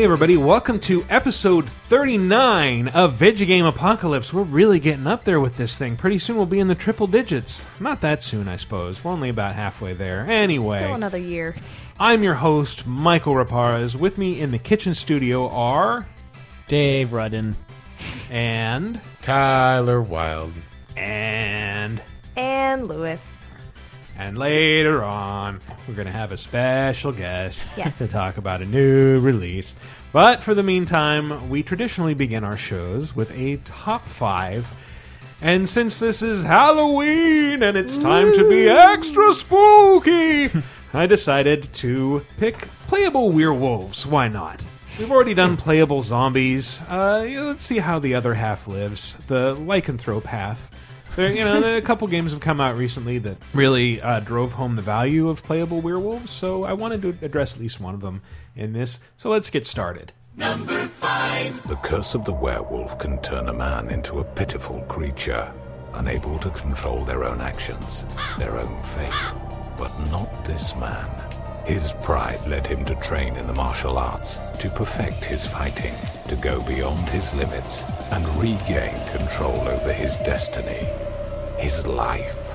Hey everybody, welcome to episode 39 of Vidjagame Apocalypse. We're really getting up there with this thing. Pretty soon we'll be in the triple digits. Not that soon, I suppose. We're only about halfway there. Anyway, Still another year. I'm your host, Mikel Reparaz. With me in the kitchen studio are Dave Rudden. and Tyler Wilde. and Anne Lewis. And later on we're going to have a special guest Yes. to talk about a new release. But for the meantime, we traditionally begin our shows with a top 5. And since this is Halloween and it's time to be extra spooky, I decided to pick playable werewolves. Why not? We've already done playable zombies. Uh, let's see how the other half lives. The lycanthrope half. There, you know, there- a couple games have come out recently that really uh, drove home the value of playable werewolves. So I wanted to address at least one of them in this. So let's get started. Number five. The curse of the werewolf can turn a man into a pitiful creature, unable to control their own actions, their own fate. But not this man. His pride led him to train in the martial arts, to perfect his fighting, to go beyond his limits, and regain control over his destiny, his life.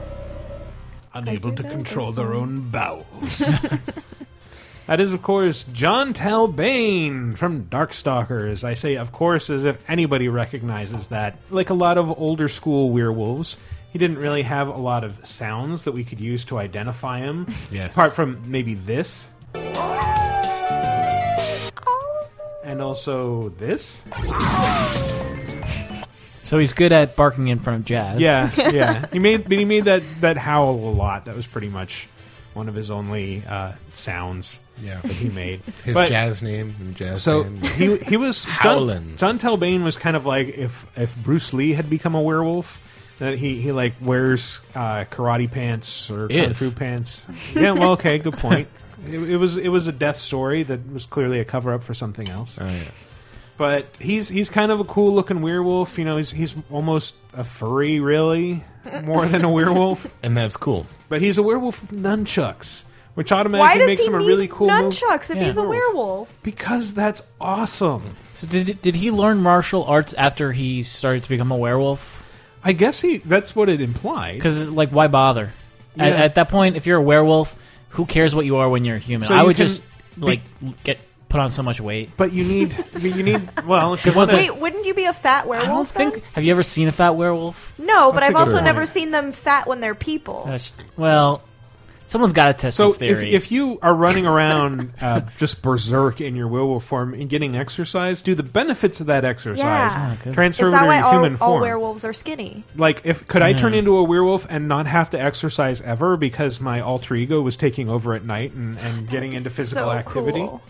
Unable to control their own bowels. that is, of course, Jon Talbain from Darkstalkers. I say, of course, as if anybody recognizes that. Like a lot of older school werewolves, he didn't really have a lot of sounds that we could use to identify him. Yes. Apart from maybe this. And also this. So he's good at barking in front of jazz. Yeah, yeah. He made, but he made that that howl a lot. That was pretty much one of his only uh, sounds Yeah. that he made. His But- jazz name and jazz So name. he he was John. Jon Talbain was kind of like if if Bruce Lee had become a werewolf. That he he like wears uh, karate pants or kung If. fu pants. Yeah, well, okay, good point. It, it was it was a death story that was clearly a cover up for something else. Oh, yeah. But he's he's kind of a cool looking werewolf. You know, he's he's almost a furry, really, more than a werewolf. And that's cool. But he's a werewolf with nunchucks, which Why automatically does makes he him a need really cool move. nunchucks if Yeah. he's a werewolf? Because that's awesome. So did did he learn martial arts after he started to become a werewolf? I guess he that's what it implied. Because like, why bother? At, Yeah. at that point, if you're a werewolf, who cares what you are when you're a human? So I you would just be- like get put on so much weight. But you need you need well if you once Wait, wouldn't you be a fat I werewolf? don't think. then? Have you ever seen a fat werewolf? No, but That's a I've also point. never seen them fat when they're people. That's, well, someone's got to test so this if, theory. if you are running around uh, just berserk in your werewolf form and getting exercise, do the benefits of that exercise Yeah. Oh, good. transfer Is over that to why your all, human all form? werewolves are skinny? like if could I turn into a werewolf and not have to exercise ever because my alter ego was taking over at night and, and getting into physical so activity? Cool.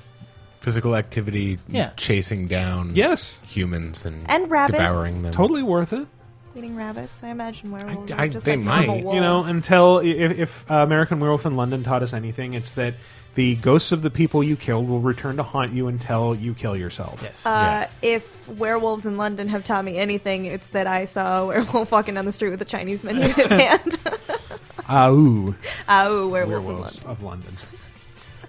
Physical activity, Yeah. chasing down Yes. humans and, And rabbits. devouring them. Totally worth it. Eating rabbits. I imagine werewolves I- are just they like might. normal You know, until if, if uh, American Werewolf in London taught us anything, it's that the ghosts of the people you killed will return to haunt you until you kill yourself. yes. Uh, if werewolves in London have taught me anything, it's that I saw a werewolf walking down the street with a Chinese menu in his hand. Ah, ooh. oh, werewolves, werewolves in London. of London.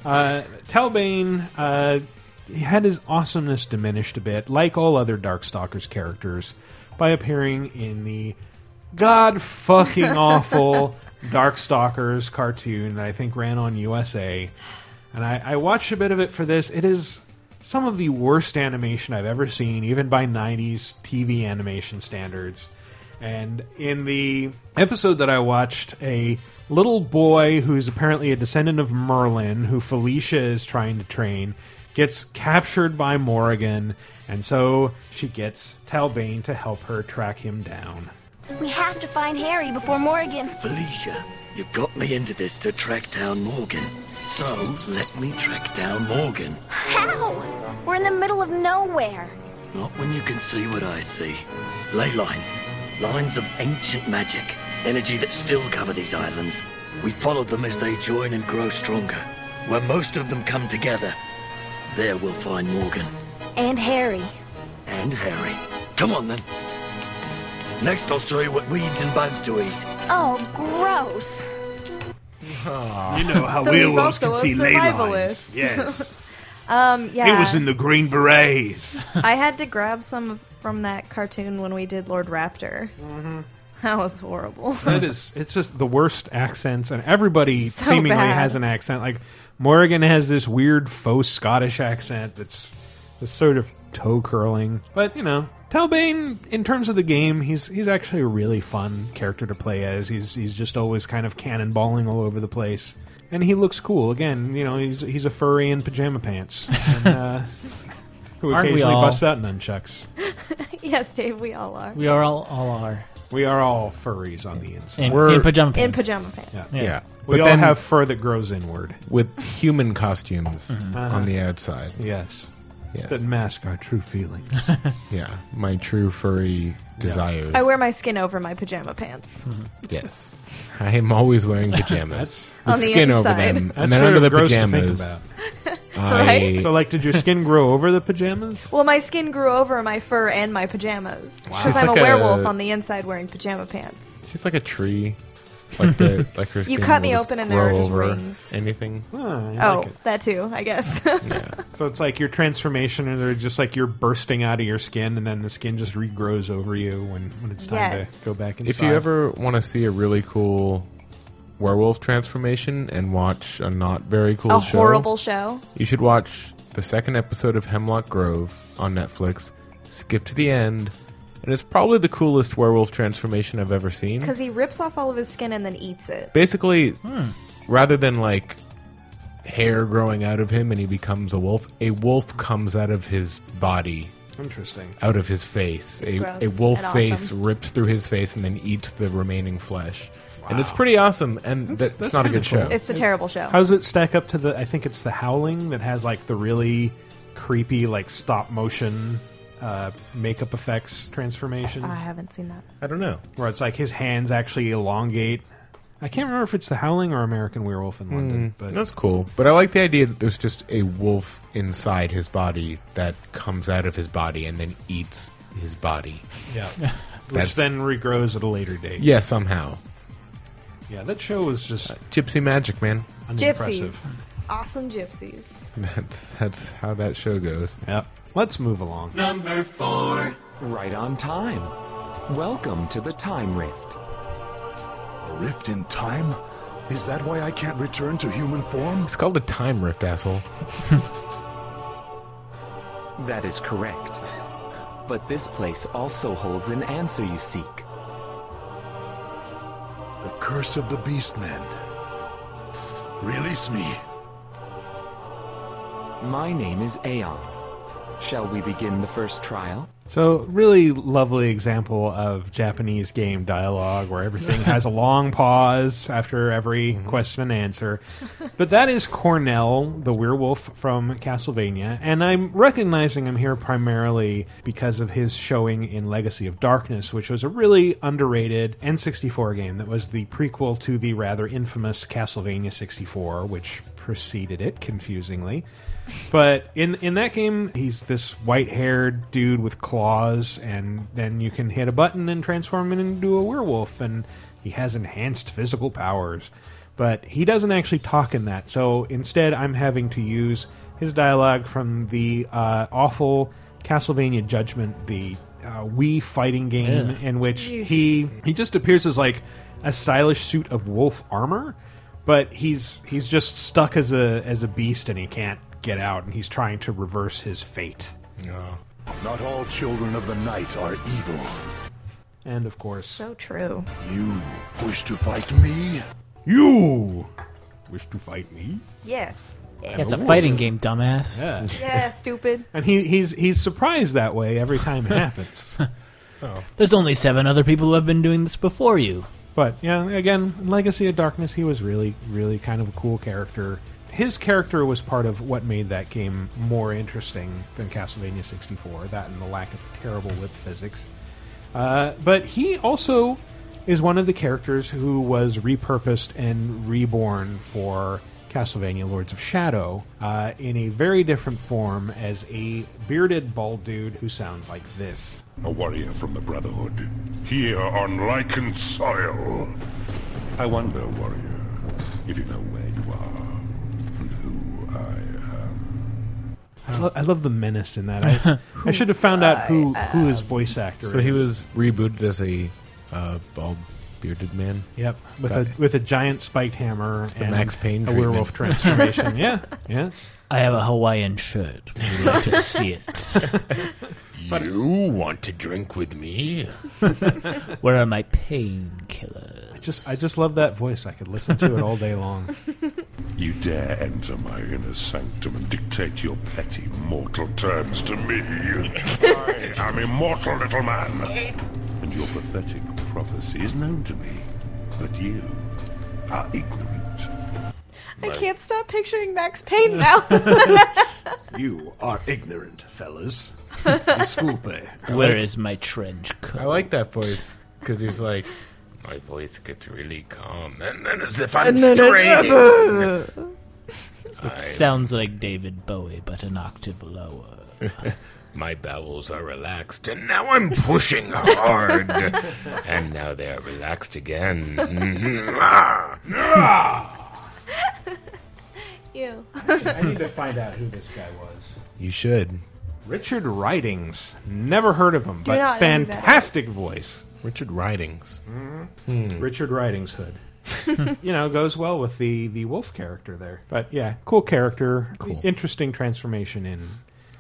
Uh, Talbain, uh, had his awesomeness diminished a bit, like all other Darkstalkers characters, by appearing in the god fucking awful Darkstalkers cartoon that I think ran on USA. And I, I watched a bit of it for this. It is some of the worst animation I've ever seen, even by 90s TV animation standards. And in the episode that I watched, a little boy who's apparently a descendant of Merlin, who Felicia is trying to train, gets captured by Morrigan, and so she gets Talbain to help her track him down. We have to find Harry before Morgan. Felicia, you got me into this to track down Morgan. So let me track down Morgan. How? We're in the middle of nowhere. Not when you can see what I see. Ley lines. Lines of ancient magic. Energy that still cover these islands. We follow them as they join and grow stronger. Where most of them come together, there we'll find Morgan. And Harry. And Harry. Come on then. Next I'll show you what weeds and bugs to eat. Oh, gross. You know how So he's werewolves can see ley lines. survivalist. Yes. Um, yeah. He was in the Green Berets. I had to grab some from that cartoon when we did Lord Raptor. Mm-hmm. That was horrible. That is, it's just the worst accents, and everybody So seemingly bad. has an accent. Like Morgan has this weird faux Scottish accent that's just sort of toe curling. But you know, Talbain, in terms of the game, he's he's actually a really fun character to play as. He's he's just always kind of cannonballing all over the place, and he looks cool. Again, you know, he's he's a furry in pajama pants. And, uh, Who Aren't we occasionally all? busts out nunchucks. yes, Dave, we all are. We are all, all are We are all furries on the inside. in, We're- in pajama pants. In pajama pants. Yeah. Yeah. We but all then have fur that grows inward. with human costumes Uh-huh. on the outside. Yes. Yes. That mask our true feelings. Yeah. My true furry desires. I wear my skin over my pajama pants. Yes. I am always wearing pajamas. That's- with On the skin over inside. them. That's and then sort under of the gross to think pajamas. about. I, Right? So, like, did your skin grow over the pajamas? Well, my skin grew over my fur and my pajamas because She's I'm like a werewolf a- on the inside wearing pajama pants. She's like a tree. Like the like her You skin cut will me just open and there are just over rings. Anything. Ah, oh, I oh, like it. that too, I guess. Yeah. So it's like your transformation, or they're just like you're bursting out of your skin, and then the skin just regrows over you when, when it's time Yes. to go back inside. If you ever want to see a really cool werewolf transformation and watch a not very cool a show, horrible show. you should watch the second episode of Hemlock Grove on Netflix. Skip to the end, and it's probably the coolest werewolf transformation I've ever seen. Because he rips off all of his skin and then eats it. Basically, hmm. rather than like hair growing out of him and he becomes a wolf, a wolf comes out of his body Interesting. out of his face. It's A, gross a wolf and face awesome. rips through his face and then eats the remaining flesh. And it's pretty awesome, and That's- that's, that's not a kinda good show. It's a terrible show. How does it stack up to the? I think it's the Howling that has like the really creepy, like stop motion uh, makeup effects transformation, I haven't seen that. I don't know. where it's like his hands actually elongate. I can't remember if it's the Howling or American Werewolf in London, but That's cool, but I like the idea that there's just a wolf inside his body that comes out of his body and then eats his body. yeah, which That's- then regrows at a later date. Yeah, somehow. Yeah, that show was just uh, Gypsy magic, man. unimpressive. Gypsies. Awesome gypsies. That's that's how that show goes. Yep. Let's move along. Number four. Right on time. Welcome to the Time Rift. A rift in time? Is that why I can't return to human form? It's called a time rift, asshole. That is correct. But this place also holds an answer you seek. The curse of the beastmen. Release me. My name is Aeon. Shall we begin the first trial? So, really lovely example of Japanese game dialogue where everything has a long pause after every mm-hmm. question and answer. But that is Cornell, the werewolf from Castlevania, and I'm recognizing him here primarily because of his showing in Legacy of Darkness, which was a really underrated N64 game that was the prequel to the rather infamous Castlevania 64, which preceded it, confusingly. But in in that game, he's this white haired dude with claws, and then you can hit a button and transform him into a werewolf, and he has enhanced physical powers. But he doesn't actually talk in that, so instead, I'm having to use his dialogue from the uh, awful Castlevania Judgment, the uh, Wii fighting game, in which he he just appears as like a stylish suit of wolf armor but he's he's just stuck as a as a beast and he can't get out and he's trying to reverse his fate No. Not all children of the night are evil. and of course So true. You wish to fight me? you wish to fight me Yes. Yeah, it's a fighting game, dumbass. yeah Yeah, stupid. and he he's he's surprised that way every time it happens There's only seven other people who have been doing this before you. but yeah again in legacy of darkness he was really really kind of a cool character his character was part of what made that game more interesting than Castlevania 64 that and the lack of terrible whip physics Uh, but he also is one of the characters who was repurposed and reborn for Castlevania Lords of Shadow uh, in a very different form as a bearded bald dude who sounds like this. A warrior from the Brotherhood, here on Lycan soil. I wonder, warrior, if you know where you are am. I, lo- I love the menace in that. I, I should have found out who who his voice actor So is. he was rebooted as a uh, bald bearded man. Yep, with a with a giant spiked hammer the and Max Payne a werewolf transformation. yeah, yeah. I have a Hawaiian shirt. Would you like to see it? you want to drink with me? Where are my painkillers? I just I just love that voice. I could listen to it all day long. You dare enter my inner sanctum and dictate your petty mortal terms to me. I am immortal, little man. And your pathetic prophecy is known to me. But you are ignorant. I can't stop picturing Max Payne now. You are ignorant, fellas. Disculpe. Where is my trench coat? I like that voice because he's like, my voice gets really calm, and then as if I'm And straining. It sounds like David Bowie, but an octave lower. My bowels are relaxed, and now I'm pushing hard. and now they are relaxed again. Ew. I need to find out who this guy was. You should. Richard Ridings. Never heard of him, Do but not know who that fantastic voice. Richard Ridings. Mm-hmm. Hmm. Richard Ridings Hood. you know, goes well with the the wolf character there. But yeah, cool character. Cool. Interesting transformation in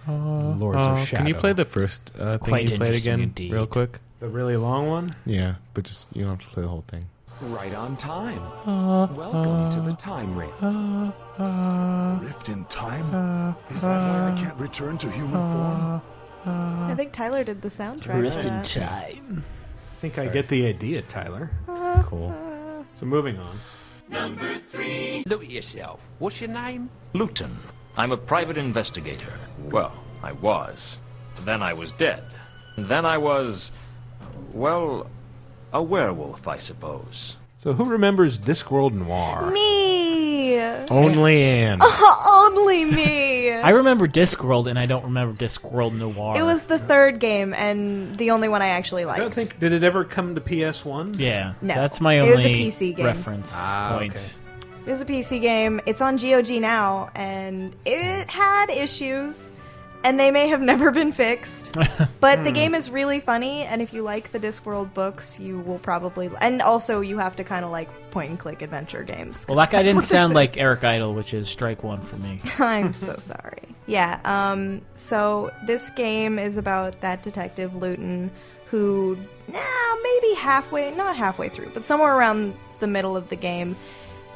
uh, Lords Uh, of Shadow. can you play the first uh, thing Quite you played interesting again, indeed. real quick? the really long one? Yeah, but just you don't have to play the whole thing. Right on time. Uh, Welcome to the uh, time rift. Rift in time? Is that why I can't return to human form? I think Tyler did the soundtrack. Rift for in that. time. I think I get the idea, Tyler. Cool. So moving on. Number three. Look at yourself. What's your name? Lewton. I'm a private investigator. Well, I was. Then I was dead. Then I was. Well, a werewolf, I suppose. So who remembers Discworld Noir? Me. Only Anne. Only me. I remember Discworld, and I don't remember Discworld Noir. It was the third game and the only one I actually liked. I don't think did it ever come to PS One? Yeah, No. that's my It only was a PC game. reference Ah, point. okay. It was a PC game. It's on GOG now, and it had issues, and they may have never been fixed. But Hmm. the game is really funny, and if you like the Discworld books, you will probably. And also, you have to kind of like point and click adventure games. Well, that guy didn't sound like Eric Idle, which is strike one for me. I'm so sorry. Yeah. Um. So this game is about that detective Lewton, who, nah, maybe halfway, not halfway through, but somewhere around the middle of the game,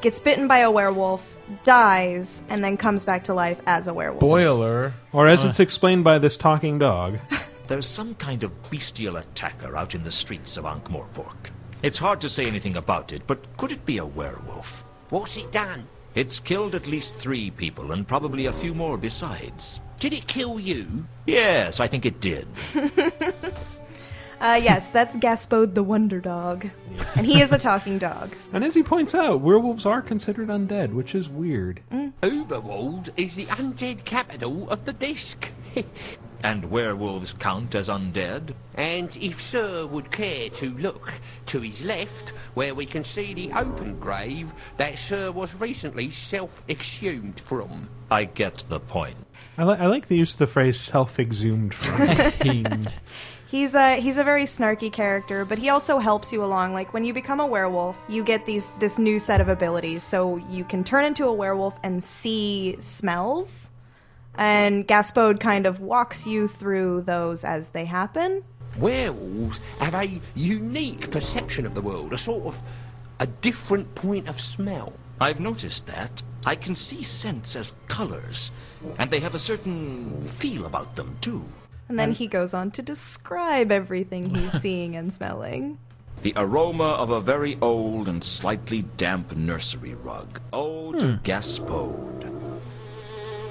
gets bitten by a werewolf, dies, and then comes back to life as a werewolf. Boiler. Or as uh. it's explained by this talking dog. There's some kind of bestial attacker out in the streets of Ankh-Morpork. It's hard to say anything about it, but could it be a werewolf? What's it done? It's killed at least three people and probably a few more besides. Did it kill you? Yes, I think it did. Uh, yes, that's Gaspode the Wonder Dog, and he is a talking dog. And as he points out, werewolves are considered undead, which is weird. Uberwald is the undead capital of the disc. And werewolves count as undead? and if Sir would care to look to his left, where we can see the open grave that Sir was recently self-exhumed from. I get the point. I, li- I like the use of the phrase self-exhumed from. He's a he's a very snarky character, but he also helps you along. Like when you become a werewolf, you get these this new set of abilities, so you can turn into a werewolf and see smells. And Gaspode kind of walks you through those as they happen. Werewolves have a unique perception of the world, a sort of a different point of smell. I've noticed that. I can see scents as colors, and they have a certain feel about them, too. And then he goes on to describe everything he's seeing and smelling. The aroma of a very old and slightly damp nursery rug. Oh, hmm. to Gaspode.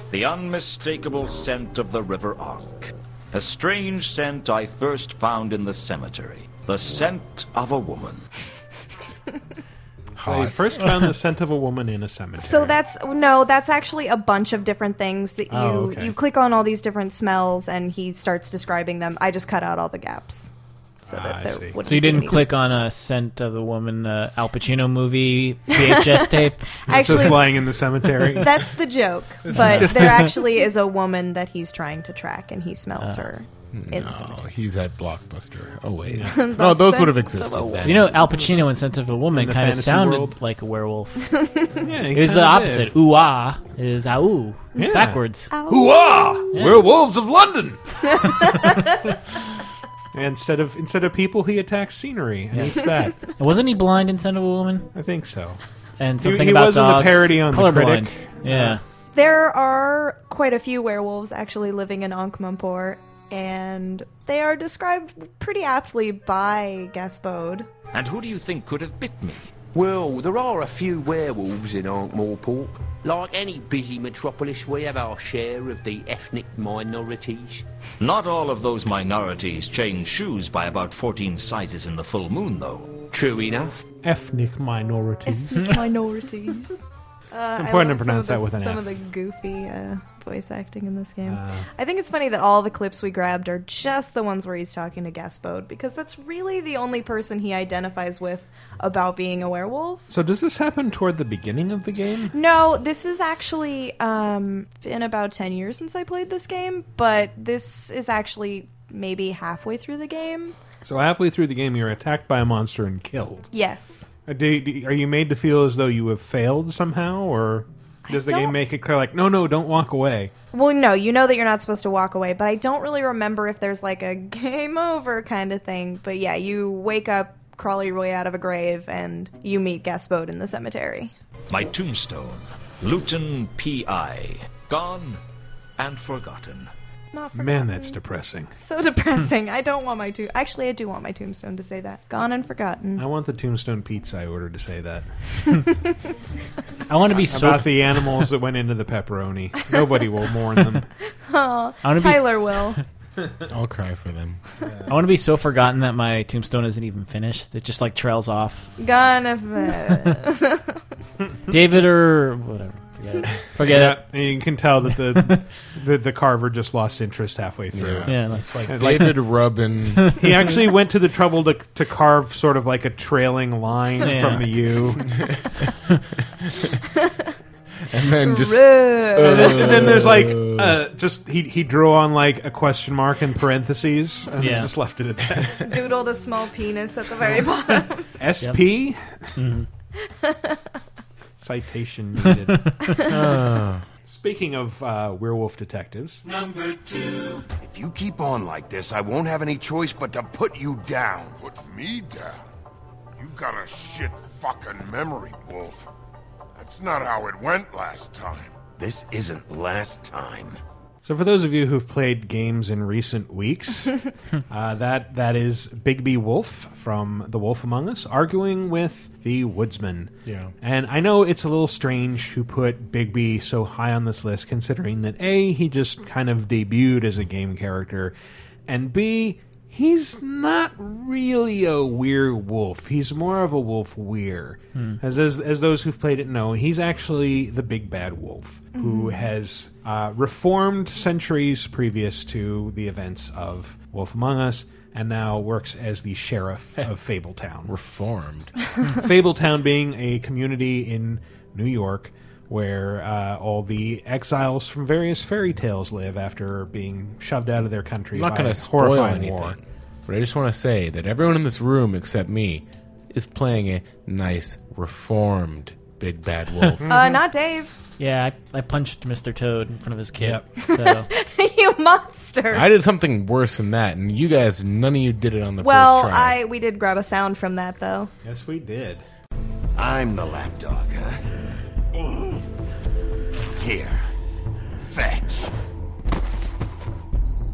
The unmistakable scent of the River Ankh. A strange scent I first found in the cemetery. The scent of a woman. So he first found the scent of a woman in a cemetery. So that's no, that's actually a bunch of different things that you Oh, okay. you click on all these different smells and he starts describing them. I just cut out all the gaps. so Ah, that I there see. wouldn't So you be didn't any- click on a scent of the woman uh, Al Pacino movie VHS tape? It's Actually- just lying in the cemetery. That's the joke, but just there actually is a woman that he's trying to track, and he smells Ah. her in the No, cemetery. he's at Blockbuster. Oh wait, The no, those would have existed then. You know, Al Pacino in Scent of a Woman kind of fantasy sounded world? like a werewolf. Yeah, he it was the kinda opposite. did. Ooh ah is ah ooh. Yeah. Backwards. Hoo-ah! Yeah. Werewolves of London. instead of instead of people, he attacks scenery and Yeah. eats that. Wasn't he blind in Scent of a Woman? I think so. And He- something he about was in the dogs. parody on The Colorblind. Critic. Yeah. There are quite a few werewolves actually living in Ankh-Morpork, and they are described pretty aptly by Gaspode. And who do you think could have bit me? Well, there are a few werewolves in Ankh-Morpork. Like any busy metropolis, we have our share of the ethnic minorities. Not all of those minorities change shoes by about 14 sizes in the full moon, though. True enough. Ethnic minorities. minorities. Uh, It's I important to pronounce the- that with an Some F. of the goofy uh, voice acting in this game. Uh. I think it's funny that all the clips we grabbed are just the ones where he's talking to Gaspode because that's really the only person he identifies with about being a werewolf. So does this happen toward the beginning of the game? No, this is actually um, been about 10 years since I played this game, but this is actually maybe halfway through the game. So halfway through the game, you're attacked by a monster and killed. Yes. Uh, are you made to feel as though you have failed somehow, or does the game make it clear, like, no, no, don't walk away? Well, no, you know that you're not supposed to walk away, but I don't really remember if there's like a game over kind of thing. But yeah, you wake up, crawl your way out of a grave, and you meet Gaspode in the cemetery. My tombstone, Lewton P.I. Gone and forgotten. Not Man, that's depressing. So depressing. I don't want my to. Actually, I do want my tombstone to say that. Gone and forgotten. I want the tombstone pizza I ordered to say that. I want to be so about the animals that went into the pepperoni. Nobody will mourn them. Oh, I wanna be- Tyler will. I'll cry for them. I want to be so forgotten that my tombstone isn't even finished. It just like trails off. Gone and. David or whatever. Forget it. Forget Yeah, it. and you can tell that the, the the carver just lost interest halfway through. Yeah. Yeah, like- It's like David Rubin. He actually went to the trouble to to carve sort of like a trailing line Yeah. from the U. and then just and, then, and then there's like uh, just he he drew on like a question mark in parentheses and Yeah. just left it at that. Doodled a small penis at the very bottom. SP citation needed. Ah. Speaking of uh, werewolf detectives, Number two. If you keep on like this, I won't have any choice but to put you down. Put me down? You got a shit fucking memory, Wolf. That's not how it went last time. This isn't last time. So, for those of you who've played games in recent weeks, uh, that that is Bigby Wolf from The Wolf Among Us arguing with the Woodsman. Yeah. And I know it's a little strange to put Bigby so high on this list, considering that A, he just kind of debuted as a game character, and B, he's not really a werewolf. He's more of a wolf weir. Hmm. As, as as those who've played it know, he's actually the big bad wolf who Mhm. has uh, reformed centuries previous to the events of Wolf Among Us, and now works as the sheriff of Fabletown. Reformed. Fabletown being a community in New York where uh, all the exiles from various fairy tales live after being shoved out of their country. I'm not going to spoil anything, war. but I just want to say that everyone in this room except me is playing a nice, reformed Big Bad Wolf. uh, not Dave. Yeah, I, I punched Mr. Toad in front of his kid. Yep. So you monster. I did something worse than that, and you guys, none of you did it on the well, first try. Well, I we did grab a sound from that though. Yes, we did. I'm the lapdog, huh? Here. Fetch.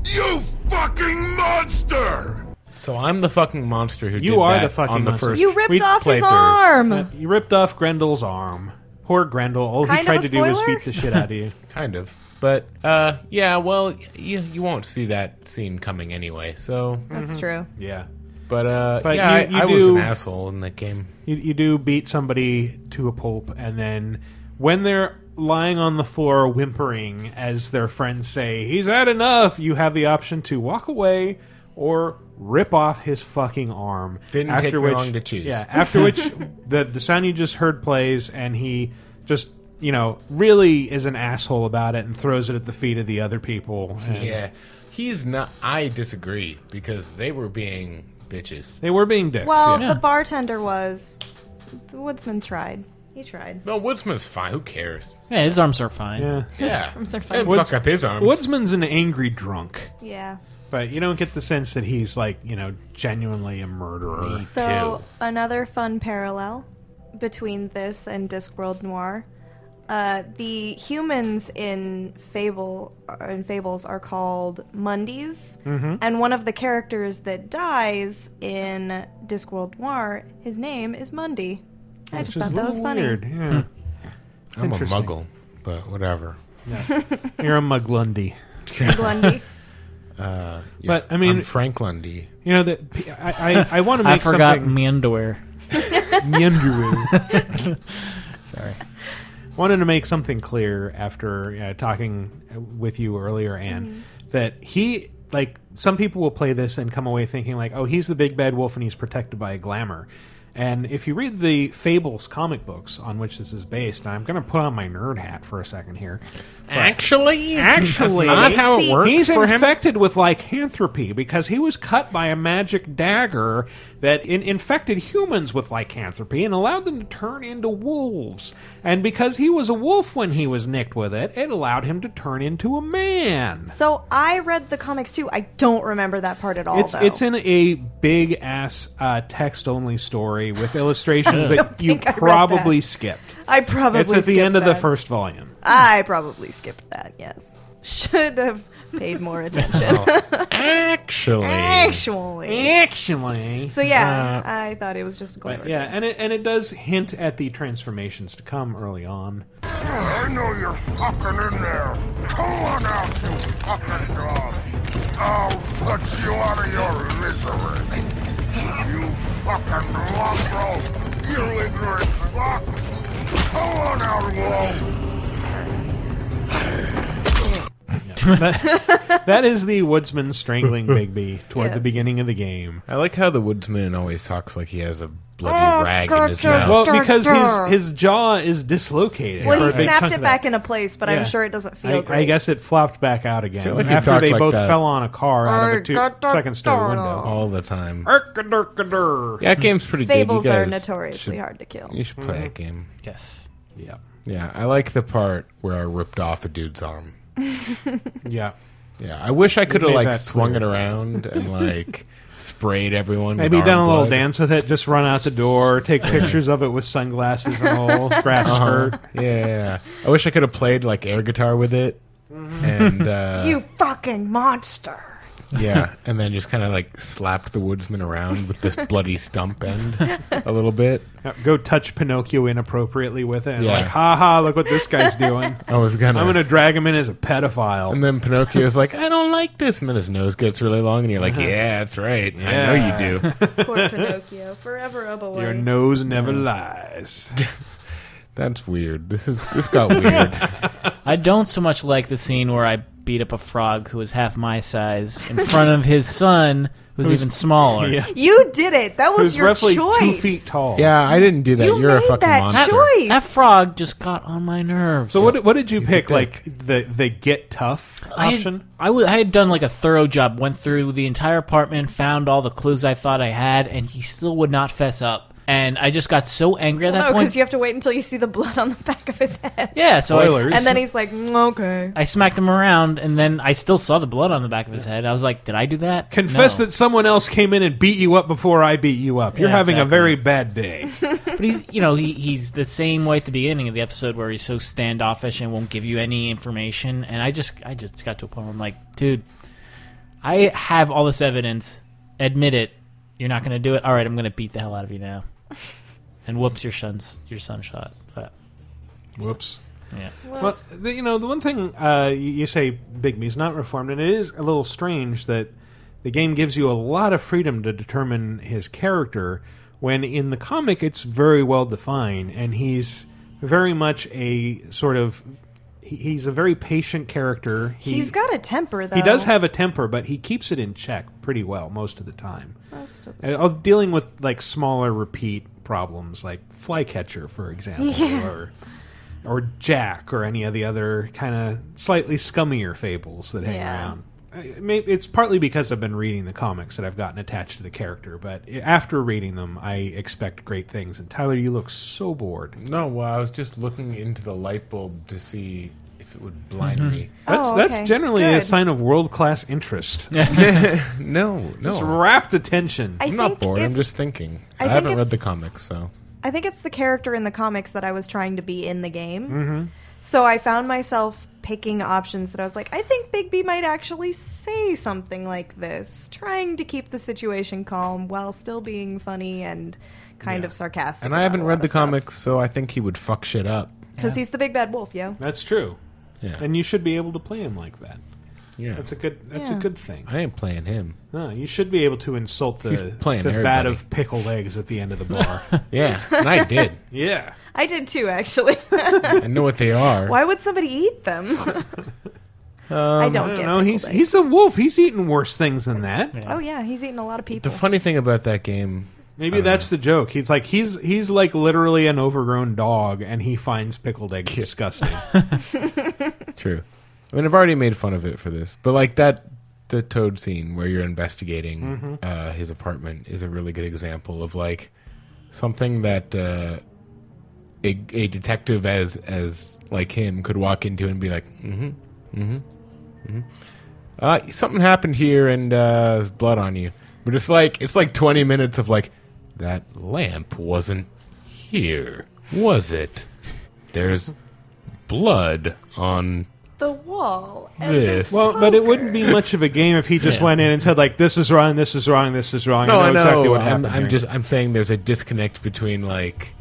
You fucking monster! So I'm the fucking monster who You did are that the fucking on the monster. first. You ripped We off his playthrough. arm. You ripped off Grendel's arm. Poor Grendel. All Kind he of tried a to do was spoiler? beat the shit out of you. kind of. But uh, yeah, well, you you won't see that scene coming anyway. So, That's true. Yeah. but uh, But yeah, you- you I, I was an asshole in that game. You, you do beat somebody to a pulp, and then when they're lying on the floor whimpering as their friends say, he's had enough, you have the option to walk away or rip off his fucking arm. Didn't after take which, long to choose. Yeah, after which the the sound you just heard plays, and he just you know really is an asshole about it and throws it at the feet of the other people. And Yeah, he's not. I disagree because they were being bitches. they were being dicks. Well, yeah. the bartender was. The woodsman tried. He tried. No, Woodsman's fine. Who cares? Yeah, his arms are fine. yeah. Yeah, arms are fine. Didn't Woods- fuck up his arms. Woodsman's an angry drunk. Yeah. But you don't get the sense that he's like, you know, genuinely a murderer. So another fun parallel between this and Discworld Noir. Uh, the humans in Fable uh, in Fables are called Mundies, Mhm. and one of the characters that dies in Discworld Noir, his name is Mundy. I just thought that was funny. weird, yeah. It's I'm a interesting. muggle, but whatever. Yeah. You're a Muglundi. Muglundi. Uh, yeah, But, I mean- I'm Frank Lundy. You know that I I, I want to make I forgot something. me underwear. Meanderer. Sorry. Wanted to make something clear after uh, talking with you earlier, Anne, that he like some people will play this and come away thinking like, oh, he's the big bad wolf and he's protected by a glamour. And if you read the Fables comic books on which this is based, I'm going to put on my nerd hat for a second here. but- Actually, actually, that's not how it works he's for him. infected with lycanthropy because he was cut by a magic dagger that in- infected humans with lycanthropy and allowed them to turn into wolves. And because he was a wolf when he was nicked with it, it allowed him to turn into a man. So I read the comics too. I don't remember that part at all. It's though. it's in a big ass uh, text only story with illustrations that you think I read probably that. skipped. I probably skipped. it's at the skipped end of the that. first volume. I probably skipped that. Yes, should have paid more attention. Actually, Actually. Actually. So yeah, Uh, I thought it was just a glamour. But yeah, and it and it does hint at the transformations to come early on. I know you're fucking in there. Come on out, you fucking dog. I'll put you out of your misery. You fucking mongrel. You ignorant fuck. Come on out, Wolf. that, that is the woodsman strangling Bigby toward the Yes. beginning of the game. I like how the woodsman always talks like he has a bloody oh, rag in his mouth. Well, because his his jaw is dislocated. Well, for he a big snapped chunk it of back into place, but Yeah. I'm sure it doesn't feel I, great. I guess it flopped back out again feel like he after talked they like both that. fell on a car out of a two, Arr, second story window. all the time. Arr-ka-dur-ka-dur. Yeah, that game's pretty Fables good. You are guys notoriously should- hard to kill. You should play that mm-hmm. game. Yes. Yeah. Yeah, I like the part where I ripped off a dude's arm. Yeah. Yeah, I wish I could have made like that swung clear. it around and like sprayed everyone. Maybe with done a arm little blood. dance with it, just run out the door, take pictures of it with sunglasses and a little grass Uh-huh. skirt. Yeah, yeah, yeah. I wish I could have played like air guitar with it, and uh, you fucking monster. yeah, and then just kind of like slapped the woodsman around with this bloody stump end a little bit. Yeah, Go touch Pinocchio inappropriately with it. And Yeah. Like, ha ha, look what this guy's doing. I was gonna, I'm going to drag him in as a pedophile. and then Pinocchio's like, "I don't like this," and then his nose gets really long, and you're like, uh-huh. "Yeah, that's right. I know you do." Poor Pinocchio, forever a boy. Your nose never lies. That's weird. This is this got weird. I don't so much like the scene where I beat up a frog who was half my size in front of his son, who's Who's- even smaller. Yeah. You did it. That was Who's your roughly choice. two feet tall. Yeah, I didn't do that. You You're a fucking that monster. choice. That frog just got on my nerves. So what what did you He's pick? Like the the get tough option? I had, option? I, w- I had done like a thorough job, went through the entire apartment, found all the clues I thought I had, and he still would not fess up. And I just got so angry at Well, that no, point. because you have to wait until you see the blood on the back of his head. yeah, so I, Spoilers. And then he's like, "Mm, okay. I smacked him around, and then I still saw the blood on the back of his head. I was like, "Did I do that?" Confess No. that someone else came in and beat you up before I beat you up. You're Yeah, having a very bad day. But he's, you know, he, he's the same way at the beginning of the episode where he's so standoffish and won't give you any information. And I just, I just got to a point where I'm like, dude, I have all this evidence. Admit it. You're not going to do it. All right, I'm going to beat the hell out of you now. And whoops, your son's your son shot. But Whoops. yeah, Well, the, you know, the one thing uh, you, you say Bigby's not reformed, and it is a little strange that the game gives you a lot of freedom to determine his character, when in the comic it's very well defined, and he's very much a sort of he's a very patient character. He, He's got a temper, though. He does have a temper, but he keeps it in check pretty well most of the time. Most of the Uh, dealing with like smaller repeat problems, like Flycatcher, for example, Yes. or or Jack, or any of the other kind of slightly scummier fables that hang Yeah. around. I- may- It's partly because I've been reading the comics that I've gotten attached to the character, but after reading them, I expect great things. And Tyler, you look so bored. No, well, I was just looking into the light bulb to see if it would blind Mhm. me. That's that's generally a sign of world class interest. no, no. just rapt attention. I I'm not think bored. I'm it's- just thinking. I I, think haven't read the it's- comics, so I think it's the character in the comics that I was trying to be in the game. Mhm. So I found myself picking options that I was like, I think Bigby might actually say something like this, trying to keep the situation calm while still being funny and kind of sarcastic. and I haven't read the comics, so I think he would fuck shit up. because he's the big bad wolf, yo. That's true. Yeah. And you should be able to play him like that. Yeah. That's a good that's Yeah. a good thing. I ain't playing him. No, you should be able to insult the, He's playing the vat everybody. of pickled eggs at the end of the bar. Yeah, and I did. Yeah. I did too, actually. I know what they are. Why would somebody eat them? Um, I don't get know. pickled He's eggs. he's a wolf. He's eating worse things than that. Oh yeah, he's eating a lot of people. The funny thing about that game, Maybe that's the joke. He's like he's he's like literally an overgrown dog, and he finds pickled eggs disgusting. True. I mean, I've already made fun of it for this, but like that, the Toad scene where you're investigating Mhm. uh, his apartment is a really good example of like something that uh, a, a detective as as like him could walk into and be like, mm-hmm, mm-hmm, mm-hmm. Uh, something happened here and uh, there's blood on you. But it's like it's like 20 minutes of like that lamp wasn't here, was it? There's blood on the wall. and This. well, but it wouldn't be much of a game if he just Yeah. went in and said like, "This is wrong. This is wrong. This is wrong." No, I I know know. exactly what I'm. I'm here. just I'm saying there's a disconnect between like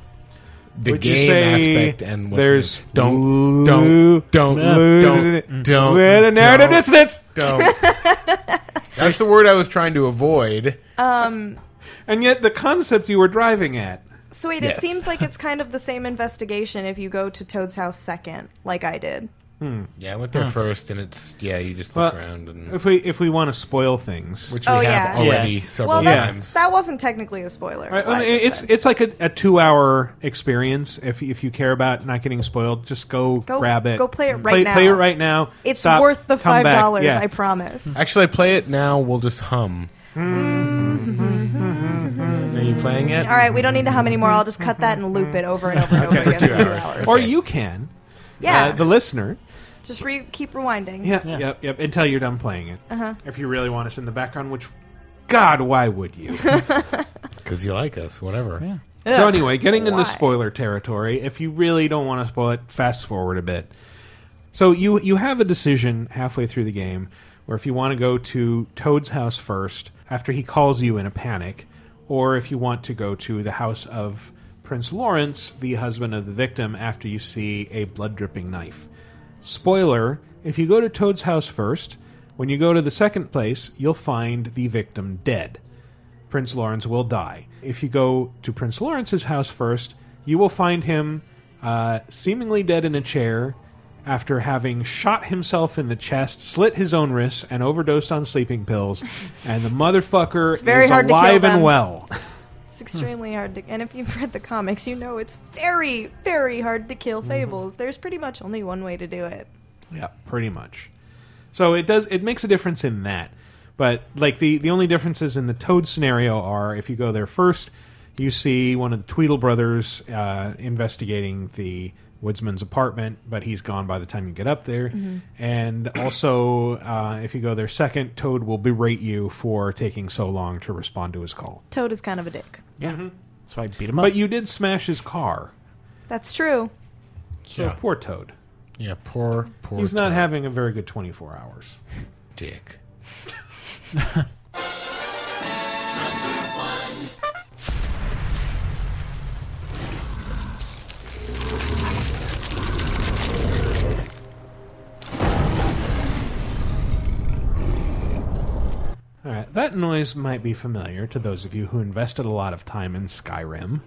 the Would you game say aspect and what's there's new. don't blue- don't don't blue- don't don't With a narrative don't, dissonance. Don't. That's the word I was trying to avoid. Um. And yet, the concept you were driving at. So wait, Yes. it seems like it's kind of the same investigation if you go to Toad's house second, like I did. Hmm. Yeah, I went there Huh. first, and it's yeah, you just look Well, around and if we if we want to spoil things, which oh we have yeah, already Yes. several well, that's, times. that wasn't technically a spoiler. Right, what I I mean, just it's it's like a, a two hour experience. If if you care about not getting spoiled, just go, Go- grab it. go play it right play, now. Play it right now. It's Stop, worth the $5, Yeah. I promise. Actually, I play it now. We'll just hum. Are you playing it? All right, we don't need to hum anymore. I'll just cut that and loop it over and over and over Okay, again for for two two hours. hours. Or you can. Yeah. uh, the listener. Just re- keep rewinding. Yeah, yep, yep. Until you're done playing it. Uh-huh. If you really want us in the background, which, God, why would you? Because you like us, whatever. Yeah. So anyway, getting why? into spoiler territory. If you really don't want to spoil it, fast forward a bit. So you you have a decision halfway through the game where if you want to go to Toad's house first after he calls you in a panic, or if you want to go to the house of Prince Lawrence, the husband of the victim, after you see a blood dripping knife. Spoiler: If you go to Toad's house first, when you go to the second place, you'll find the victim dead. Prince Lawrence will die. If you go to Prince Lawrence's house first, you will find him uh, seemingly dead in a chair after having shot himself in the chest, slit his own wrists, and overdosed on sleeping pills. and the motherfucker It's very is hard to kill alive and them. well. It's extremely hard to, and if you've read the comics, you know it's very, very hard to kill Mm-hmm. fables. There's pretty much only one way to do it. Yeah, pretty much. So it does it makes a difference in that. But like the the only differences in the Toad scenario are if you go there first, you see one of the Tweedle brothers uh, investigating the woodsman's apartment, but he's gone by the time you get up there. Mhm. And also, uh, if you go there second, Toad will berate you for taking so long to respond to his call. Toad is kind of a dick. Yeah, so I beat him up. But you did smash his car, That's true. so Yeah. poor Toad. Yeah, poor poor. He's not Toad. having a very good twenty four hours. dick. All right, that noise might be familiar to those of you who invested a lot of time in Skyrim.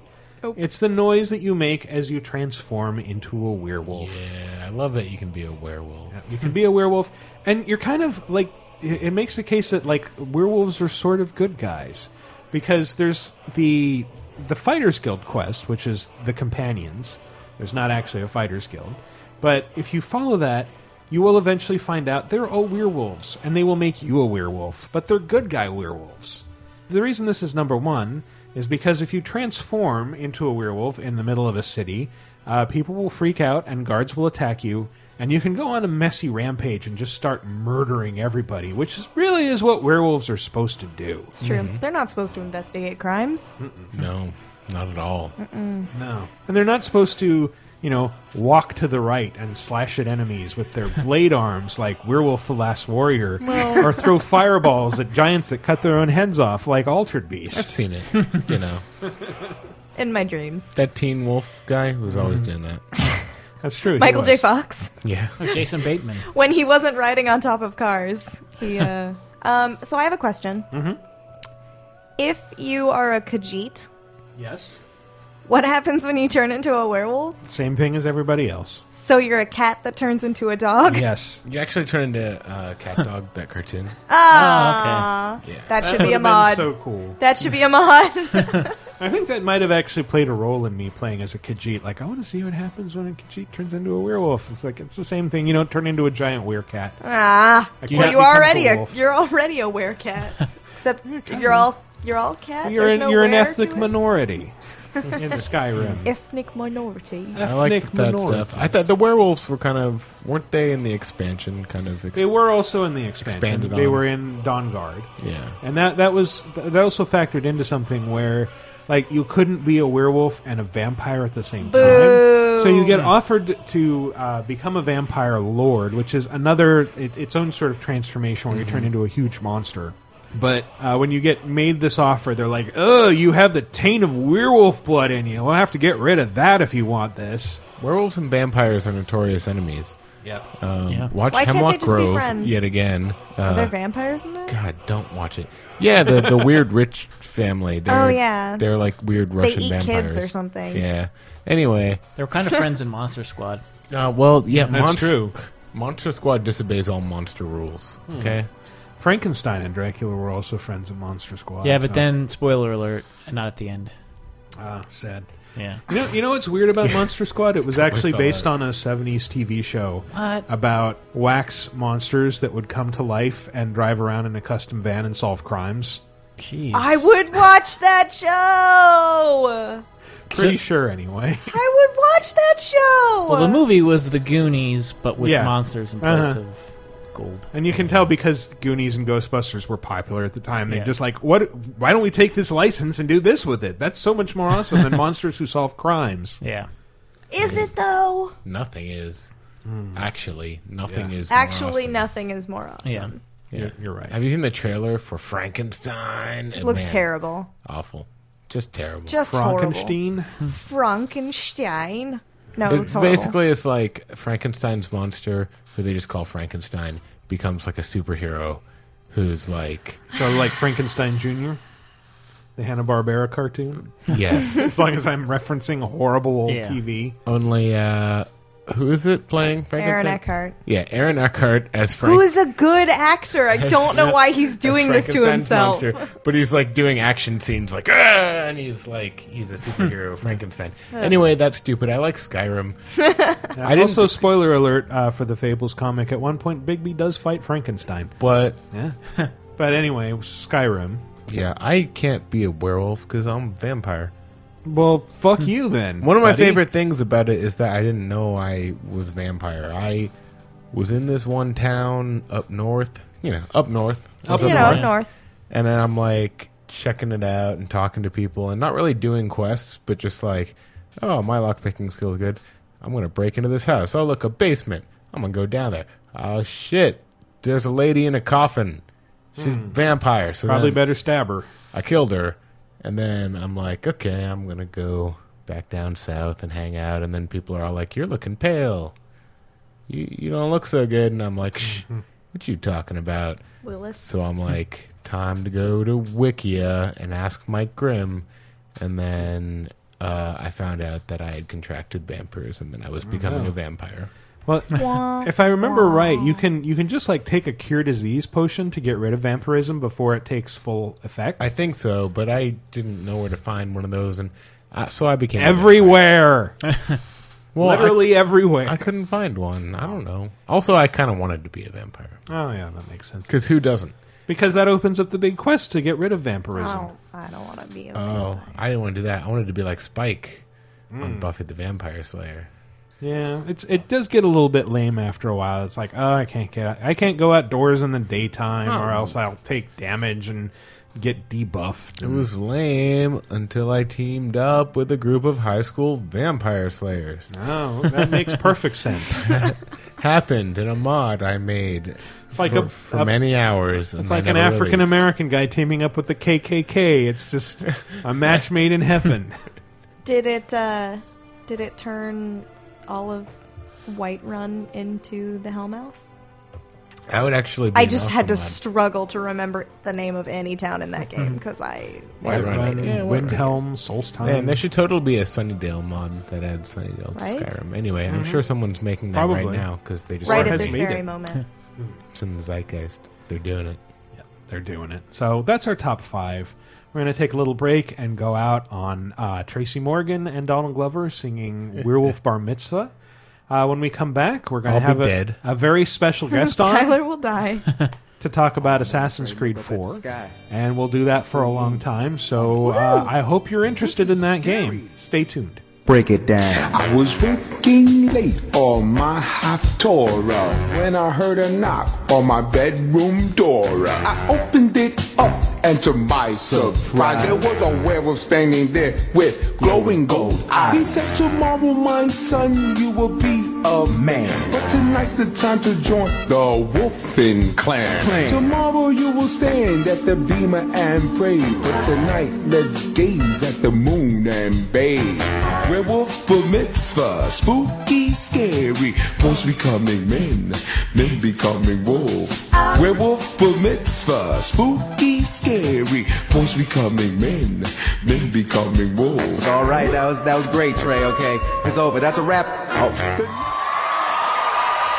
It's the noise that you make as you transform into a werewolf. Yeah, I love that you can be a werewolf. You can be a werewolf, and you're kind of like it, it makes the case that like werewolves are sort of good guys because there's the the Fighters Guild quest, which is the companions. There's not actually a Fighters Guild, but if you follow that, you will eventually find out they're all werewolves, and they will make you a werewolf, but they're good guy werewolves. The reason this is number one is because if you transform into a werewolf in the middle of a city, uh, people will freak out and guards will attack you, and you can go on a messy rampage and just start murdering everybody, which is, really is what werewolves are supposed to do. It's true. They're not supposed to investigate crimes. No, not at all. Mm-mm. No. And they're not supposed to, you know, walk to the right and slash at enemies with their blade arms like Werewolf the Last Warrior, Well- or throw fireballs at giants that cut their own heads off like Altered Beast. I've seen it. You know, In my dreams. that Teen Wolf guy was always doing that. That's true. Michael J. Fox. Yeah. Oh, Jason Bateman. when he wasn't riding on top of cars. He uh um so I have a question. Mhm. If you are a Khajiit, Yes. What happens when you turn into a werewolf? Same thing as everybody else. So you're a cat that turns into a dog? Yes. You actually turn into uh, Cat Dog, that cartoon. Ah, Oh, okay. Yeah. that That should be a would've been mod. so cool. That should be a mod. I think that might have actually played a role in me playing as a Khajiit. Like, I want to see what happens when a Khajiit turns into a werewolf. It's like it's the same thing. You don't turn into a giant werecat. ah, A well, cat you becomes already a a, wolf. you're already a werecat. Except you're all you're all cat. You're There's an, no you're an were ethnic to it? minority in the Skyrim. Ethnic minority. I like Ethnic that minorities. stuff. I thought the werewolves were kind of weren't they in the expansion? Kind of. Ex- They were also in the expansion. Expanded they on. were in Dawnguard. Yeah. and that that was that also factored into something where like you couldn't be a werewolf and a vampire at the same Boo. time. So you get offered to uh, become a vampire lord, which is another it, its own sort of transformation where you turn into a huge monster. But uh, when you get made this offer, they're like, "Oh, you have the taint of werewolf blood in you. We'll have to get rid of that if you want this." Werewolves and vampires are notorious enemies. Yep. Um, Yeah. Watch Why can't they Hemlock just be Grove friends? yet again. Are there Uh, vampires in that? God, don't watch it. Yeah, the the weird rich family. They're, Oh, yeah. they're like weird They Russian eat kids vampires or something. Yeah. Anyway, They were kind of friends in Monster Squad. uh, well, yeah, That's Monster, true. Monster Squad disobeys all monster rules. Hmm. Okay. Frankenstein and Dracula were also friends of Monster Squad. yeah, but so- then spoiler alert, not at the end. ah, sad. Yeah. You know, you know what's weird about Monster Squad? It was actually thought. based on a 70s TV show What? about wax monsters that would come to life and drive around in a custom van and solve crimes. Jeez. I would watch that show. Pretty sure, anyway. I would watch that show. Well, the movie was The Goonies, but with Yeah. monsters in place Uh-huh. of gold. And you can tell because Goonies and Ghostbusters were popular at the time. They Yes. just like, what? Why don't we take this license and do this with it? That's so much more awesome than monsters who solve crimes. Yeah. Is it though? Nothing is. Hmm. Actually, nothing is. more Actually, awesome. nothing is more awesome. Yeah. Yeah. You're, you're right. Have you seen the trailer for Frankenstein? It looks Man, terrible. Awful. Just terrible. Just horrible. Frankenstein. Frankenstein. No, It- it's horrible. basically, it's like Frankenstein's monster, who they just call Frankenstein, becomes like a superhero who's like, So, like Frankenstein Jr., the Hanna Barbera cartoon. yes, as long as I'm referencing horrible old Yeah. TV. only, uh, who is it playing Frankenstein? Aaron Eckhart. Yeah, Aaron Eckhart as Frank. Who is a good actor. I don't know why he's doing this to himself. monster, but he's like doing action scenes, like ah, and he's like he's a superhero, Frankenstein. Anyway, that's stupid. I like Skyrim. I didn't- also, spoiler alert uh, for the Fables comic. At one point, Bigby does fight Frankenstein. But Yeah. but anyway, Skyrim. yeah, I can't be a werewolf because I'm a vampire. Well, fuck you then. One of my buddy. favorite things about it is that I didn't know I was vampire. I was in this one town up north, you know, up north. I was you up know, north. up north. And then I'm like checking it out and talking to people and not really doing quests, but just like, oh, my lockpicking skill is good. I'm going to break into this house. Oh, look, a basement. I'm going to go down there. Oh, shit. There's a lady in a coffin. She's a vampire. So Hmm. Probably better stab her. I killed her. And then I'm like, okay, I'm going to go back down south and hang out. And then people are all like, you're looking pale. You, you don't look so good. And I'm like, shh, what you talking about? Willis. So I'm like, time to go to Wikia and ask Mike Grimm. And then uh, I found out that I had contracted vampirism and I was becoming no. a vampire. Well, if I remember right, you can you can just like take a cure disease potion to get rid of vampirism before it takes full effect. I think so, but I didn't know where to find one of those, and uh, so I became a Everywhere. vampire. Well, I- Literally everywhere. I couldn't find one. I don't know. Also, I kind of wanted to be a vampire Oh yeah, that makes sense. because who doesn't? Because that opens up the big quest to get rid of vampirism. Oh, I don't want to be. A Oh, I didn't want to do that. I wanted to be like Spike Mm. on Buffy the Vampire Slayer. Yeah, it's it does get a little bit lame after a while. It's like, oh, I can't get I can't go outdoors in the daytime, or else I'll take damage and get debuffed. It was lame until I teamed up with a group of high school vampire slayers. Oh, that makes perfect sense. Happened in a mod I made. It's like for, a- for a- many hours. It's like an African American guy teaming up with the KKK. It's just a match made in heaven. Did it? uh Did it turn all of Whiterun into the Hellmouth? That would actually. Be I an just had to awesome struggle to remember the name of any town in that game because I. mod. Whiterun, Yeah, what- Windhelm, Solstheim. Man, there should totally be a Sunnydale mod that adds Sunnydale to Right? Skyrim. Anyway, I'm Mhm. sure someone's making that Probably. right now because they just Right started at this making very it. moment. It's in the zeitgeist. They're doing it. Yeah, they're doing it. So that's our top five. We're going to take a little break and go out on uh, Tracy Morgan and Donald Glover singing Werewolf Bar Mitzvah. Uh, when we come back, we're going to have a, dead. a very special guest on Tyler will die. to talk about Assassin's Creed 4. And we'll do that for a long time. So uh, I hope you're interested in that game. Stay tuned. Break it down. I was working late on my Haftorah when I heard a knock on my bedroom door. I opened it up, and to my surprise, there was a werewolf standing there with glowing gold eyes. He said, Tomorrow, my son, you will be a man. But tonight's the time to join the Wolfen clan. Tomorrow, you will stand at the bimah and pray. But tonight, let's gaze at the moon and bathe. Werewolf bar mitzvah, spooky, scary. Boys becoming men, men becoming wolves. Werewolf bar mitzvah, spooky, scary. Boys becoming men, men becoming wolves. All right, that was that was great, Trey. Okay, it's over. That's a wrap. Oh.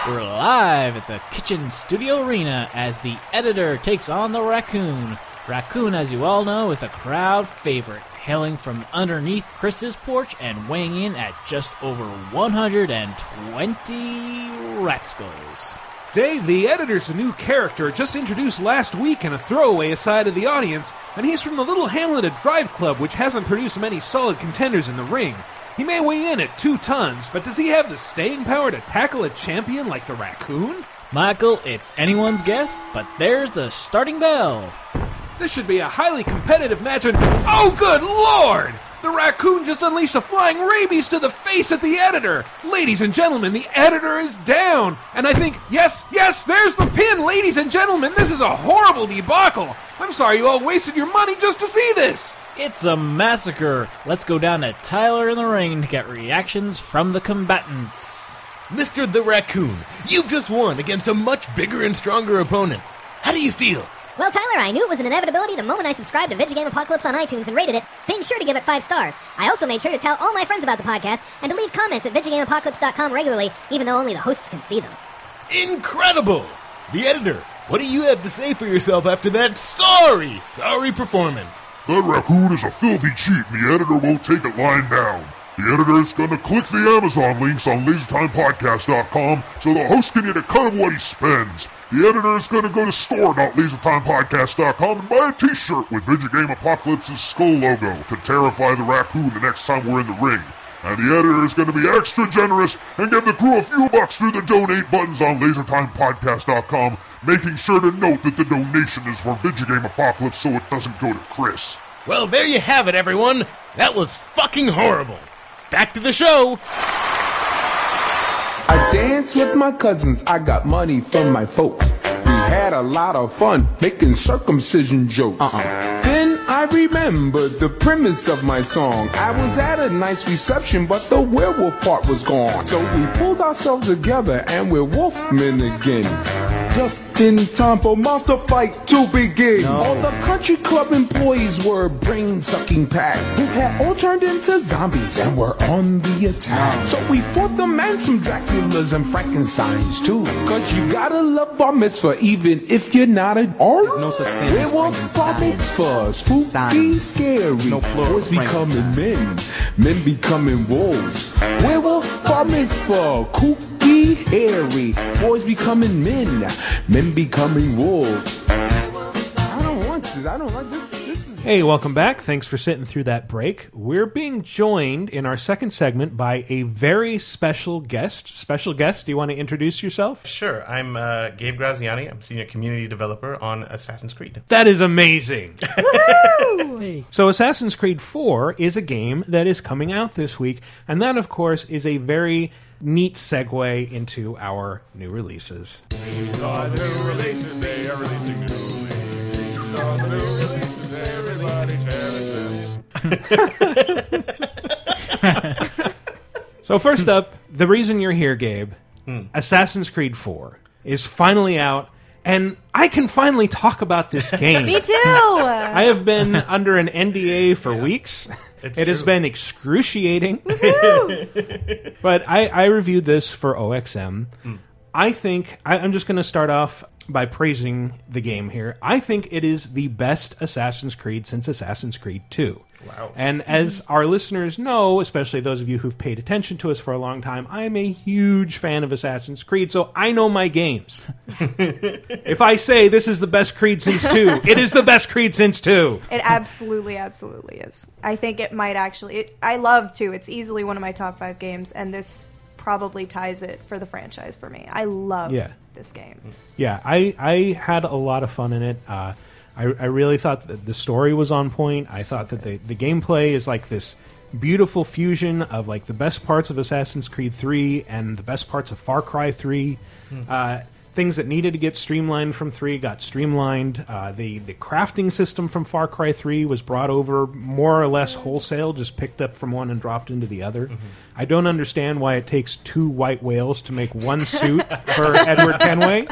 We're live at the Kitchen Studio Arena as the editor takes on the raccoon. Raccoon, as you all know, is the crowd favorite, hailing from underneath Chris's porch and weighing in at just over 120 rat skulls. Dave, the editor's a new character just introduced last week in a throwaway aside of the audience, and he's from the little hamlet of Drive Club, which hasn't produced many solid contenders in the ring. He may weigh in at two tons, but does he have the staying power to tackle a champion like the raccoon? Michael, it's anyone's guess, but there's the starting bell. This should be a highly competitive match, and oh, good lord! The raccoon just unleashed a flying rabies to the face at the editor! Ladies and gentlemen, the editor is down! And I think, yes, yes, there's the pin! Ladies and gentlemen, this is a horrible debacle! I'm sorry you all wasted your money just to see this! It's a massacre. Let's go down to Tyler in the ring to get reactions from the combatants. Mr. the Raccoon, you've just won against a much bigger and stronger opponent. How do you feel? Well, Tyler, I knew it was an inevitability the moment I subscribed to Vidjagame Apocalypse on iTunes and rated it, being sure to give it five stars. I also made sure to tell all my friends about the podcast and to leave comments at VidjagameApocalypse.com regularly, even though only the hosts can see them. Incredible! The editor, what do you have to say for yourself after that sorry, sorry performance? That raccoon is a filthy cheat, and the editor won't take it lying down. The editor is gonna click the Amazon links on LaserTimePodcast.com so the host can get a cut of what he spends. The editor is gonna go to store.LaserTimePodcast.com and buy a t-shirt with Vidjagame Apocalypse's skull logo to terrify the raccoon the next time we're in the ring. And the editor is going to be extra generous and give the crew a few bucks through the donate buttons on LaserTimePodcast.com, making sure to note that the donation is for Vidjagame Apocalypse so it doesn't go to Chris. Well, there you have it, everyone. That was fucking horrible. Back to the show. I danced with my cousins, I got money from my folks. We had a lot of fun making circumcision jokes. Uh-uh. Then I remembered the premise of my song. I was at a nice reception, but the werewolf part was gone. So we pulled ourselves together and we're wolfmen again. Just in time for monster fight to begin. All the country club employees were brain sucking packed, who had all turned into zombies and were on the attack. So we fought them and some Draculas and Frankensteins too. Cause you gotta love bar mitzvah even if you're not an artist. no such thing as Werewolf bar mitzvah, spooky, scary. No Boys becoming men, men becoming wolves. Werewolf bar mitzvah, kooky, hairy. Boys becoming men, men becoming wolves. I don't want this. I don't like this. This is. Hey, welcome back. Thanks for sitting through that break. We're being joined in our second segment by a very special guest. Special guest, do you want to introduce yourself? Sure, I'm uh, Gabe Graziani. I'm senior community developer on Assassin's Creed. That is amazing. So, Assassin's Creed 4 is a game that is coming out this week, and that, of course, is a very neat segue into our new releases. So, first up, the reason you're here, Gabe, Hmm. Assassin's Creed 4 is finally out, and I can finally talk about this game. Me too. I have been under an NDA for weeks. It's it has been excruciating. but I, I reviewed this for OXM. Hmm. I think I, I'm just going to start off by praising the game here. I think it is the best Assassin's Creed since Assassin's Creed 2. Wow. And as our listeners know, especially those of you who've paid attention to us for a long time, I am a huge fan of Assassin's Creed, so I know my games. if I say this is the best Creed since 2, it is the best Creed since 2. It absolutely, absolutely is. I think it might actually. It, I love 2. It's easily one of my top five games, and this probably ties it for the franchise for me. I love Yeah. this game. Yeah, I, I had a lot of fun in it. Uh, I, I really thought that the story was on point. I thought that the, the gameplay is like this beautiful fusion of like the best parts of Assassin's Creed 3 and the best parts of Far Cry 3. Hmm. Uh, things that needed to get streamlined from 3 got streamlined. Uh, the, the crafting system from Far Cry 3 was brought over more or less wholesale, just picked up from one and dropped into the other. I don't understand why it takes two white whales to make one suit for Edward Kenway,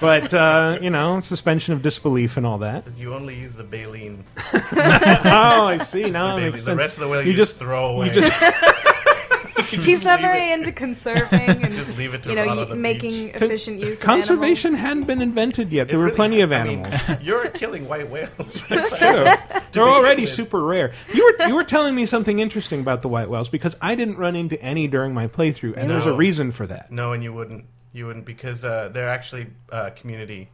but uh, you know, suspension of disbelief and all that. You only use the baleen. oh, I see. Now The it makes The rest of the whale you just throw away. You just He's not very into conserving and Just leave it to you know rot y- the making efficient use. conservation of hadn't been invented yet. There It were really- plenty of I mean, animals. you're killing white whales. It's true. They're already super rare. You were you were telling me something interesting about the white whales because I didn't run into any during my playthrough, and there's a reason for that. No, and you wouldn't. You wouldn't because uh, they're actually uh, community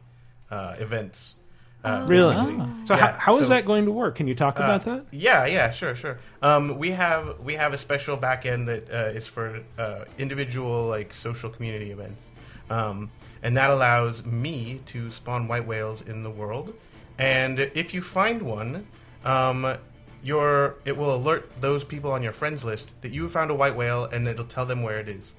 uh, events. Uh, Really? basically. So how, Yeah, how is so- that going to work? Can you talk Uh, about that? Yeah, yeah, sure, sure. Um, we have we have a special backend that uh, is for uh, individual like social community events, um, and that allows me to spawn white whales in the world. And if you find one, um, your it will alert those people on your friends list that you found a white whale, and it'll tell them where it is.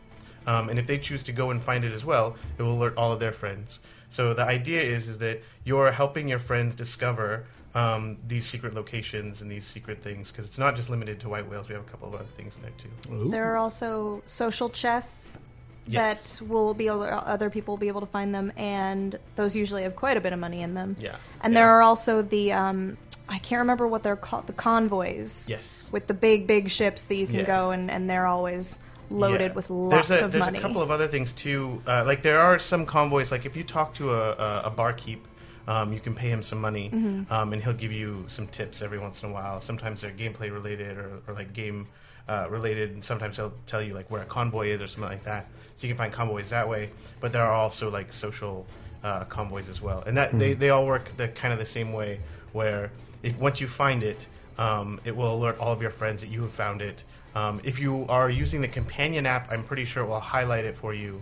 Um, and if they choose to go and find it as well, it will alert all of their friends. So the idea is is that you're helping your friends discover um, these secret locations and these secret things because it's not just limited to white whales. We have a couple of other things in there too. There are also social chests Yes. that will be able, other people will be able to find them, and those usually have quite a bit of money in them. Yeah. And there are also the um, I can't remember what they're called, the convoys. Yes. With the big, big ships that you can Yeah. go and, and they're always loaded Yeah. with lots there's a, of there's money. a couple of other things too. Uh, like there are some convoys. Like if you talk to a, a, a barkeep, um, you can pay him some money, Mhm. um, and he'll give you some tips every once in a while. Sometimes they're gameplay related or, or like game uh, related, and sometimes he'll tell you like where a convoy is or something like that. So you can find convoys that way. But there are also like social uh, convoys as well, and that they, Mhm. they all work the kind of the same way. Where if once you find it, um, it will alert all of your friends that you have found it. Um, if you are using the companion app, I'm pretty sure it will highlight it for you,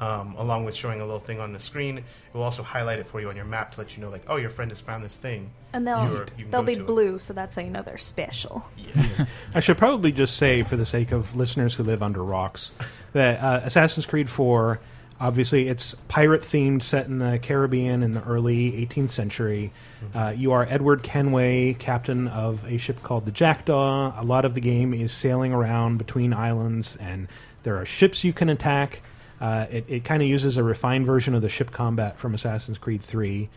um, along with showing a little thing on the screen. It will also highlight it for you on your map to let you know, like, oh, your friend has found this thing. and they'll You're- you can they'll go be to it. blue, so that's how you know they're special. I should probably just say, for the sake of listeners who live under rocks, that uh, Assassin's Creed 4, obviously, it's pirate themed, set in the Caribbean in the early 18th century. Uh, you are Edward Kenway, captain of a ship called the Jackdaw. A lot of the game is sailing around between islands, and there are ships you can attack. Uh, it it kind of uses a refined version of the ship combat from Assassin's Creed Three.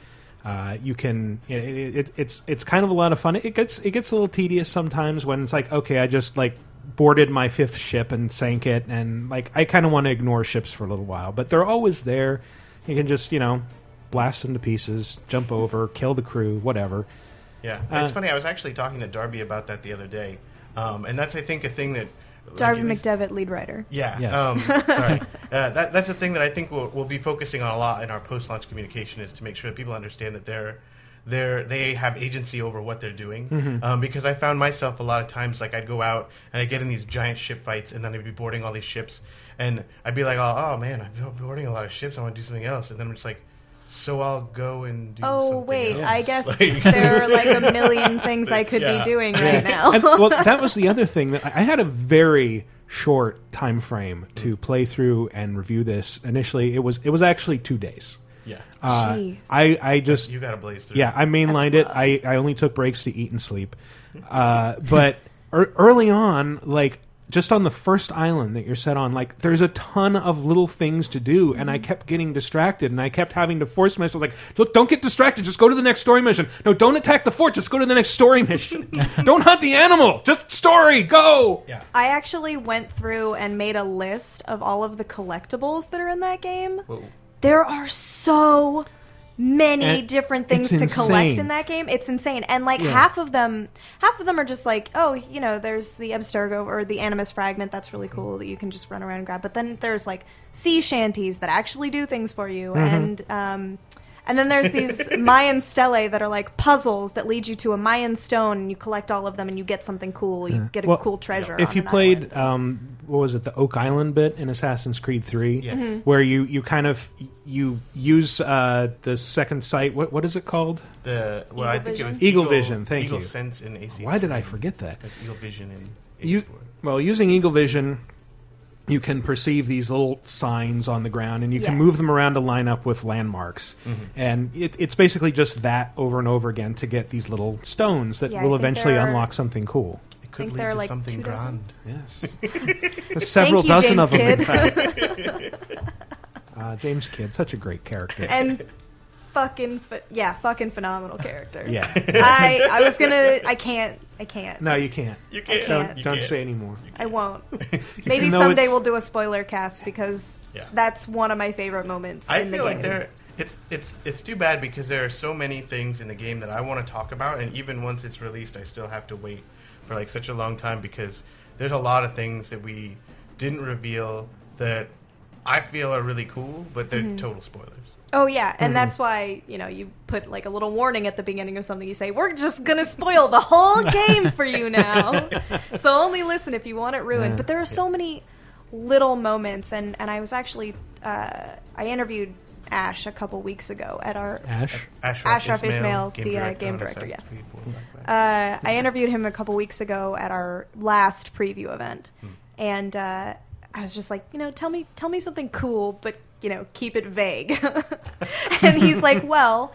Uh, you can it, it, it's it's kind of a lot of fun. It gets it gets a little tedious sometimes when it's like okay, I just like boarded my fifth ship and sank it, and like I kind of want to ignore ships for a little while, but they're always there. You can just you know blast them to pieces, jump over, kill the crew, whatever. Yeah, Uh, it's funny. I was actually talking to Darby about that the other day, um, and that's I think a thing that Darby at least- McDevitt, lead writer. Yeah. Yes. Um, sorry. Uh, that, that's a thing that I think we'll, we'll be focusing on a lot in our post-launch communication is to make sure that people understand that they're they're they have agency over what they're doing. Mhm. Um, because I found myself a lot of times like I'd go out and I'd get in these giant ship fights and then I'd be boarding all these ships and I'd be like, oh, oh man, I'm boarding a lot of ships. I want to do something else. And then I'm just like, so I'll go and do. Oh something wait, else. I guess Like- there are like a million things I could Yeah. be doing right now. and, well, that was the other thing that I I had a very short time frame to play through and review this. Initially, it was it was actually two days. Yeah. Uh, Jeez. I I just You gotta blaze through Yeah. I mainlined it. I I only took breaks to eat and sleep. Uh, but er, early on, like just on the first island that you're set on, like there's a ton of little things to do, and I kept getting distracted, and I kept having to force myself, like, look, don't get distracted, just go to the next story mission. No, don't attack the fort, just go to the next story mission. don't hunt the animal, just story, go. Yeah. I actually went through and made a list of all of the collectibles that are in that game. There are so many And different things to collect in that game. It's insane. And like Yeah. half of them half of them are just like, oh, you know, there's the Abstergo or the Animus fragment, that's really cool that you can just run around and grab. But then there's like sea shanties that actually do things for you Mhm. and um and then there's these Mayan stelae that are like puzzles that lead you to a Mayan stone, and you collect all of them, and you get something cool. You Yeah. get a Well, cool treasure. If on you an played, um, what was it, the Oak Island bit in Assassin's Creed Three, Yes. Mhm. where you you kind of you use uh, the second sight. What what is it called? The well, I think it was Eagle, Vision. Thank Eagle you. Sense in AC. Why did I forget that? That's Eagle Vision in You, well, using Eagle Vision, you can perceive these little signs on the ground, and you can move them around to line up with landmarks. Mhm. And it, it's basically just that over and over again to get these little stones that Yeah, will eventually are- unlock something cool. It could think lead to like something two dozen. grand. Yes. There's several Thank you, dozen of them. in fact. uh, James Kidd, such a great character. and fucking ph- yeah, fucking phenomenal character. Yeah. I I was gonna I can't I can't. no, you can't. You can't. Don't, You don't can't. say anymore. I won't. Maybe though someday it's- we'll do a spoiler cast because Yeah. that's one of my favorite moments I in the feel game. like there. It's it's it's too bad because there are so many things in the game that I want to talk about, and even once it's released, I still have to wait for like such a long time because there's a lot of things that we didn't reveal that I feel are really cool, but they're Mhm. total spoilers. Oh yeah, and Mhm. that's why you know you put like a little warning at the beginning of something. You say we're just gonna spoil the whole game for you now, so only listen if you want it ruined. Yeah. But there are so many little moments, and and I was actually uh, I interviewed Ash a couple weeks ago at our Ash? Ashraf Ashraf Ismail, Ismail, game the uh, game director. Yes, Creed 4 Black uh, I interviewed him a couple weeks ago at our last preview event, and uh, I was just like, you know, tell me, tell me something cool, but you know, keep it vague. and he's like, well,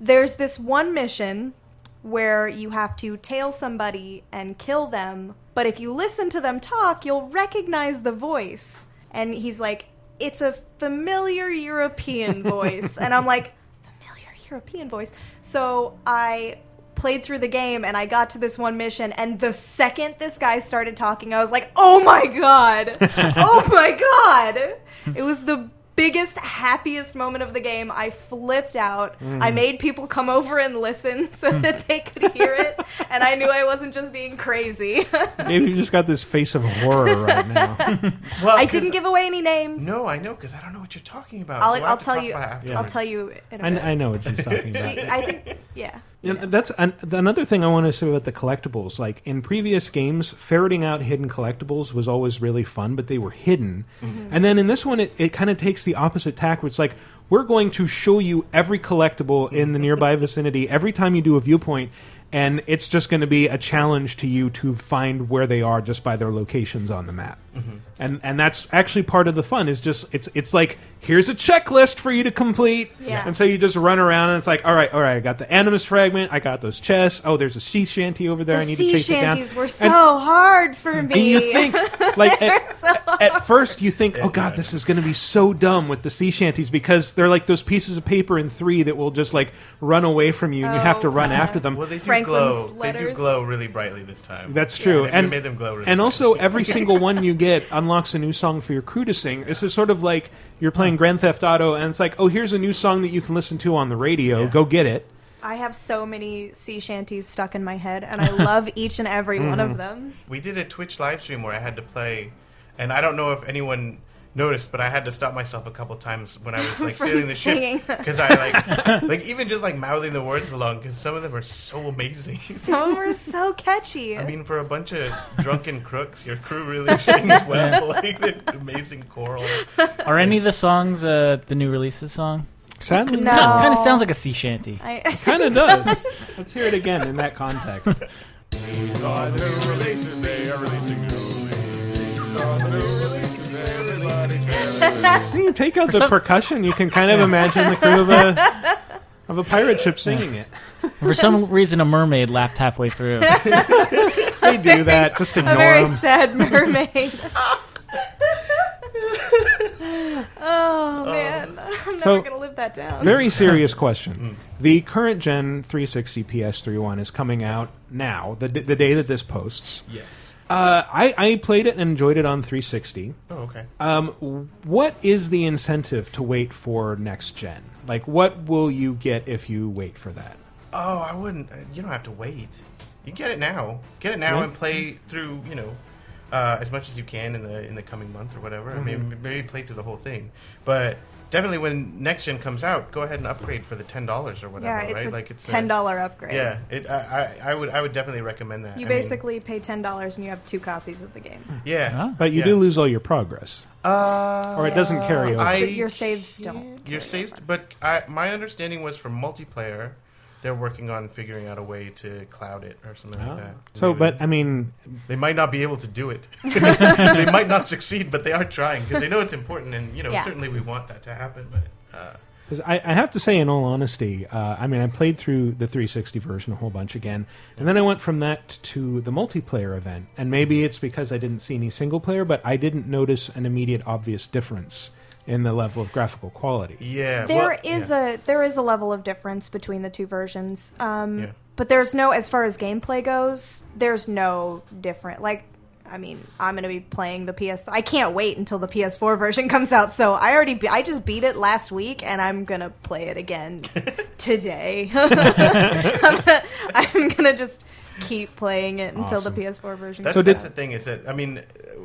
there's this one mission where you have to tail somebody and kill them, but if you listen to them talk, you'll recognize the voice. And he's like, it's a familiar European voice. and I'm like, familiar European voice. So I played through the game and I got to this one mission and the second this guy started talking I was like, "Oh my god. oh my god." It was the biggest happiest moment of the game. I flipped out. Mm. I made people come over and listen so that they could hear it and I knew I wasn't just being crazy. Maybe you just got this face of horror right now. Well, I 'cause- didn't give away any names. No, I know because I don't know what you're talking about. I'll, We'll I'll tell talk you. about it I'll tell you in a I. I know what she's talking about. She, I think, yeah. Yeah, that's an, another thing I want to say about the collectibles. Like in previous games, ferreting out hidden collectibles was always really fun, but they were hidden. Mhm. And then in this one, it, it kind of takes the opposite tack, where it's like we're going to show you every collectible in the nearby vicinity every time you do a viewpoint, and it's just going to be a challenge to you to find where they are just by their locations on the map. Mhm. And and that's actually part of the fun. Is just it's it's like here's a checklist for you to complete, Yeah. and so you just run around and it's like all right, all right, I got the animus fragment, I got those chests. Oh, there's a sea shanty over there. The I need sea to chase it down. shanties were so And- hard for me. and you think like at, so at first you think oh god this is going to be so dumb with the sea shanties because they're like those pieces of paper in three that will just like run away from you and you have to Oh, run yeah. after them Well, they do Franklin's glow. They do glow really brightly this time. that's true They and made them glow really and bright. also every single one you get unlocks a new song for your crew to sing. This is sort of like you're playing grand theft auto and it's like oh here's a new song that you can listen to on the radio. Go get it. I have so many sea shanties stuck in my head, and I love each and every one Mm-hmm. of them. We did a Twitch live stream where I had to play, and I don't know if anyone noticed, but I had to stop myself a couple times when I was like From sailing the singing. ship because I like, like even just like mouthing the words along because some of them are so amazing. Some of them are so catchy. I mean, for a bunch of drunken crooks, your crew really sings well. like the amazing choral. Are any of the songs uh, the new releases song? Sadly, No. Kind of sounds like a sea shanty. I, kind of does let's hear it again in that context These are the new releases, they are releasing new releases. These are the new releases, everybody's very you hmm, take out For the some- percussion you can kind of imagine the crew of a of a pirate ship singing it For some reason, a mermaid laughed halfway through. they do that just a ignore very them sad mermaid. oh um, man, I'm never So, gonna live that down. Very serious question. Mm. The current gen 360 PS3 one is coming out now, the, the day that this posts. Yes. Uh, I, I played it and enjoyed it on 360. Oh, okay. Um, what is the incentive to wait for next gen? Like, what will you get if you wait for that? Oh, I wouldn't. You don't have to wait. You get it now. Get it now Yeah. and play through. You know, uh, as much as you can in the in the coming month or whatever. Mhm. mean, maybe play through the whole thing. But definitely when next gen comes out, go ahead and upgrade for the ten dollars or whatever. Yeah, it's right? a like it's a- $10 upgrade. Yeah, it. I, I I would I would definitely recommend that. You I mean, basically pay ten dollars and you have two copies of the game. yeah, But you yeah. do lose all your progress. Uh, Or it doesn't carry over. I, your saves don't. You're safe, but I, my understanding was for multiplayer, they're working on figuring out a way to cloud it or something like that. So, Maybe- but I mean, they might not be able to do it. they might not succeed, but they are trying because they know it's important, and you know Yeah. certainly we want that to happen. But uh, 'Cause I, I have to say, in all honesty, uh, I mean, I played through the 360 version a whole bunch again, and then I went from that to the multiplayer event. And maybe it's because I didn't see any single player, but I didn't notice an immediate obvious difference in the level of graphical quality. yeah, There is a there is a level of difference between the two versions. Um, Yeah. But there's no, as far as gameplay goes, there's no different. Like, I mean, I'm gonna be playing the PS. I can't wait until the PS4 version comes out. So I already, be- I just beat it last week, and I'm gonna play it again today. I'm, gonna, just keep playing it until Awesome. the PS4 version. That's, comes that's out. the thing is that I mean,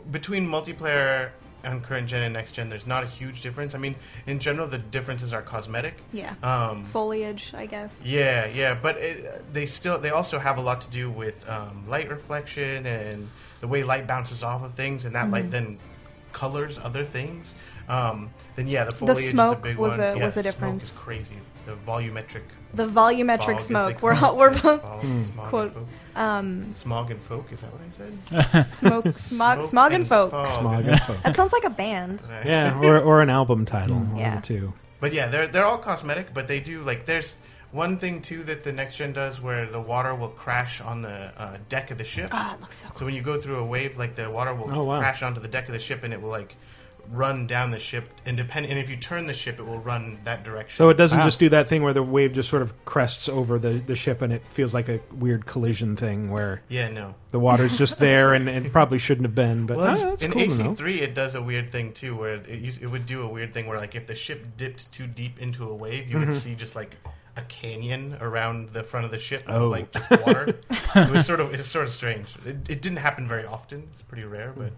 between multiplayer on current gen and next gen, there's not a huge difference. I mean, in general, the differences are cosmetic. Yeah. Um, Foliage, I guess. Yeah, yeah, but it, they still they also have a lot to do with um, light reflection and the way light bounces off of things, and that light Mhm. then colors other things. Um, then yeah, the The foliage smoke is a big was one. a- yeah, was a smoke difference. Is crazy. The volumetric. The volumetric fog, as smoke. they We're call all- we're both- Fog, smog Quote, um, smog and folk. Is that what I said? Smoke, smog, smog and folk. Smog and folk. That sounds like a band. Yeah, or, or an album title, one Yeah. of the two. But yeah, they're they're all cosmetic, but they do like there's one thing too that the next gen does where the water will crash on the uh, deck of the ship. Ah, it looks so Cool. So when you go through a wave, like the water will Oh, wow. crash onto the deck of the ship and it will like run down the ship and depend and if you turn the ship it will run that direction. So it doesn't Wow. just do that thing where the wave just sort of crests over the, the ship and it feels like a weird collision thing where Yeah, no. the water's just there and it probably shouldn't have been. But well, ah, that's in cool to know. AC3 it does a weird thing too where it used, it would do a weird thing where like if the ship dipped too deep into a wave you would see just like a canyon around the front of the ship Oh. of like just water. it was sort of it's sort of strange. It, it didn't happen very often. It's pretty rare, but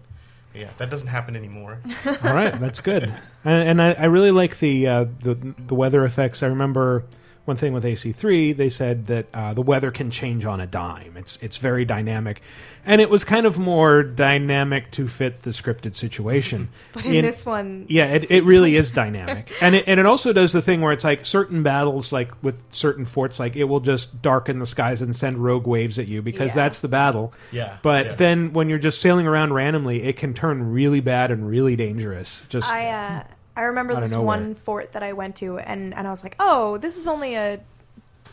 yeah, that doesn't happen anymore. All right, that's good. And, and I, I really like the, uh, the the weather effects. I remember one thing with AC3, they said that uh, the weather can change on a dime. It's it's very dynamic, and it was kind of more dynamic to fit the scripted situation. But in this one, yeah, it, it really is dynamic, and it, and it also does the thing where it's like certain battles, like with certain forts, like it will just darken the skies and send rogue waves at you because Yeah. that's the battle. Yeah, But yeah. then when you're just sailing around randomly, it can turn really bad and really dangerous. Just I uh, I remember this nowhere. one fort that I went to, and and I was like, oh, this is only a,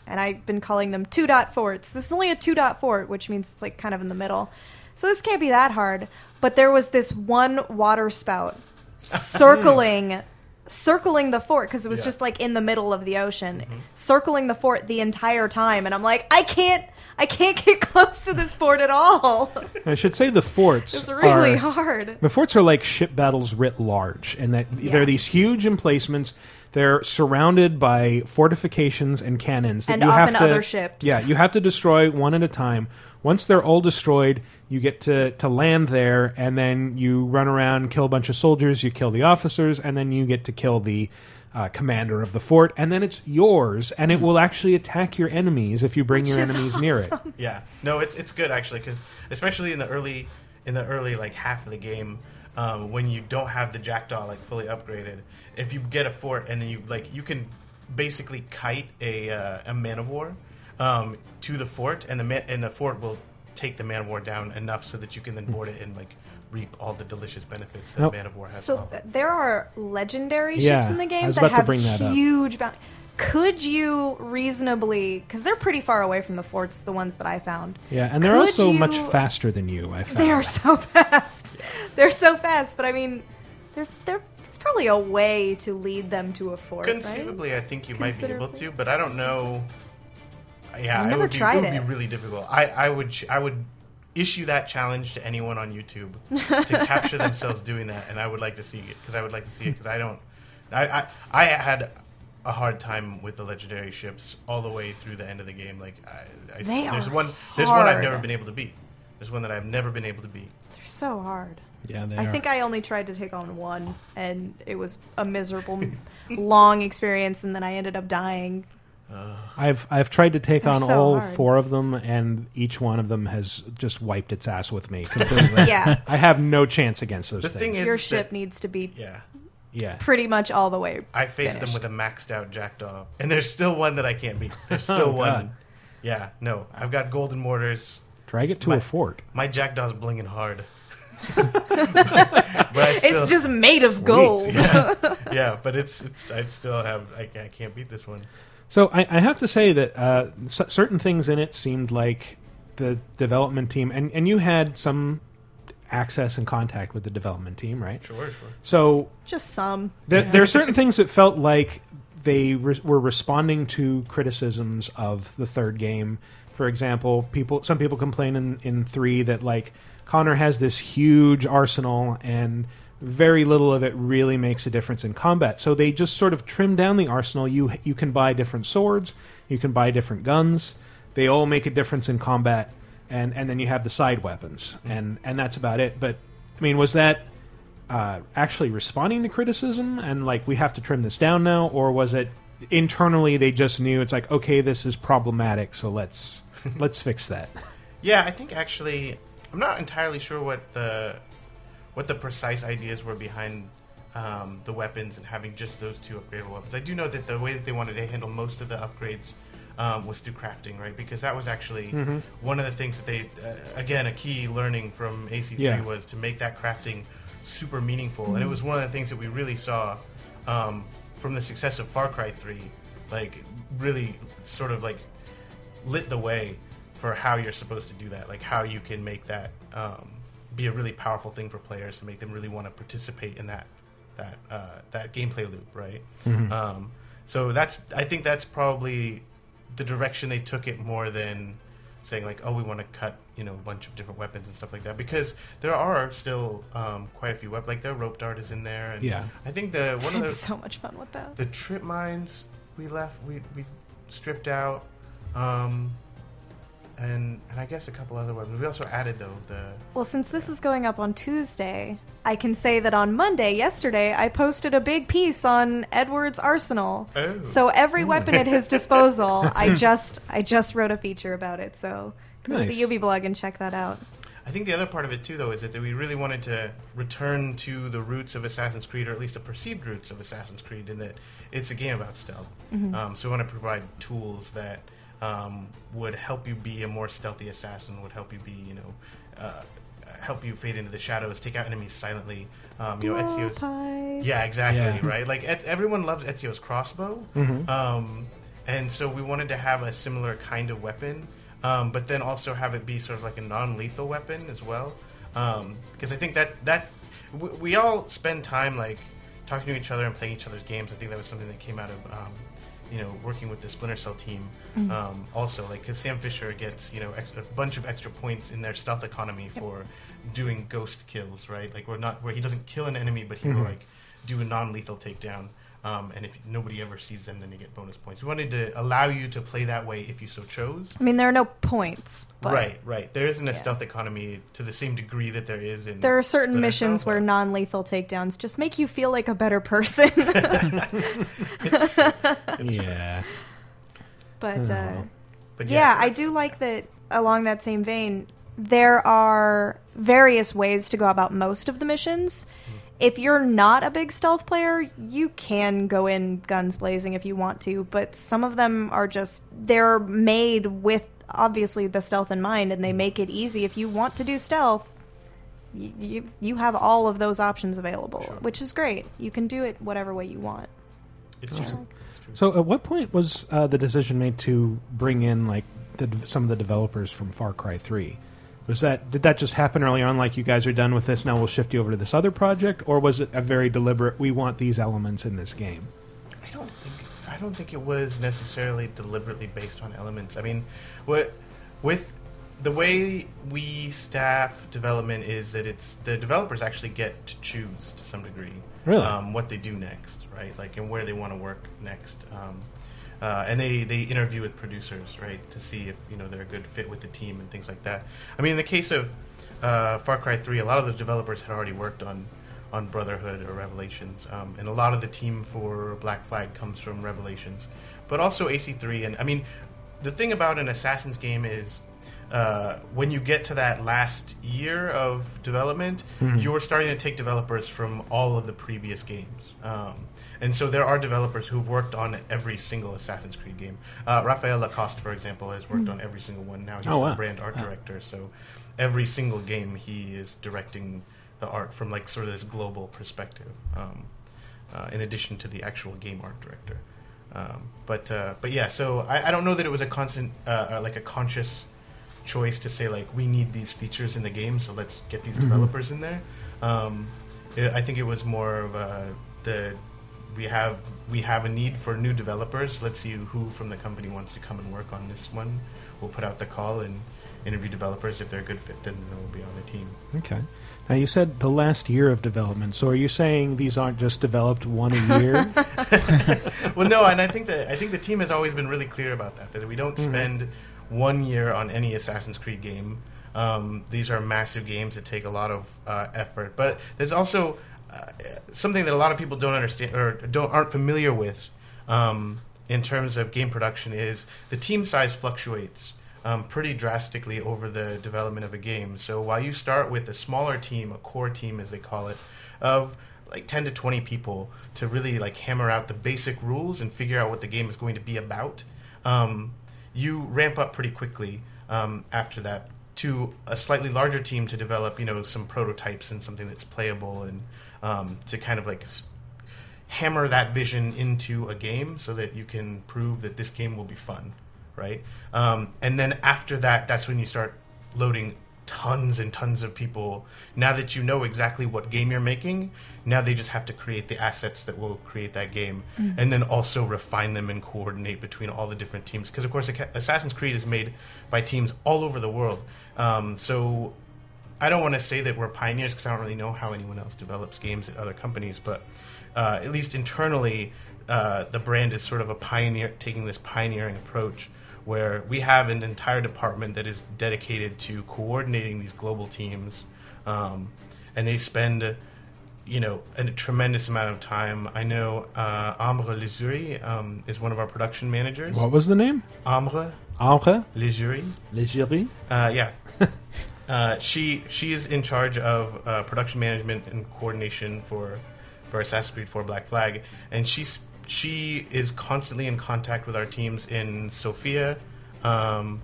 and I've been calling them two dot forts. This is only a two dot fort, which means it's like kind of in the middle. So this can't be that hard. But there was this one water spout circling. Circling the fort because it was Yeah. just like in the middle of the ocean, mm-hmm. circling the fort the entire time, and I'm like, I can't, I can't get close to this fort at all. I should say the forts. It's really are- hard. The forts are like ship battles writ large, and that they're these huge emplacements. They're surrounded by fortifications and cannons that And you have often to, other ships. Yeah, you have to destroy one at a time. Once they're all destroyed, you get to, to land there, and then you run around, kill a bunch of soldiers, you kill the officers, and then you get to kill the uh, commander of the fort, and then it's yours, and it will actually attack your enemies if you bring Which your is enemies near it. awesome. Yeah, no, it's it's good actually because especially in the early in the early like half of the game um, when you don't have the jackdaw like fully upgraded, if you get a fort and then you like you can basically kite a uh, a man of war um, to the fort and the man, and the fort will take the man of war down enough so that you can then board it and like reap all the delicious benefits that Nope. man of war has. So th- there are legendary Yeah, ships in the game that have that huge bounty. Could you reasonably, because they're pretty far away from the forts, the ones that I found. Yeah, and they're Could also you- much faster than you. I found. They are so fast. They're so fast, but I mean, there there's probably a way to lead them to a fort. right? Conceivably, I think you might be able to, but I don't know. Yeah, I've it never would, be, tried it would it. be really difficult. I, I would I would issue that challenge to anyone on YouTube to capture themselves doing that, and I would like to see it because I would like to see it because I don't. I, I I had a hard time with the legendary ships all the way through the end of the game. Like I, I They there's are one there's one I've never been able to beat. There's one that I've never been able to beat. They're so hard. Yeah, they I are. think I only tried to take on one, and it was a miserable, long experience, and then I ended up dying. Uh, I've I've tried to take They're on so all hard. four of them, and each one of them has just wiped its ass with me completely. Yeah. I have no chance against those The things. thing is Your that- ship needs to be Yeah. yeah. pretty much all the way. I faced them with a maxed out jackdaw, and there's still one that I can't beat. There's still Oh, one. God. Yeah, no, I've got golden mortars. Drag it to My- a fort. My jackdaw's blinging hard. but I It's just made of gold. Yeah, yeah, but it's it's. I still have. I, ca- I can't beat this one. So I, I have to say that uh, c- certain things in it seemed like the development team, and, and you had some access and contact with the development team, right? Sure, sure. So Just some. there, there are certain things that felt like they re- were responding to criticisms of the third game. For example, people some people complain in, in three that like Connor has this huge arsenal and very little of it really makes a difference in combat. So they just sort of trim down the arsenal. You you can buy different swords, you can buy different guns. They all make a difference in combat, and and then you have the side weapons, and and that's about it. But I mean, was that uh, actually responding to criticism and like we have to trim this down now, or was it internally they just knew it's like okay, this is problematic, so let's let's fix that. Yeah, I think actually, I'm not entirely sure what the what the precise ideas were behind um, the weapons and having just those two upgradable weapons. I do know that the way that they wanted to handle most of the upgrades um, was through crafting, right? Because that was actually Mhm. one of the things that they, uh, again, a key learning from AC3 Yeah. was to make that crafting super meaningful, and it was one of the things that we really saw um, from the success of Far Cry 3, like really sort of like lit the way for how you're supposed to do that, like how you can make that um, be a really powerful thing for players to make them really want to participate in that that uh, that gameplay loop, right? Mhm. Um, so that's I think that's probably the direction they took it more than saying like, oh, we want to cut you know a bunch of different weapons and stuff like that because there are still um, quite a few weapons. Like the rope dart is in there, and Yeah. I think the one of the so much fun with that. the trip mines we left we, we stripped out um, and and I guess a couple other weapons. We also added though the Well, since this is going up on Tuesday, I can say that on Monday, yesterday, I posted a big piece on Edward's arsenal. Oh. So every weapon at his disposal, I just I just wrote a feature about it. So go Nice. to the UB blog and check that out. I think the other part of it too, though, is that we really wanted to return to the roots of Assassin's Creed, or at least the perceived roots of Assassin's Creed, in that it's a game about stealth. Mhm. Um, so we want to provide tools that um, would help you be a more stealthy assassin, would help you be, you know, uh, help you fade into the shadows, take out enemies silently. Um, you know, Ezio's. Blowpipe. Yeah, exactly. Yeah. Right. Like Et- everyone loves Ezio's crossbow. Mhm. Um, and so we wanted to have a similar kind of weapon, um, but then also have it be sort of like a non-lethal weapon as well. Because I think that that we, we all spend time like talking to each other and playing each other's games. I think that was something that came out of um, you know working with the Splinter Cell team. Mhm. Um, also, like because Sam Fisher gets you know ex- a bunch of extra points in their stealth economy for doing ghost kills, right? Like we're not where he doesn't kill an enemy, but he will Mhm. like do a non-lethal takedown. Um, and if nobody ever sees them, then they get bonus points. We wanted to allow you to play that way if you so chose. I mean, there are no points, but right, right. There isn't a Yeah. stealth economy to the same degree that there is in. there are certain Splinter missions Cell, where non-lethal takedowns just make you feel like a better person. yeah. But, uh, Oh. But yeah, yeah, I do like that. Along that same vein, there are various ways to go about most of the missions. If you're not a big stealth player, you can go in guns blazing if you want to, but some of them are just they're made with obviously the stealth in mind, and they make it easy. If you want to do stealth, you you, you have all of those options available, which is great. You can do it whatever way you want. It's true. So, at what point was uh, the decision made to bring in like the, some of the developers from Far Cry Three? Was that did that just happen early on? Like you guys are done with this now, we'll shift you over to this other project, or was it a very deliberate? We want these elements in this game. I don't think I don't think it was necessarily deliberately based on elements. I mean, what with the way we staff development is that it's the developers actually get to choose to some degree Really? um, what they do next, right? Like and where they want to work next. Um, uh, and they, they interview with producers, right, to see if you know they're a good fit with the team and things like that. I mean, in the case of uh, Far Cry Three, a lot of the developers had already worked on on Brotherhood or Revelations, um, and a lot of the team for Black Flag comes from Revelations, but also AC3. And I mean, the thing about an Assassin's game is uh, when you get to that last year of development, Mhm. you're starting to take developers from all of the previous games. Um, and so there are developers who've worked on every single Assassin's Creed game. Uh, Raphael Lacoste, for example, has worked Mhm. on every single one. Now he's Oh, the brand art Wow. director. So every single game he is directing the art from like sort of this global perspective. Um, uh, in addition to the actual game art director. Um, but uh, but yeah, so I, I don't know that it was a constant uh, uh, like a conscious choice to say like we need these features in the game, so let's get these Mhm. developers in there. Um, it, I think it was more of a, the we have we have a need for new developers. Let's see who from the company wants to come and work on this one. We'll put out the call and interview developers. If they're a good fit, then they'll be on the team. Okay. Now you said the last year of development. So are you saying these aren't just developed one a year? well, no, and I think that I think the team has always been really clear about that. That we don't Mhm. spend one year on any Assassin's Creed game. Um, these are massive games that take a lot of uh, effort, but there's also uh, something that a lot of people don't understand or don't aren't familiar with um, in terms of game production is the team size fluctuates um, pretty drastically over the development of a game. So while you start with a smaller team, a core team as they call it, of like 10 to 20 people to really like hammer out the basic rules and figure out what the game is going to be about, um, you ramp up pretty quickly um, after that to a slightly larger team to develop, you know, some prototypes and something that's playable and um, to kind of like hammer that vision into a game so that you can prove that this game will be fun, right? Um, and then after that, that's when you start loading tons and tons of people. Now that you know exactly what game you're making, now they just have to create the assets that will create that game, Mm. and then also refine them and coordinate between all the different teams. Because of course, Assassin's Creed is made by teams all over the world. Um, so I don't want to say that we're pioneers because I don't really know how anyone else develops games at other companies, but uh, at least internally, uh, the brand is sort of a pioneer, taking this pioneering approach where we have an entire department that is dedicated to coordinating these global teams, um, and they spend you know a tremendous amount of time. I know uh, Ambre Lesuri um, is one of our production managers. What was the name? Ambre Ambre Lesuri. Legeri. Uh, yeah. uh, she she is in charge of uh, production management and coordination for for Assassin's Creed 4 Black Flag, and she's she is constantly in contact with our teams in Sofia, um,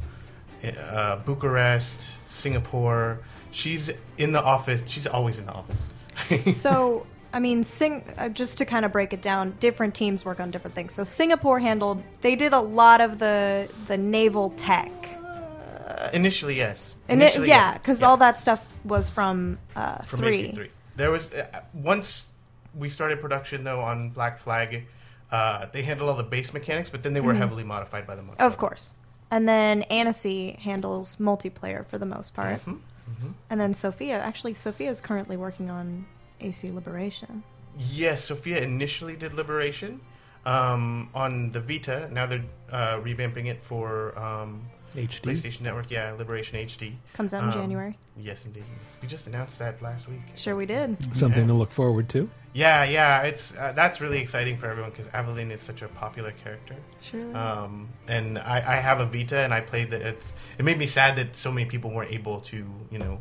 uh, Bucharest, Singapore. She's in the office. She's always in the office. so I mean, Sing. Uh, just to kind of break it down, different teams work on different things. So Singapore handled. They did a lot of the the naval tech. Uh, initially, yes. Initially, it, yeah, because all that stuff was from, uh, from three. AC3. There was uh, once we started production though on Black Flag. Uh, they handled all the base mechanics, but then they were Mhm. heavily modified by the mod. Of course. And then Annecy handles multiplayer for the most part. Mhm, mhm. And then Sofia, actually, Sofia is currently working on AC Liberation. Yes, Sofia initially did Liberation um, on the Vita. Now they're uh, revamping it for um, HD? PlayStation Network. Yeah, Liberation HD Comes out in Um, January. Yes, indeed. We just announced that last week. Sure, we did. Something to look forward to. Yeah, yeah, it's uh, that's really exciting for everyone because Aveline is such a popular character. Sure is. Um, and I, I have a Vita, and I played that. It, it made me sad that so many people weren't able to, you know,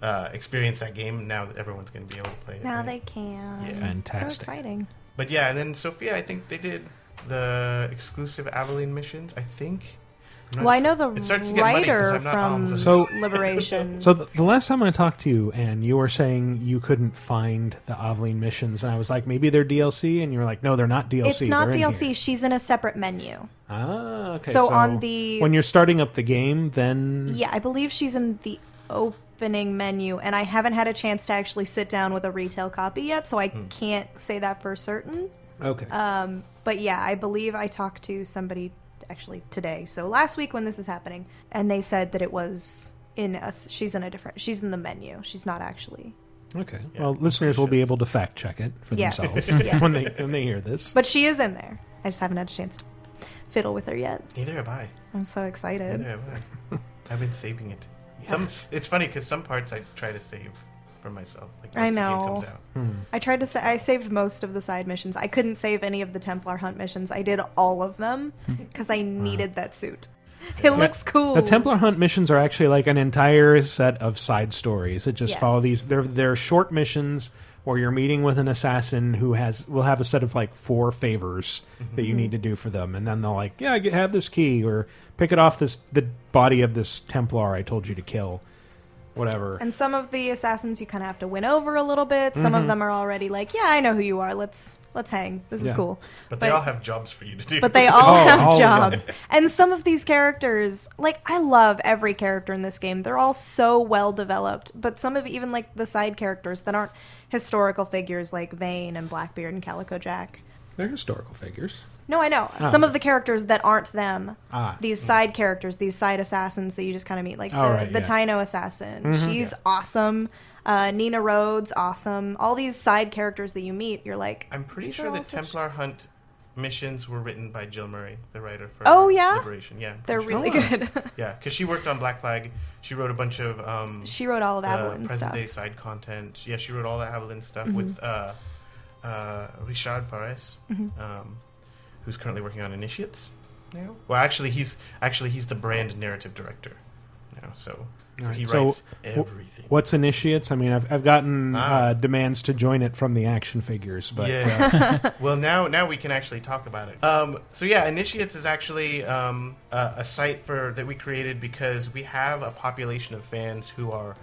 uh, experience that game. Now that everyone's going to be able to play it. Now right? they can. Yeah. Fantastic. So exciting. But yeah, and then Sofia, I think they did the exclusive Aveline missions. I think. I'm not Well, I know the starts to get muddy 'cause writer from So Liberation. So the, the last time I talked to you, and you were saying you couldn't find the Aveline missions, and I was like, maybe they're DLC, and you were like, no, they're not DLC. it's not they're DLC. here." She's in a separate menu. Ah, okay. So on the- when you're starting up the game, then Yeah, I believe she's in the opening menu, and I haven't had a chance to actually sit down with a retail copy yet, so I Hmm. can't say that for certain. Okay. Um, but yeah, I believe I talked to somebody actually today. So last week when this is happening, and they said that it was in us. She's in a different. She's in the menu. She's not actually. okay. well, listeners will be able to fact check it for Yes. themselves Yes. when they when they hear this. But she is in there. I just haven't had a chance to fiddle with her yet. Neither have I. I'm so excited. Neither have I. I've been saving it. Some, it's funny because some parts I try to save for myself. Like I once the game know. comes out. I tried to say I saved most of the side missions. I couldn't save any of the Templar hunt missions. I did all of them because I needed that suit. It looks cool. The Templar Hunt missions are actually like an entire set of side stories that just Yes. follow these. They're they're short missions where you're meeting with an assassin who has will have a set of like four favors that you Mhm. need to do for them, and then they'll like, yeah, get, have this key or pick it off this the body of this Templar I told you to kill, whatever. And some of the assassins you kind of have to win over a little bit. Some Mhm. of them are already like, yeah, I know who you are. Let's let's hang. This is cool. But, they all have jobs for you to do. But they all Oh, have all jobs. And some of these characters, like I love every character in this game. They're all so well developed. But some of even like the side characters that aren't historical figures like Vane and Blackbeard and Calico Jack. They're historical figures. No, I know. Oh. Some of the characters that aren't them. Ah. These side characters, these side assassins that you just kind of meet, like Oh, the, right, the yeah. Taino assassin. Mhm. She's awesome. Uh, Nina Rhodes, awesome. All these side characters that you meet, you're like, I'm pretty these are sure the all such- Templar Hunt missions were written by Jill Murray, the writer for Oh, yeah? Liberation. Yeah, They're pretty really sure. good. yeah, because she worked on Black Flag. She wrote a bunch of. Um, She wrote all of the Aveline Present day side content. Yeah, she wrote all the Aveline stuff Mhm. with uh, uh, Richard Farrese, Mhm. um, who's currently working on Initiates now. Well, actually, he's actually he's the brand narrative director now. So, so Alright, he so writes w- everything. What's initiates? I mean, I've I've gotten Ah. uh, demands to join it from the action figures, but uh, yeah. well, now now we can actually talk about it. Um, so yeah, Initiates is actually um, a, a site for that we created because we have a population of fans who are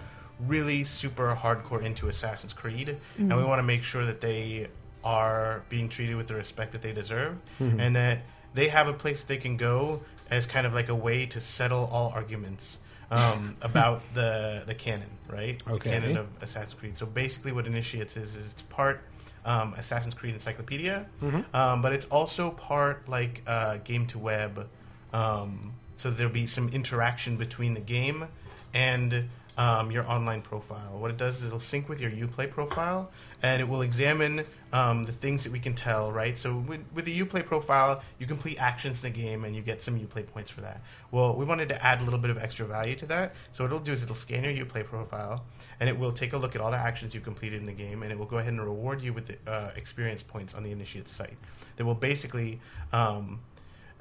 really super hardcore into Assassin's Creed, and we Mhm. want to make sure that they are being treated with the respect that they deserve, Mhm. and that they have a place they can go as kind of like a way to settle all arguments um, about the the canon, right? Okay. The canon of Assassin's Creed. So basically, what Initiates is is it's part um, Assassin's Creed Encyclopedia, Mhm. um, but it's also part like uh, game to web. Um, so there'll be some interaction between the game and um, your online profile. What it does is it'll sync with your UPlay profile, and it will examine um, the things that we can tell. Right. So with, with the UPlay profile, you complete actions in the game, and you get some UPlay points for that. Well, we wanted to add a little bit of extra value to that. So what it'll do is it'll scan your UPlay profile, and it will take a look at all the actions you completed in the game, and it will go ahead and reward you with the, uh, experience points on the initiate site. They will basically um,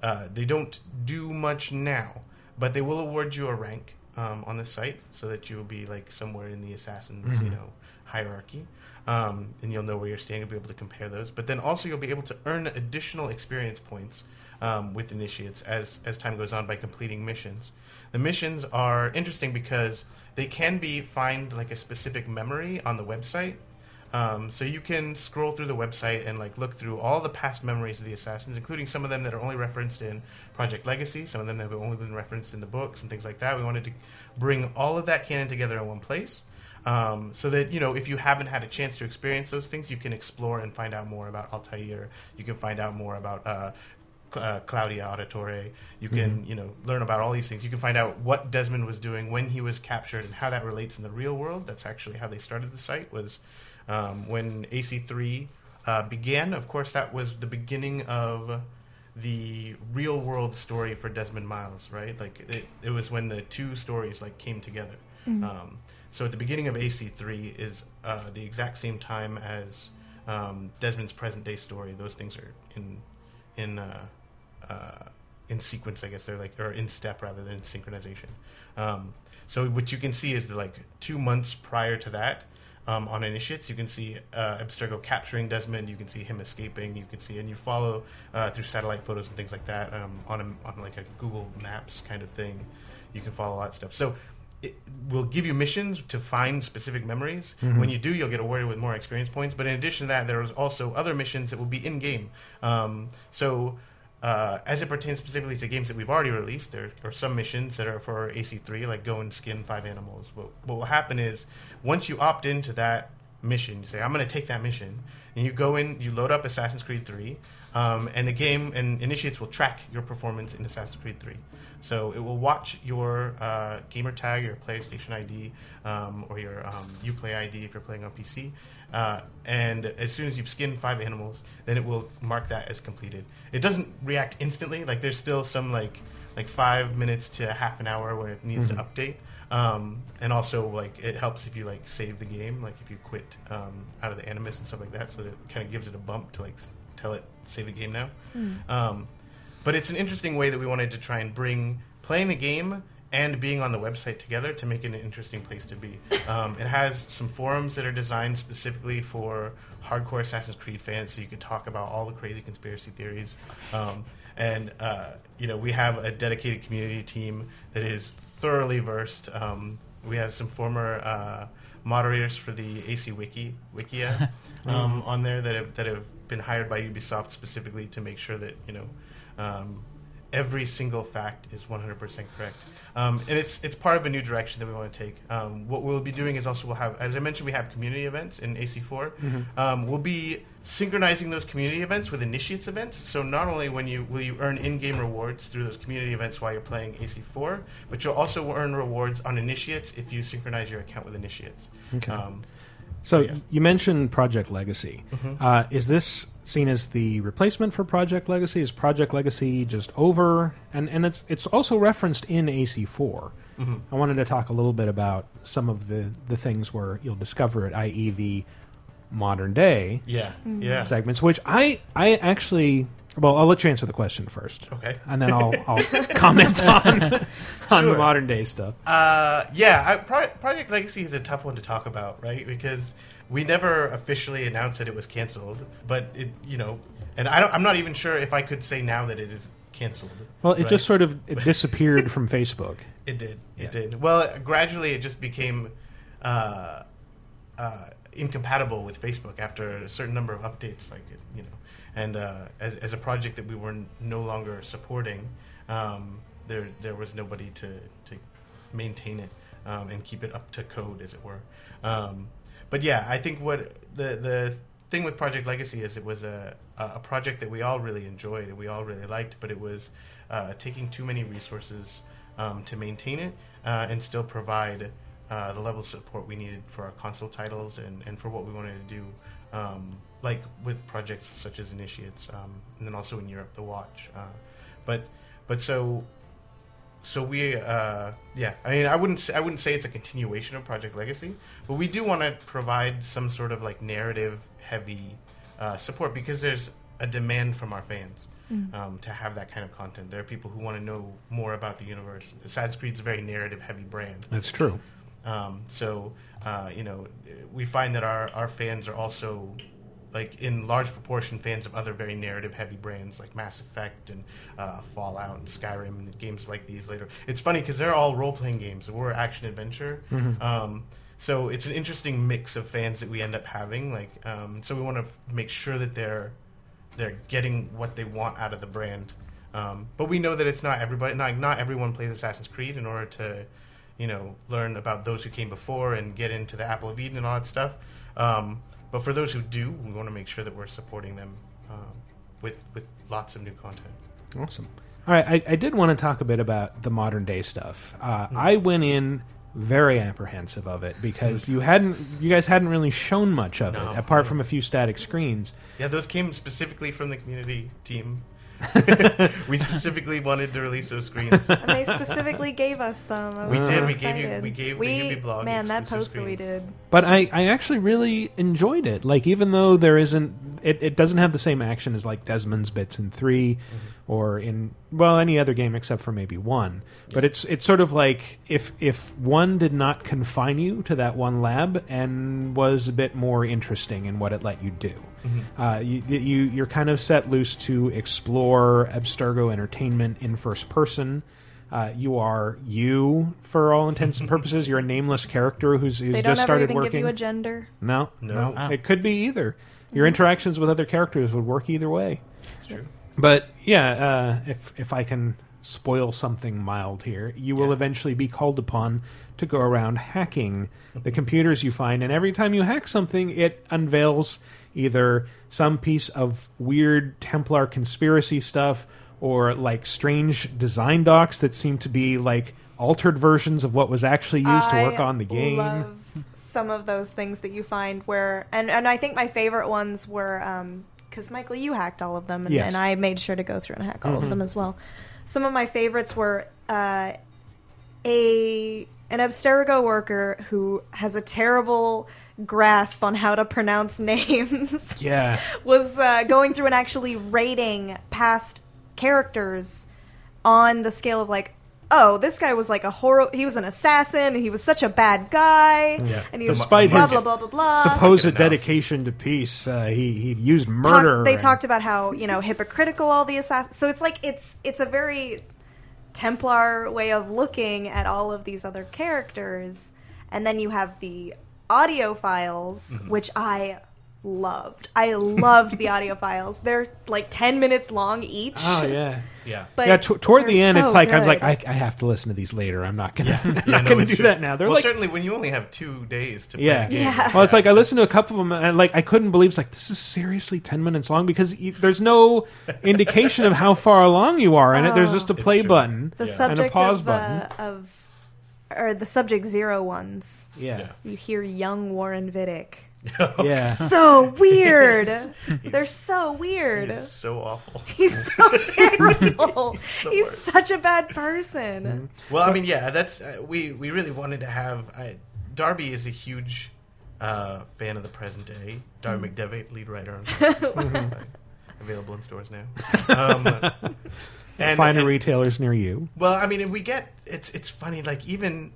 uh, they don't do much now, but they will award you a rank um, on the site so that you will be like somewhere in the assassins, you Mhm. know, hierarchy, um, and you'll know where you're standing. You'll be able to compare those. But then also you'll be able to earn additional experience points um, with initiates as as time goes on by completing missions. The missions are interesting because they can be find like a specific memory on the website. Um, so you can scroll through the website and like look through all the past memories of the assassins, including some of them that are only referenced in Project Legacy, some of them that have only been referenced in the books and things like that. We wanted to bring all of that canon together in one place, um, so that you know if you haven't had a chance to experience those things, you can explore and find out more about Altair. You can find out more about uh, uh, Claudia Auditore. You can Mhm. you know learn about all these things. You can find out what Desmond was doing when he was captured and how that relates in the real world. That's actually how they started the site. Was um, when AC3 uh, began. Of course, that was the beginning of the real world story for Desmond Miles, right? Like it, it was when the two stories like came together. Mhm. Um, so at the beginning of AC3 is uh, the exact same time as um, Desmond's present day story. Those things are in in uh, uh, in sequence, I guess they're like or in step rather than synchronization. Um, so what you can see is that like two months prior to that, um, on initiates, you can see uh, Abstergo capturing Desmond. You can see him escaping. You can see and you follow uh, through satellite photos and things like that um, on a, on like a Google Maps kind of thing. You can follow that stuff. So it will give you missions to find specific memories. Mhm. When you do, you'll get awarded with more experience points. But in addition to that, there is also other missions that will be in game. Um, so, uh, as it pertains specifically to games that we've already released, there are some missions that are for AC3, like go and skin five animals. What, what will happen is once you opt into that mission, you say, I'm going to take that mission, and you go in, you load up Assassin's Creed 3, um, and the game and initiates will track your performance in Assassin's Creed 3. So it will watch your uh, gamer tag, your PlayStation ID, um, or your um, UPlay ID if you're playing on PC. Uh, and as soon as you've skinned five animals, then it will mark that as completed. It doesn't react instantly. Like there's still some like like five minutes to half an hour where it needs Mhm. to update. Um, and also like it helps if you like save the game, like if you quit um, out of the Animus and stuff like that, so that it kind of gives it a bump to like tell it save the game now. Mm. Um, but it's an interesting way that we wanted to try and bring playing the game and being on the website together to make it an interesting place to be. Um, it has some forums that are designed specifically for hardcore Assassin's Creed fans, so you could talk about all the crazy conspiracy theories. Um, and uh, you know, we have a dedicated community team that is thoroughly versed. Um, we have some former uh, moderators for the AC Wiki Wikia um, on there that have that have been hired by Ubisoft specifically to make sure that you know um, every single fact is 100% correct. Um, and it's it's part of a new direction that we want to take. Um, what we'll be doing is also we'll have, as I mentioned, we have community events in AC4. Mhm. Um, we'll be synchronizing those community events with initiates events. So not only when you will you earn in-game rewards through those community events while you're playing AC4, but you'll also earn rewards on initiates if you synchronize your account with initiates. Okay. Um, So yeah. you mentioned Project Legacy. Mhm. Uh, is this seen as the replacement for Project Legacy? Is Project Legacy just over? And and it's it's also referenced in AC4. Mhm. I wanted to talk a little bit about some of the the things where you'll discover it, i.e., the modern day Yeah, Mhm. yeah. segments. Which I I actually well, I'll let you answer the question first. Okay. and then I'll I'll comment on on the modern day stuff. Uh, yeah, I, Pro- Project Legacy is a tough one to talk about, right? Because we never officially announced that it was canceled, but it, you know, and I don't, I'm not even sure if I could say now that it is canceled. Well, it right? just sort of it disappeared from Facebook. It did. It did. Well, gradually it just became uh, uh, incompatible with Facebook after a certain number of updates, like you know, and uh, as, as a project that we were n- no longer supporting, um, there there was nobody to to maintain it um, and keep it up to code, as it were. Um, but yeah, I think what the the thing with Project Legacy is it was a a project that we all really enjoyed and we all really liked, but it was uh, taking too many resources um, to maintain it uh, and still provide uh, the level of support we needed for our console titles and, and for what we wanted to do, um, like with projects such as Initiates, um, and then also in Europe, The Watch. Uh, but but so so we uh, yeah i mean i wouldn't say, i wouldn't say it's a continuation of project legacy but we do want to provide some sort of like narrative heavy uh, support because there's a demand from our fans Mm. um, to have that kind of content there are people who want to know more about the universe assassin's creed's a very narrative heavy brand That's true. um, so uh, you know we find that our, our fans are also like in large proportion fans of other very narrative heavy brands like Mass Effect and uh, Fallout and Skyrim and games like these later. It's funny because they're all role playing games. We're action adventure. Mhm. Um, so it's an interesting mix of fans that we end up having. Like um, so we want to f- make sure that they're they're getting what they want out of the brand. Um, but we know that it's not everybody. Not not everyone plays Assassin's Creed in order to, you know, learn about those who came before and get into the Apple of Eden and all that stuff. Um, but for those who do, we want to make sure that we're supporting them um, with with lots of new content. Awesome. All right, I, I did want to talk a bit about the modern day stuff. Uh, I went in very apprehensive of it because you hadn't, you guys hadn't really shown much of No, it apart no. from a few static screens. Yeah, those came specifically from the community team. we specifically wanted to release those screens. and they specifically gave us some. I We was did, so we gave you- we gave we, Ubi blog Man, that exclusive post that we did. But I, I actually really enjoyed it. Like even though there isn't, it, it doesn't have the same action as like Desmond's bits in 3 mm-hmm. Or in well any other game except for maybe one. But it's it's sort of like if if one did not confine you to that one lab and was a bit more interesting in what it let you do. Mhm. Uh, you, you you're kind of set loose to explore Abstergo entertainment in first person. Uh, you are you for all intents and purposes. You're a nameless character who's, who's They don't just ever started even working. give you a gender. No, No. no, Ah. it could be either. Your interactions with other characters would work either way. That's true. But yeah, uh, if if I can spoil something mild here, you will eventually be called upon to go around hacking the computers you find, and every time you hack something, it unveils either some piece of weird Templar conspiracy stuff or like strange design docs that seem to be like altered versions of what was actually used to work on the game. Love some of those things that you find where, and and I think my favorite ones were because Michael, you hacked all of them, and, Yes. and I made sure to go through and hack all Mhm. of them as well. Some of my favorites were uh, a an Abstergo worker who has a terrible grasp on how to pronounce names. Yeah. was uh, going through and actually rating past characters on the scale of like, oh, this guy was like a horror. He was an assassin. And he was such a bad guy. Yeah. And he was Despite blah his blah blah blah blah. supposed dedication to peace, uh, he he used Talk- murder. they and- talked about how you know hypocritical all the assassins. So it's like it's it's a very Templar way of looking at all of these other characters, and then you have the audio files, Mm-hmm. which I loved. I loved the audio files. They're like ten minutes long each. Oh yeah, yeah. But yeah. T- toward the end, so it's like I was like. I, I have to listen to these later. I'm not gonna, I'm Yeah, not no, gonna do true. that now. They're well, like, certainly when you only have two days to play yeah. the. Well, it's like I listened to a couple of them, and like I couldn't believe it's like this is seriously ten minutes long because you, there's no indication of how far along you are in it. There's just a Oh. play button the and a subject pause of, button. uh, of or the subject zero ones. Yeah. You hear young Warren Vidic. Yeah. So weird. They're so weird. He's so awful. He's so terrible. He's such a bad person. Well, I mean, yeah, that's uh, we we really wanted to have. I, Darby is a huge uh, fan of the present day. Darby Mm. McDevitt, lead writer, on uh, available in stores now. Um, Find and- retailers near you. Well, I mean, we get it's it's funny. Like even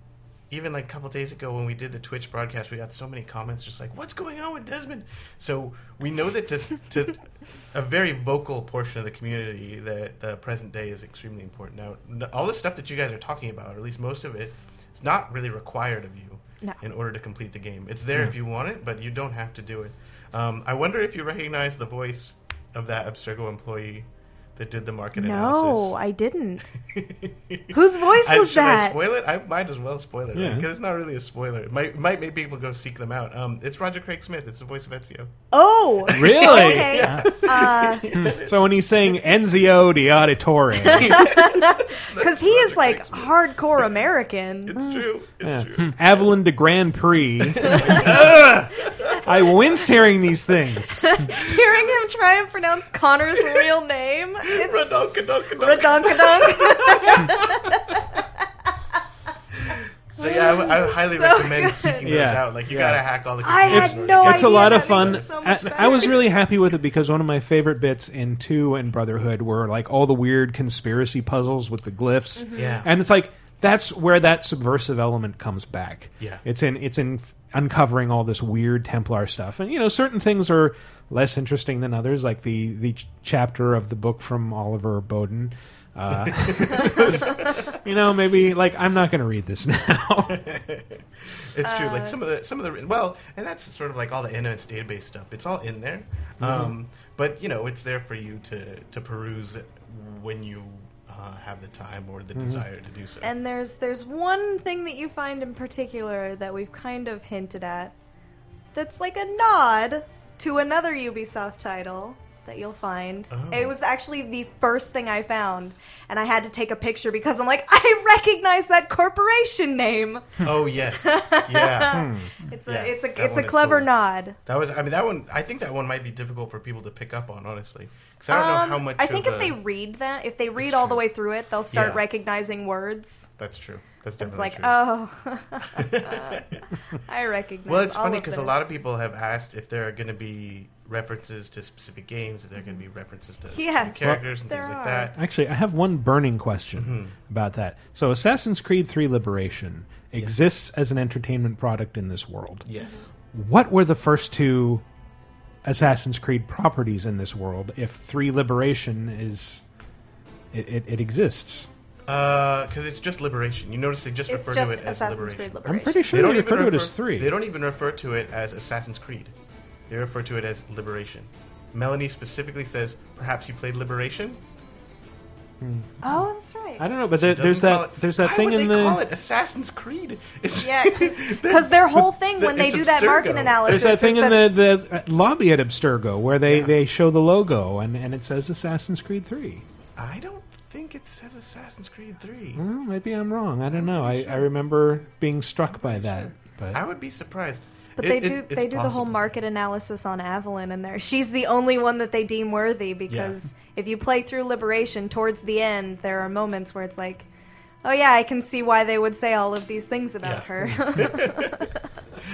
even like a couple days ago when we did the Twitch broadcast, we got so many comments just like, "What's going on with Desmond?" So we know that to, to a very vocal portion of the community that the present day is extremely important. Now, all the stuff that you guys are talking about, or at least most of it, is not really required of you No. in order to complete the game. It's there Yeah. if you want it, but you don't have to do it. Um, I wonder if you recognize the voice of that Abstergo employee that did the market No, I didn't. Whose voice I- was should I that? spoil it? I might as well spoil it Yeah. because it's not really a spoiler. It might, might make people go seek them out. Um, it's Roger Craig Smith. It's the voice of Ezio. Oh, Really? Okay. Uh, so when he's saying Enzio di Auditore, Because he is like hardcore American. It's hmm. true. It's yeah. True. Hmm. Avalon de Grand Prix. I wince hearing these things. Hearing him try and pronounce Connor's real name. It's Radonkadonk. So yeah, I, I highly So recommend good. seeking those Yeah. out. Like you Yeah. gotta hack all the. I had computers. no it's a idea. lot of That fun. it so I, much I was better. really happy with it because one of my favorite bits in two and Brotherhood were like all the weird conspiracy puzzles with the glyphs. Mhm. Yeah. and it's like that's where that subversive element comes back. Yeah. it's in it's in uncovering all this weird Templar stuff, and you know certain things are less interesting than others, like the the ch- chapter of the book from Oliver Bowden. Uh, you know, maybe like I'm not going to read this now. It's true. Uh, Like some of the some of the well, and that's sort of like all the NS database stuff. It's all in there, um, but you know, it's there for you to to peruse when you uh, have the time or the Mhm. desire to do so. And there's there's one thing that you find in particular that we've kind of hinted at that's like a nod to another Ubisoft title that you'll find. Oh. It was actually the first thing I found and I had to take a picture because I'm like I recognize that corporation name. Oh yes, yeah. It's a Yeah, it's a that it's a clever cool. nod. That was. I mean, that one. I think that one might be difficult for people to pick up on, honestly, because I don't Um, know how much. I think of if a- they read that, if they read all the way through it, they'll start Yeah. recognizing words. That's true. That's It's like, true. oh, I recognize. Well, it's all funny because a lot of people have asked if there are going to be references to specific games, if there are going to be references to Yes, characters and things like are. that. Actually, I have one burning question Mhm. about that. So, Assassin's Creed 3 Liberation exists as an entertainment product in this world. Yes. What were the first two Assassin's Creed properties in this world if 3 Liberation is. It, it, it exists? Because Uh, it's just Liberation. You notice they just It's refer just to it as Assassin's Liberation. Creed Liberation. I'm pretty sure They they, don't even refer to it as 3. They don't even refer to it as Assassin's Creed. They refer to it as Liberation. Melanie specifically says, "Perhaps you played Liberation." Oh, that's right. I don't know, but there, there's that it- there's that Why thing would in they the call it Assassin's Creed. It's, Yeah, because their whole thing when they It's do that market analysis There's that thing is in that the, the uh, lobby at Abstergo where they, they show the logo and, and it says Assassin's Creed 3. I don't think it says Assassin's Creed Three. Well, maybe I'm wrong. I don't know. I, I remember being struck by that. But I would be surprised. But It- they it- do it's they do the whole market analysis on Aveline in there. She's the only one that they deem worthy because if you play through Liberation towards the end, there are moments where it's like, oh yeah, I can see why they would say all of these things about Yeah. her.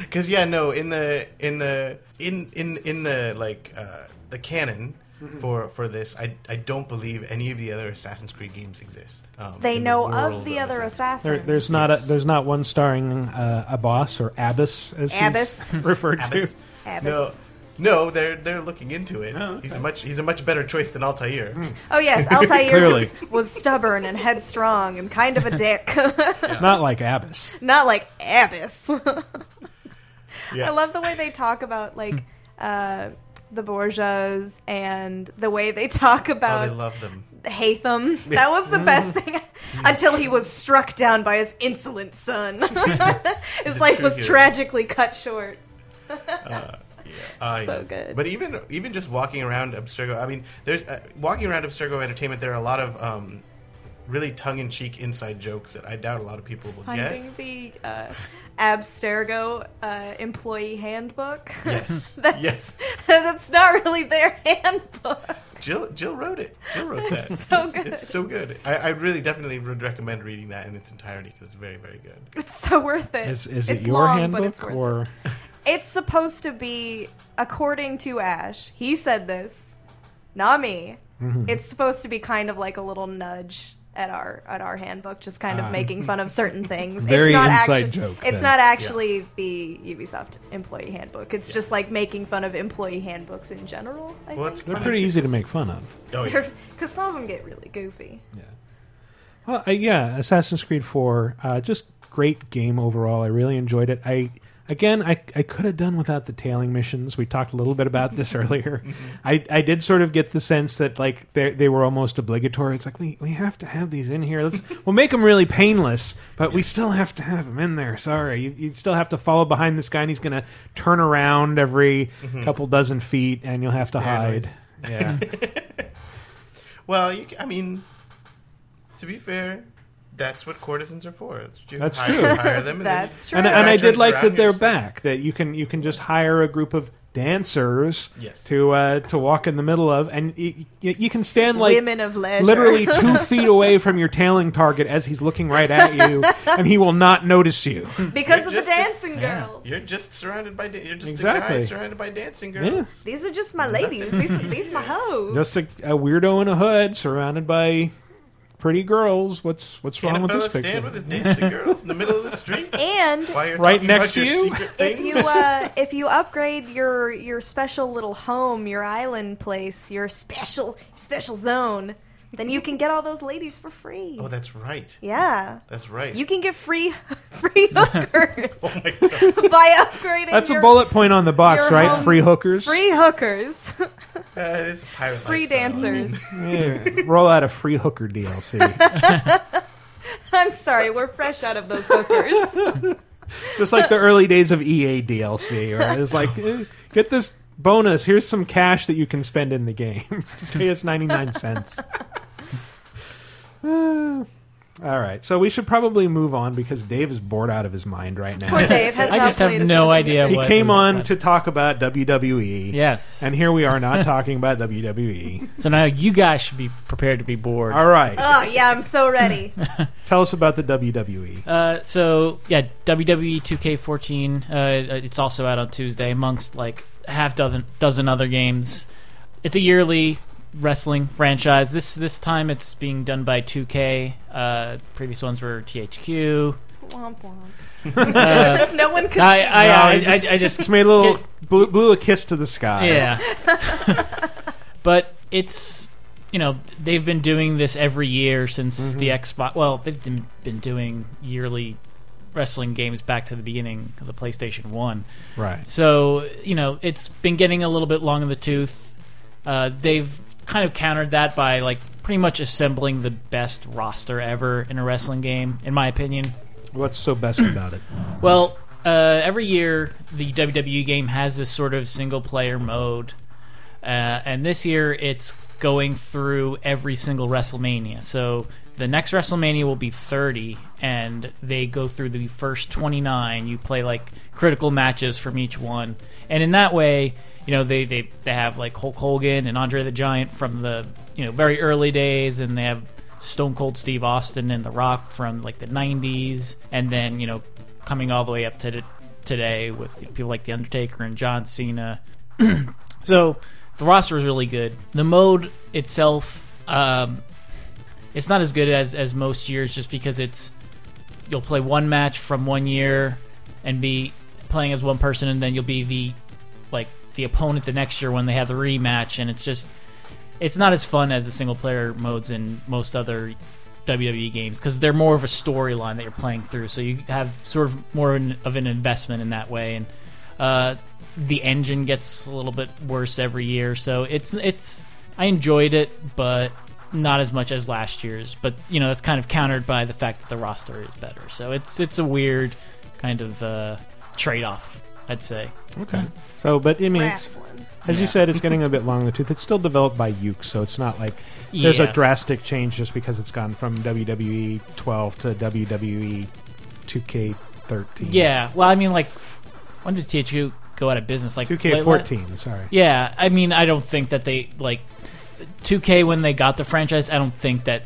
Because yeah, no, in the in the in in in the like uh, the canon for for this, I I don't believe any of the other Assassin's Creed games exist. Um, they know world of the other there, assassins. there's not a, there's not one starring uh, a boss or Abbas as Abbas. he's referred Abbas. to. Abbas. No, no, they're they're looking into it. Oh, He's a much he's a much better choice than Altair. Oh yes, Altair was, was stubborn and headstrong and kind of a dick. Not like Abbas. Not like Abbas. Yeah. I love the way they talk about like uh, the Borgias and the way they talk Oh, about they love them. Haytham. That was the best thing until he was struck down by his insolent son. his life was tragically cut short. Ah, So yes. good. But even even just walking around Abstergo, I mean, there's uh, walking around Abstergo Entertainment. There are a lot of um, really tongue in cheek inside jokes that I doubt a lot of people will get. Finding the uh, Abstergo uh, employee handbook. Yes. that's Yes. that's not really their handbook. Jill Jill wrote it. Jill wrote that. It's so good. It's so good. I, I really definitely would recommend reading that in its entirety because it's very very good. It's so worth it. Is, is It's it your long, but it's handbook worth or It's supposed to be, according to Ash, he said this, not me. Mhm. It's supposed to be kind of like a little nudge at our at our handbook, just kind of Ah. making fun of certain things. Very it's not inside actu- joke, It's then. not actually the Ubisoft employee handbook. It's just like making fun of employee handbooks in general. I Well, think. they're pretty easy to make fun of. Oh yeah. Because some of them get really goofy. Well, uh, yeah, Assassin's Creed 4, uh, just great game overall. I really enjoyed it. I Again, I, I could have done without the tailing missions. We talked a little bit about this earlier. I, I did sort of get the sense that like they they were almost obligatory. It's like we, we have to have these in here. Let's we'll make them really painless, but we still have to have them in there. Sorry, you, you still have to follow behind this guy, and he's going to turn around every Mhm. couple dozen feet, and you'll have to hide. Yeah. well, you, I mean, to be fair, that's what courtesans are for. It's you That's hire, true. Hire them. And then And, and I did like that they're here. back. That you can you can just hire a group of dancers Yes. to uh, to walk in the middle of, and y- y- you can stand like Women of leisure. literally two feet away from your tailing target as he's looking right at you, and he will not notice you. Because You're of the just a- dancing girls. You're just surrounded by. Da- you're just a Exactly. guy surrounded by dancing girls. Yeah. These are just my ladies. These are, these my hoes. Just a, a weirdo in a hood surrounded by pretty girls. What's what's Can wrong a with fella this picture? stand with his dancing girls in the middle of the street? And While you're Right talking next about to your you? secret if things? you uh, if you upgrade your your special little home, your island place, your special special zone, then you can get all those ladies for free. Oh, that's right. Yeah. That's right. You can get free free hookers Oh by upgrading. That's a bullet point on the box, right? home- Free hookers. Free hookers. Uh, it is pirate free lifestyle. dancers. Yeah, roll out a free hooker DLC. I'm sorry, we're fresh out of those hookers. Just like the early days of EA DLC, right? It's like, eh, get this bonus. Here's some cash that you can spend in the game. Just pay us 99 cents. All right. So we should probably move on because Dave is bored out of his mind right now. Poor Dave has I not just have played no Assassin's idea He what came was- on to talk about WWE. Yes. And here we are not talking about. WWE. So now you guys should be prepared to be bored. All right. Oh yeah, I'm so ready. Tell us about the. WWE. Uh, so yeah, WWE 2K14. Uh, it's also out on Tuesday, amongst like half dozen dozen other games. It's a yearly wrestling franchise. This this time it's being done by 2K. Uh, previous ones were THQ. Womp womp. Uh, no one could. I, see I, No, I, he I, I just just made a little get- blew, blew a kiss to the sky. Yeah. but it's you know they've been doing this every year since the Xbox. Well, they've been been doing yearly wrestling games back to the beginning of the PlayStation One. Right. So you know it's been getting a little bit long in the tooth. Uh, they've kind of countered that by like pretty much assembling the best roster ever in a wrestling game, in my opinion. What's so best about it? Well, uh, every year the WWE game has this sort of single player mode, uh, and this year it's going through every single WrestleMania. So the next WrestleMania will be 30, and they go through the first 29. You play like critical matches from each one, and in that way, you know they they, they have like Hulk Hogan and Andre the Giant from the you know very early days, and they have Stone Cold Steve Austin and The Rock from like the 90s, and then you know coming all the way up to the, today with people like The Undertaker and John Cena. so the roster is really good. The mode itself, um, it's not as good as as most years, just because it's you'll play one match from one year and be playing as one person, and then you'll be the like the opponent the next year when they have the rematch, and it's just it's not as fun as the single player modes in most other WWE games because they're more of a storyline that you're playing through. So you have sort of more of an investment in that way, and uh, the engine gets a little bit worse every year. So it's it's I enjoyed it, but not as much as last year's. But you know that's kind of countered by the fact that the roster is better. So it's it's a weird kind of uh, trade off, I'd say. Okay. So, but I mean, it's, Wrestling. as you said, it's getting a bit long in the tooth. It's still developed by Yuke, so it's not like there's Yeah. a drastic change just because it's gone from WWE 12 to WWE 2K13. Yeah, well, I mean, like, when did THQ go out of business? Like 2K14, sorry. Yeah, I mean, I don't think that they like 2K when they got the franchise. I don't think that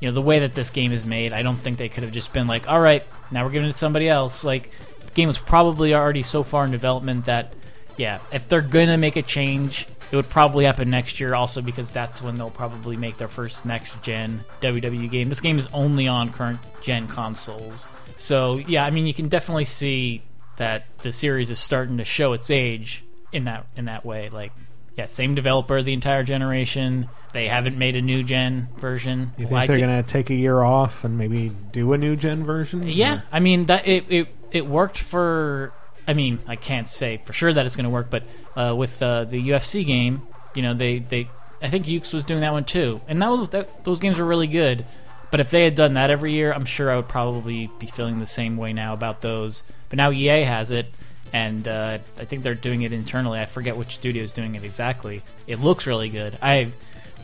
you know the way that this game is made. I don't think they could have just been like, all right, now we're giving it to somebody else. Like, the game was probably already so far in development that yeah, if they're gonna make a change. It would probably happen next year, also because that's when they'll probably make their first next gen WWE game. This game is only on current gen consoles, so yeah, I mean you can definitely see that the series is starting to show its age in that in that way. Like, yeah, same developer the entire generation. They haven't made a new gen version. You think they're going to take a year off and maybe do a new gen version? yeah, Or- I mean that it it, it worked for I mean, I can't say for sure that it's going to work, but uh, with uh, the UFC game, you know, they they I think Yuke's was doing that one too, and that was that, those games were really good. But if they had done that every year, I'm sure I would probably be feeling the same way now about those. But now EA has it, and uh, I think they're doing it internally. I forget which studio is doing it exactly. It looks really good. I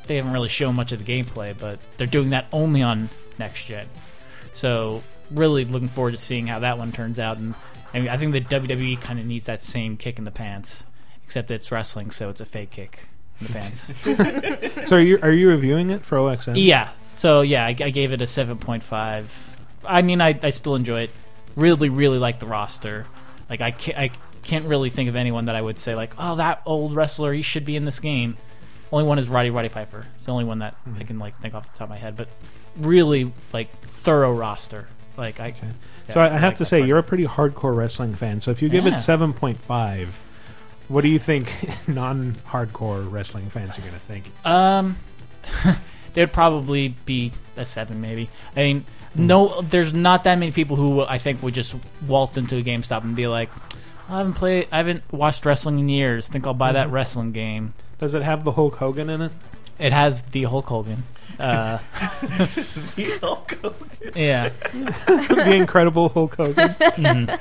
they haven't really shown much of the gameplay, but they're doing that only on next gen. So really looking forward to seeing how that one turns out. And I, mean, I think the WWE kind of needs that same kick in the pants, except it's wrestling, so it's a fake kick in the pants. so are you are you reviewing it for OXM? Yeah. So yeah, I, I gave it a seven point five. I mean, I, I still enjoy it. Really, really like the roster. Like I can't, I can't really think of anyone that I would say like, oh, that old wrestler, he should be in this game. Only one is Roddy Roddy Piper. It's the only one that I can like think off the top of my head. But really, like thorough roster. Like I. So I, I like have to say, part. you're a pretty hardcore wrestling fan. So if you give Yeah. it seven point five, what do you think non-hardcore wrestling fans are going to think? Um, they would probably be a seven, maybe. I mean, no, there's not that many people who I think would just waltz into a GameStop and be like, "I haven't played, I haven't watched wrestling in years. Think I'll buy that Mhm. wrestling game." Does it have the Hulk Hogan in it? It has the Hulk Hogan. Uh, The Hulk Hogan. Yeah. the Incredible Hulk Hogan. Mhm.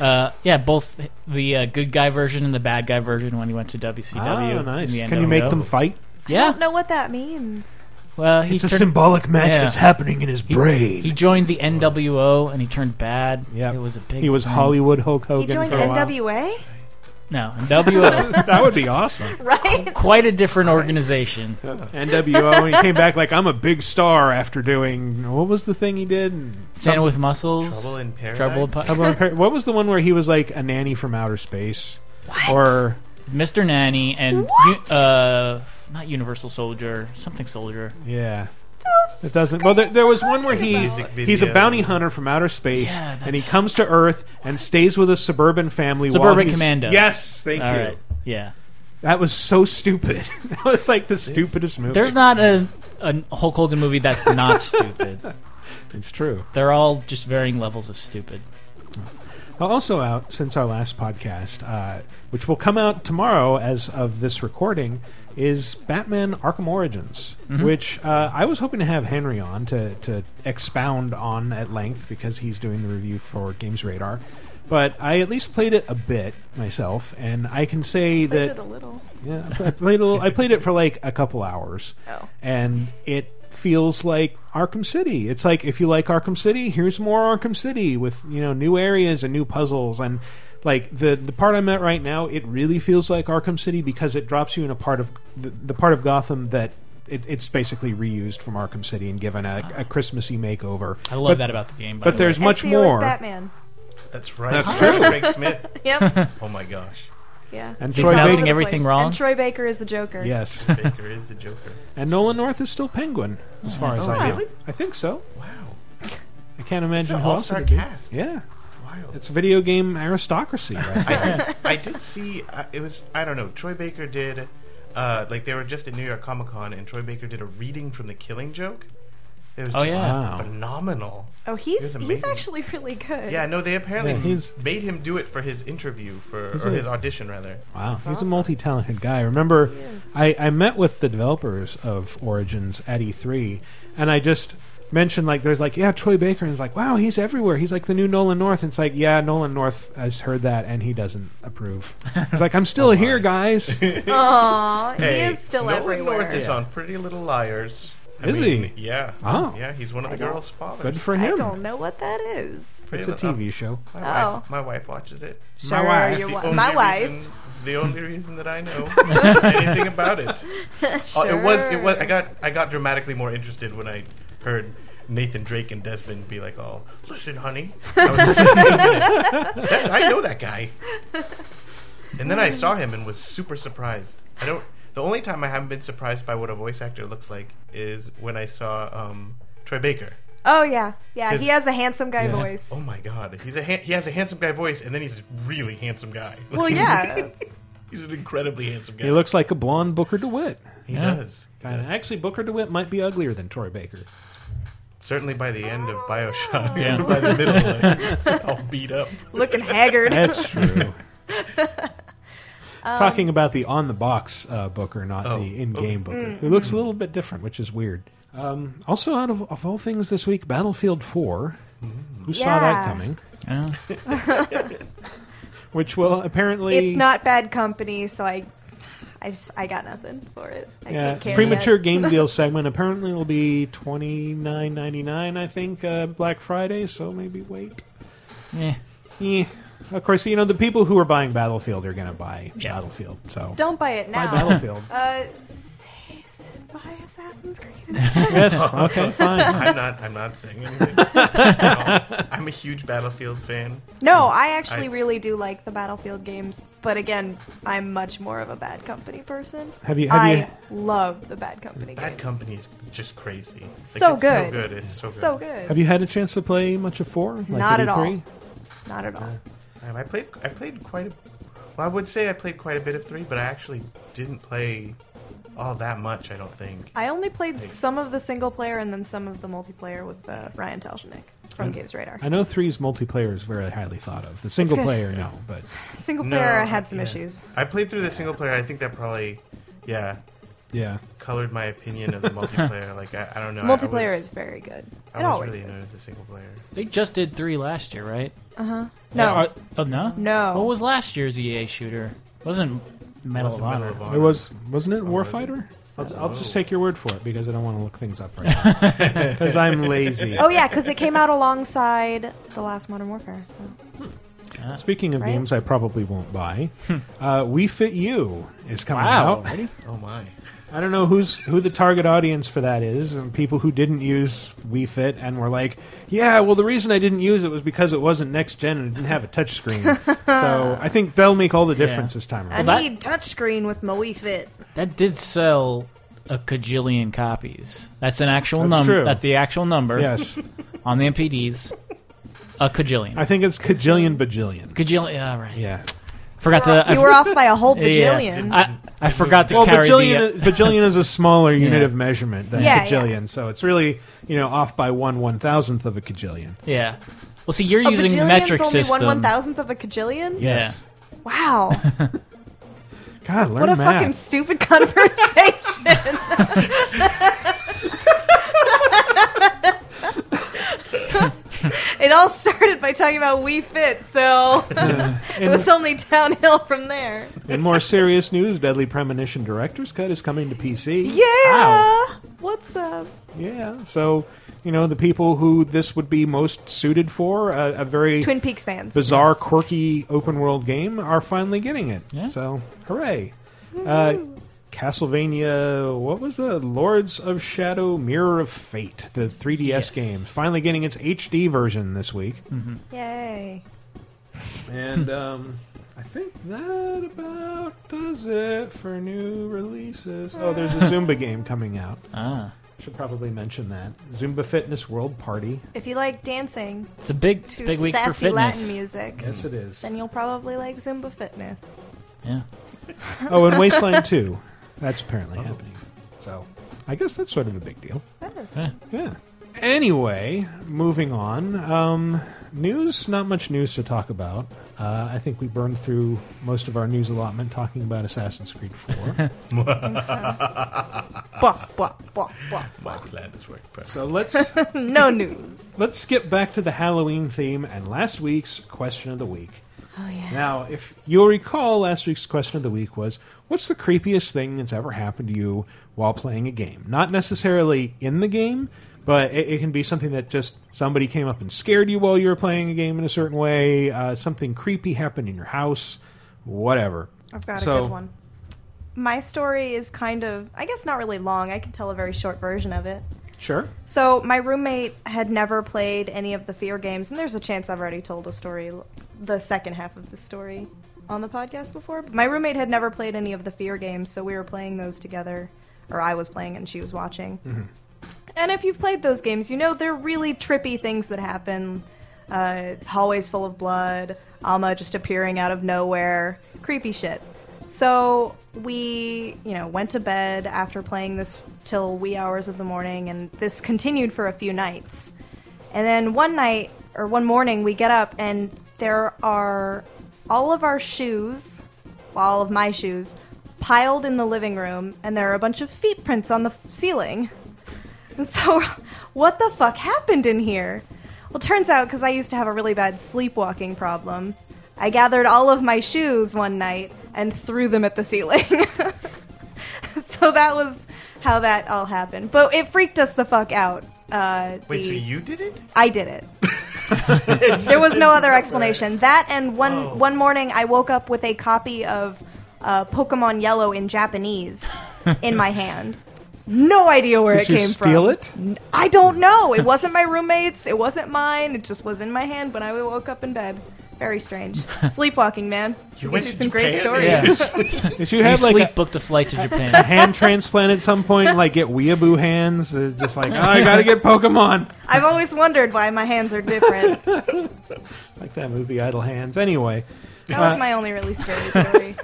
Uh, yeah, both the uh, good guy version and the bad guy version when he went to WCW. Ah, in nice. the Can you make NWO. them fight? Yeah. I Yeah. don't know what that means. Well, he It's a turned- symbolic match yeah. that's happening in his He- brain. He, joined the NWO and he turned bad. Yeah, it was a big. He was thing. Hollywood Hulk Hogan. He joined for a while. NWA, No, NWO. that would be awesome. right? Quite a different organization. NWO, and he came back like I'm a big star after doing what was the thing he did? Santa with muscles. Trouble in Paradise? Trouble in Pa- Trouble in Par- what was the one where he was like a nanny from outer space? Or Mr. Nanny and U- uh, not Universal Soldier, something Soldier. yeah. It doesn't. Well, there, there was one where he he's a bounty hunter from outer space, Yeah, and he comes to Earth and stays with a suburban family. while Suburban he's- Commando. Yes, thank All you. right, Yeah. That was so stupid. that was like the stupidest movie. There's not a, a Hulk Hogan movie that's not stupid. It's true. They're all just varying levels of stupid. Well, Also out since our last podcast, uh, which will come out tomorrow as of this recording, is Batman Arkham Origins, Mhm. which uh, I was hoping to have Henry on to, to expound on at length because he's doing the review for Games Radar. But I at least played it a bit myself, and I can say Played that it a little. yeah, I played a little. I played it for like a couple hours, Oh. and it feels like Arkham City. It's like if you like Arkham City, here's more Arkham City with you know new areas and new puzzles and like the the part I'm at right now. It really feels like Arkham City because it drops you in a part of the, the part of Gotham that. It, it's basically reused from Arkham City and given a, a Christmassy makeover. I love But- that about the game, by But the there's way. much Ezio is more. Batman. That's right. That's true. Craig Smith. Yep. Oh my gosh. Yeah. And He's Troy announcing Baker- everything wrong. And Troy Baker is the Joker. Yes. Baker is the Joker. And Nolan North is still Penguin, as far oh, as Oh, I know. really? I think so. Wow. I can't imagine an who else all-star it cast. Yeah, It's wild. it's video game aristocracy. Right I did, I did see. Uh, it was I don't know. Troy Baker did. Uh, like they were just at New York Comic Con, and Troy Baker did a reading from The Killing Joke. It was Oh, just yeah. Phenomenal. Oh, he's he's actually really good. Yeah, no, they apparently Yeah, he's- made him do it for his interview for or a- his audition rather. Wow, That's he's awesome. a multi-talented guy. Remember, I, I met with the developers of Origins at E3, and I just mentioned like, there's like, yeah, Troy Baker, and it's like, wow, he's everywhere. He's like the new Nolan North. And it's like, yeah, Nolan North has heard that, and he doesn't approve. He's like, I'm still oh, here, guys. Aw, he is still Nolan everywhere. North is Yeah. on Pretty Little Liars. I Is mean, he? Yeah. Oh. Yeah, he's one of the I girls' fathers. Good for him I don't know what that is. Pretty It's a Little- TV show. My Oh. wife, my wife watches it. Sure, wife. your The wi- my wife. reason- the only reason that I know anything about it. Oh, it was. It was. I got. I got dramatically more interested when I heard Nathan Drake and Desmond be like, "Oh, listen, honey." I, was just like, "Wait a minute. That's, I know that guy. And then I saw him and was super surprised. I don't. The only time I haven't been surprised by what a voice actor looks like is when I saw um, Troy Baker. Oh yeah, yeah. He has a handsome guy Yeah. voice. Oh my god, he's a ha- he has a handsome guy voice, and then he's a really handsome guy. Well, yeah. he's an incredibly handsome guy. He looks like a blonde Booker DeWitt. He Yeah. does. Kind of. Actually, Booker DeWitt might be uglier than Troy Baker. Certainly by the end of Bioshock, Yeah. by the middle, like, all beat up. Looking haggard. That's true. Um, Talking about the on the box uh, Booker, not Oh, the in game okay. Booker. Mm. It looks a little bit different, which is weird. Um, also, out of, of all things this week, Battlefield 4. Who saw that Yeah. coming? Which will apparently. It's not bad company, so I, I just I got nothing for it. I Yeah, can't premature it. game deal segment apparently will be twenty nine ninety nine. I think uh, Black Friday, so maybe wait. Yeah. Yeah. Of course, you know the people who are buying Battlefield are going to buy Battlefield. So Don't buy it now. Buy now. Battlefield. Uh, s- s- buy Assassin's Creed. Yes, okay, fine. I'm not. I'm not saying anything. No, I'm a huge Battlefield fan. No, I actually I- really do like the Battlefield games, but again, I'm much more of a Bad Company person. Have you- have I you- love the Bad Company games. Bad games. Company is just crazy. Like, So it's good. So good. It's so good. So good. Have you had a chance to play much of four? Like Not at at all. E3? Not at all. Um, I played. I played quite a. Well, I would say I played quite a bit of three, but I actually didn't play all that much. I don't think. I only played some of the single player and then some of the multiplayer with uh, Ryan Taljonick from I- Games Radar. I know three's multiplayer is very highly thought of. The single player, no, but Single No, player, I had some yeah. issues. I played through the single player. I think that probably, yeah, yeah, colored my opinion of the multiplayer. like I, I don't know. I- I Multiplayer was- is very good. I It was always really is. the single player. They just did three last year, right? Uh huh. Yeah, No. are- oh no, No. What was last year's EA shooter? Wasn't Medal of Honor? Medal of It was wasn't it Oh. Warfighter? I'll, I'll just take your word for it because I don't want to look things up right now because I'm lazy. Oh yeah, because it came out alongside the last Modern Warfare. So Speaking of Right? games, I probably won't buy. uh, Wii Fit U is coming Wow, out. already? Oh my. I don't know who's who the target audience for that is, and people who didn't use Wii Fit and were like, "Yeah, well, the reason I didn't use it was because it wasn't next gen and it didn't have a touchscreen." so I think they'll make all the difference this time I around. need touchscreen with my Wii Fit. That did sell a cajillion copies. That's an actual That's number. true. That's the actual number. Yes. on the NPDs, a cajillion. I think it's cajillion bajillion. Cajillion. Yeah, right. Yeah. Forgot to. I You were off by a whole Yeah. bajillion. I, I forgot to well, carry bajillion, the. Uh, bajillion is a smaller unit Yeah. of measurement than Yeah, cajillion, so it's really you know off by one one thousandth of a cajillion. yeah. Well, see, you're a using bajillion's metric only system. one one thousandth of a cajillion. Yes. Wow. God, learn what a math. fucking stupid conversation. it all started by talking about Wii Fit, so it was only downhill from there. In more serious news, Deadly Premonition Director's Cut is coming to PC. Yeah. What's up? Yeah, so you know the people who this would be most suited for a, a very Twin Peaks fans. bizarre, quirky open world game are finally getting it. So hooray! Uh, Castlevania, what was the Lords of Shadow Mirror of Fate, the 3DS game, finally getting its HD version this week. Yay. And um, I think that about does it for new releases. Oh, there's a Zumba game coming out. Ah. Should probably mention that. Zumba Fitness World Party. If you like dancing It's a big, to big week for fitness. Latin music, Yes, it is. then you'll probably like Zumba Fitness. Yeah. Oh, and Wasteland 2. That's apparently happening. So I guess that's sort of a big deal. That is. Yeah. Yeah. Anyway, moving on. Um, news, not much news to talk about. Uh, I think we burned through most of our news allotment talking about Assassin's Creed 4. Blah, blah, blah, blah. My plan is working perfect. so let's no news. let's skip back to the Halloween theme and last week's question of the week. Oh yeah. Now, if you'll recall, last week's question of the week was What's the creepiest thing that's ever happened to you while playing a game? Not necessarily in the game, but it, it can be something that just somebody came up and scared you while you were playing a game in a certain way, uh, something creepy happened in your house, whatever. I've got So- a good one. My story is kind of, I guess, not really long. I can tell a very short version of it. Sure. So, my roommate had never played any of the Fear games, and there's a chance I've already told a story, the second half of the story, on the podcast before. But my roommate had never played any of the Fear games, so we were playing those together, or I was playing and she was watching. And if you've played those games, you know they're really trippy things that happen. Uh, hallways full of blood, Alma just appearing out of nowhere, creepy shit. So we, you know, went to bed after playing this till wee hours of the morning, and this continued for a few nights. And then one night or one morning, we get up and there are all of our shoes, well, all of my shoes, piled in the living room, and there are a bunch of feet prints on the f- ceiling. And so, what the fuck happened in here? Well, turns out because I used to have a really bad sleepwalking problem, I gathered all of my shoes one night and threw them at the ceiling. so that was how that all happened. But it freaked us the fuck out. Uh, Wait, so you did it? I did it. there was no other explanation. That and one one morning I woke up with a copy of uh, Pokemon Yellow in Japanese in my hand. No idea where Did it you came steal from. it? I don't know. It wasn't my roommate's. It wasn't mine. It just was in my hand when I woke up in bed. Very strange. Sleepwalking, man. You Gives went you to some great Japan? stories. Did you have You like sleep a, booked a flight to Japan. a hand transplant at some point? Like get weeaboo hands? Uh, Just like oh, I gotta get Pokemon. I've always wondered why my hands are different. Like that movie Idle Hands. Anyway, That was uh, my only really scary story.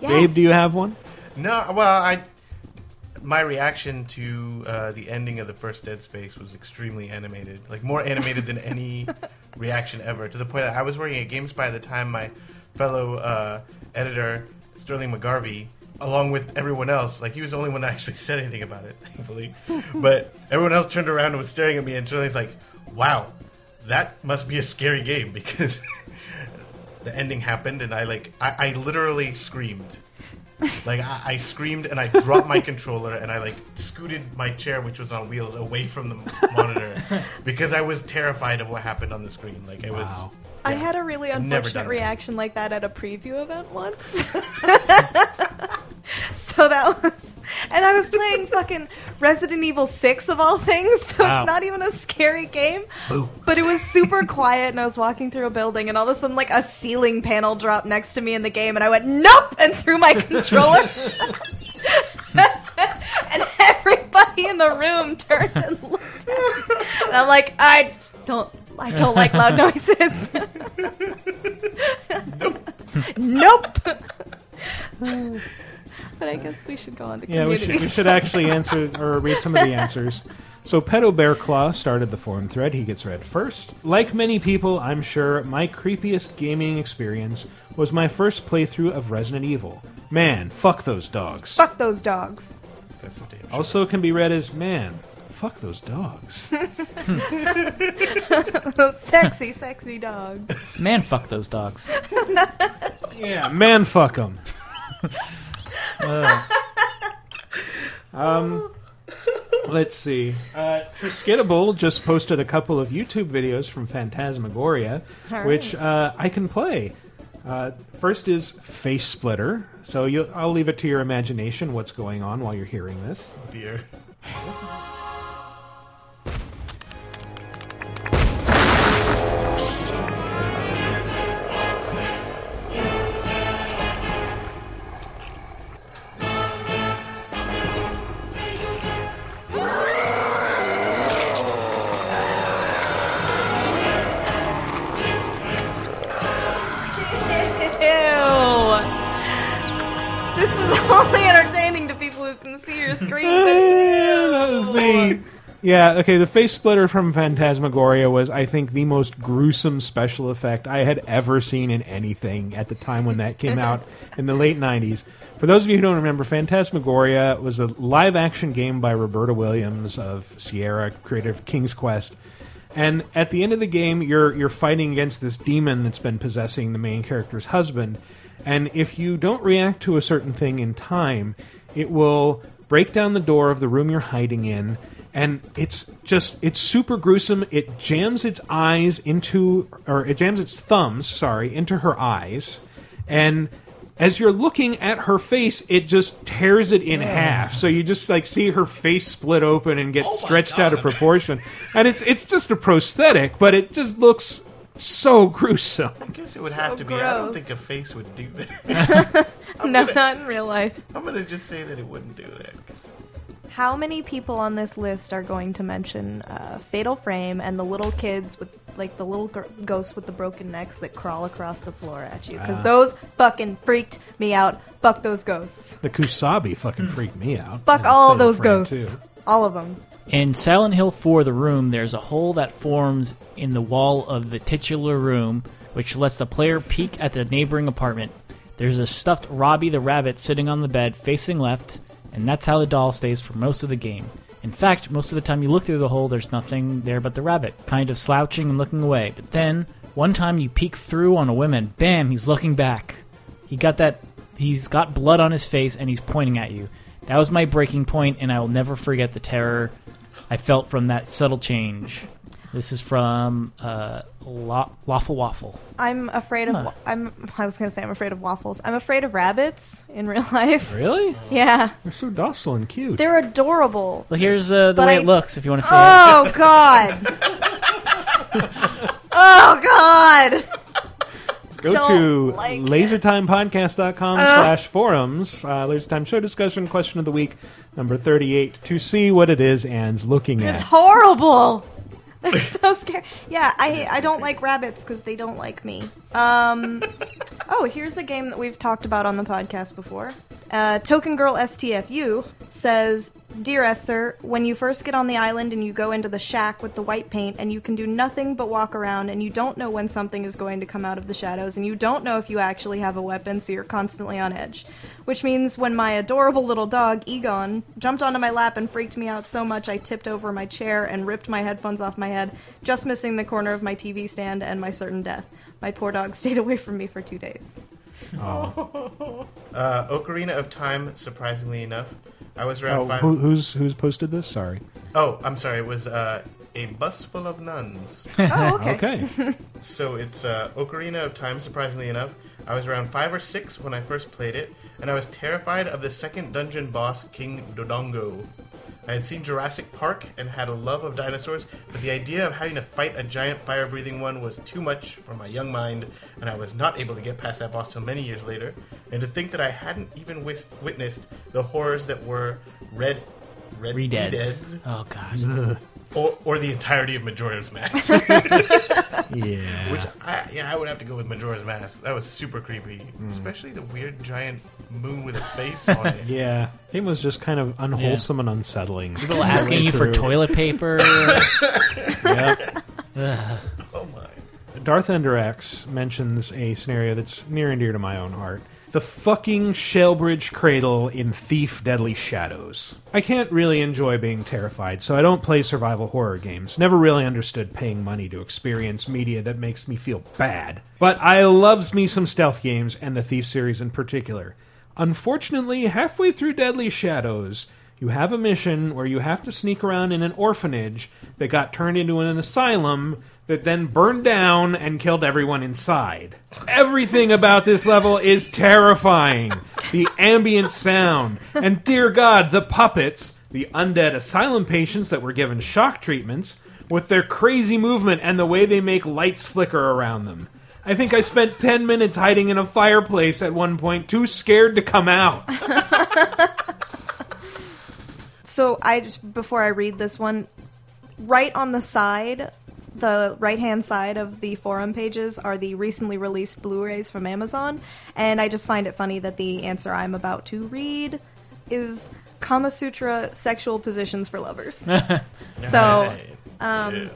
Gabe, do you have one? No, well, I my reaction to uh, the ending of the first Dead Space was extremely animated, like more animated than any reaction ever. To the point that I was working at GameSpy at the time. My fellow uh, editor Sterling McGarvey, along with everyone else, like he was the only one that actually said anything about it, thankfully. but everyone else turned around and was staring at me, and Sterling's like, "Wow, that must be a scary game because." The ending happened, and I like I, I literally screamed like I, I screamed and I dropped my controller and I like scooted my chair, which was on wheels, away from the monitor because I was terrified of what happened on the screen. Like I was. I had a really unfortunate reaction like that at a preview event once. so that was, and I was playing fucking Resident Evil Six of all things. So Wow. it's not even a scary game, but it was super quiet. And I was walking through a building, and all of a sudden, like a ceiling panel dropped next to me in the game, and I went nope and threw my controller. and everybody in the room turned and looked at me. And I'm like, I don't, I don't like loud noises. nope. nope. But I guess we should go on to Yeah, we community. should, we should actually answer or read some of the answers. So Pedo Bear Claw started the forum thread. He gets read first. Like many people, I'm sure my creepiest gaming experience was my first playthrough of Resident Evil. Man, fuck those dogs. Fuck those dogs. Also can be read as man, fuck those dogs. sexy, sexy dogs. Man, fuck those dogs. yeah, man, fuck them. um, let's see. Uh, Triskidable just posted a couple of YouTube videos from Phantasmagoria, All right. which uh, I can play. Uh, first is Face Splitter. So you, I'll leave it to your imagination what's going on while you're hearing this. Dear. Can see your screen. Yeah, that was the yeah okay the face splitter from phantasmagoria was i think the most gruesome special effect i had ever seen in anything at the time when that came out in the late 90s for those of you who don't remember phantasmagoria was a live action game by roberta williams of sierra creative king's quest. And at the end of the game you're you're fighting against this demon that's been possessing the main character's husband. And if you don't react to a certain thing in time it will break down the door of the room you're hiding in and it's just it's super gruesome. It jams its eyes into or it jams its thumbs sorry into her eyes and as you're looking at her face it just tears it in half. So you just like see her face split open and get stretched out of proportion. And it's it's just a prosthetic but it just looks so gruesome. I guess it would have to be. I don't think a face would do that. no, not in real life. I'm gonna just say that it wouldn't do that. How many people on this list are going to mention uh, Fatal Frame and the little kids with like the little gr- ghosts with the broken necks that crawl across the floor at you because Ah. those fucking freaked me out. Fuck those ghosts. The Kusabi fucking freaked me out. Fuck And all Fatal those Frame, ghosts. too. All of them. In Silent Hill 4 The Room, there's a hole that forms in the wall of the titular room, which lets the player peek at the neighboring apartment. There's a stuffed Robbie the rabbit sitting on the bed facing left, and that's how the doll stays for most of the game. In fact, most of the time you look through the hole, there's nothing there but the rabbit, kind of slouching and looking away. But then, one time you peek through on a whim and bam, he's looking back. He got that, he's got blood on his face and he's pointing at you. That was my breaking point, and I will never forget the terror I felt from that subtle change. This is from uh, Lo- Waffle Waffle. I'm afraid of. Huh. I'm. I was gonna say I'm afraid of waffles. I'm afraid of rabbits in real life. Really? Yeah. They're so docile and cute. They're adorable. Well, here's uh, the But way I- it looks if you want to see Oh it. God. oh God. Go Don't to like lasertimepodcast.com Ugh. slash forums, uh, Lasertime Show Discussion Question of the Week, number 38, to see what it is Anne's looking at. It's horrible. They're so scary. Yeah, I I don't like rabbits because they don't like me. Um, oh, here's a game that we've talked about on the podcast before. Uh, Token Girl STFU says, "Dear Esther, when you first get on the island and you go into the shack with the white paint and you can do nothing but walk around and you don't know when something is going to come out of the shadows and you don't know if you actually have a weapon, so you're constantly on edge." Which means when my adorable little dog Egon jumped onto my lap and freaked me out so much I tipped over my chair and ripped my headphones off my head, just missing the corner of my TV stand and my certain death. My poor dog stayed away from me for two days. Uh, Ocarina of Time, surprisingly enough. I was around Oh, five. who, who's who's posted this? Sorry. Oh, I'm sorry. It was uh, a bus full of nuns. Oh, okay. Okay. so it's uh, Ocarina of Time. Surprisingly enough, I was around five or six when I first played it, and I was terrified of the second dungeon boss, King Dodongo. I had seen Jurassic Park and had a love of dinosaurs, but the idea of having to fight a giant fire-breathing one was too much for my young mind, and I was not able to get past that boss till many years later. And to think that I hadn't even wis- witnessed the horrors that were Red Red Redeads. Redeads. Oh, God. Or, or the entirety of Majora's Mask. Yeah. Which I yeah, I would have to go with Majora's Mask. That was super creepy, Hmm. especially the weird giant moon with a face on it. Yeah, it was just kind of unwholesome and unsettling. People asking you for toilet paper. Yep. Ugh. Oh my. Darth Ender X mentions a scenario that's near and dear to my own heart. The fucking Shalebridge Cradle in Thief Deadly Shadows. I can't really enjoy being terrified, so I don't play survival horror games. Never really understood paying money to experience media that makes me feel bad. But I loves me some stealth games, and the Thief series in particular. Unfortunately, halfway through Deadly Shadows, you have a mission where you have to sneak around in an orphanage that got turned into an asylum that then burned down and killed everyone inside. Everything about this level is terrifying. The ambient sound, and dear God, the puppets, the undead asylum patients that were given shock treatments, with their crazy movement and the way they make lights flicker around them. I think I spent 10 minutes hiding in a fireplace at one point, too scared to come out. So I just before I read this one, right on the side, the right hand side of the forum pages are the recently released Blu-rays from Amazon, and I just find it funny that the answer I'm about to read is Kama Sutra sexual positions for lovers. so, um,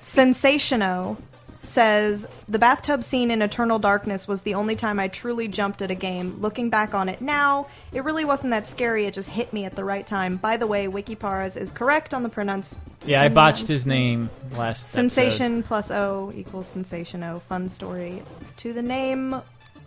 Sensational says the bathtub scene in Eternal Darkness was the only time I truly jumped at a game. Looking back on it now, it really wasn't that scary. It just hit me at the right time. By the way, Wikiparaz is correct on the pronounce. Yeah, I botched his name last Sensation plus O equals sensation O. Fun story to the name,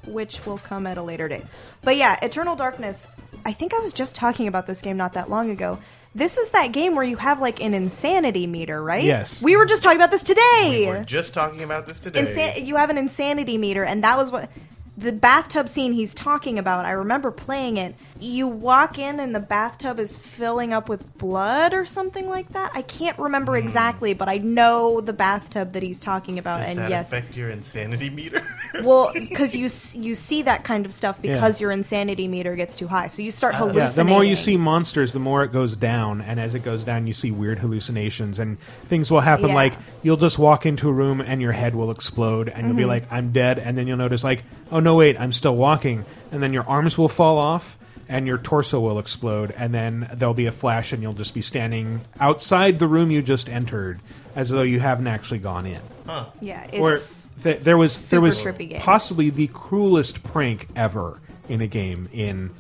which will come at a later date. But yeah, Eternal Darkness. I think I was just talking about this game not that long ago. This is that game where you have like an insanity meter, right? Yes. We were just talking about this today. We were just talking about this today. Insan- you have an insanity meter, and that was what the bathtub scene he's talking about, I remember playing it. You walk in and the bathtub is filling up with blood or something like that. I can't remember exactly, but I know the bathtub that he's talking about. Does and that yes, affect your insanity meter? well, because you you see that kind of stuff Yeah. because your insanity meter gets too high, so you start Yeah, hallucinating. the more you see monsters, the more it goes down, and as it goes down, you see weird hallucinations, and things will happen. Yeah. Like you'll just walk into a room and your head will explode, and you'll be Mhm. like, "I'm dead," and then you'll notice, like, "Oh no, wait, I'm still walking," and then your arms will fall off. And your torso will explode, and then there'll be a flash, and you'll just be standing outside the room you just entered, as though you haven't actually gone in. Huh. Yeah, Or it's th- there was there was possibly the cruelest prank ever in a game in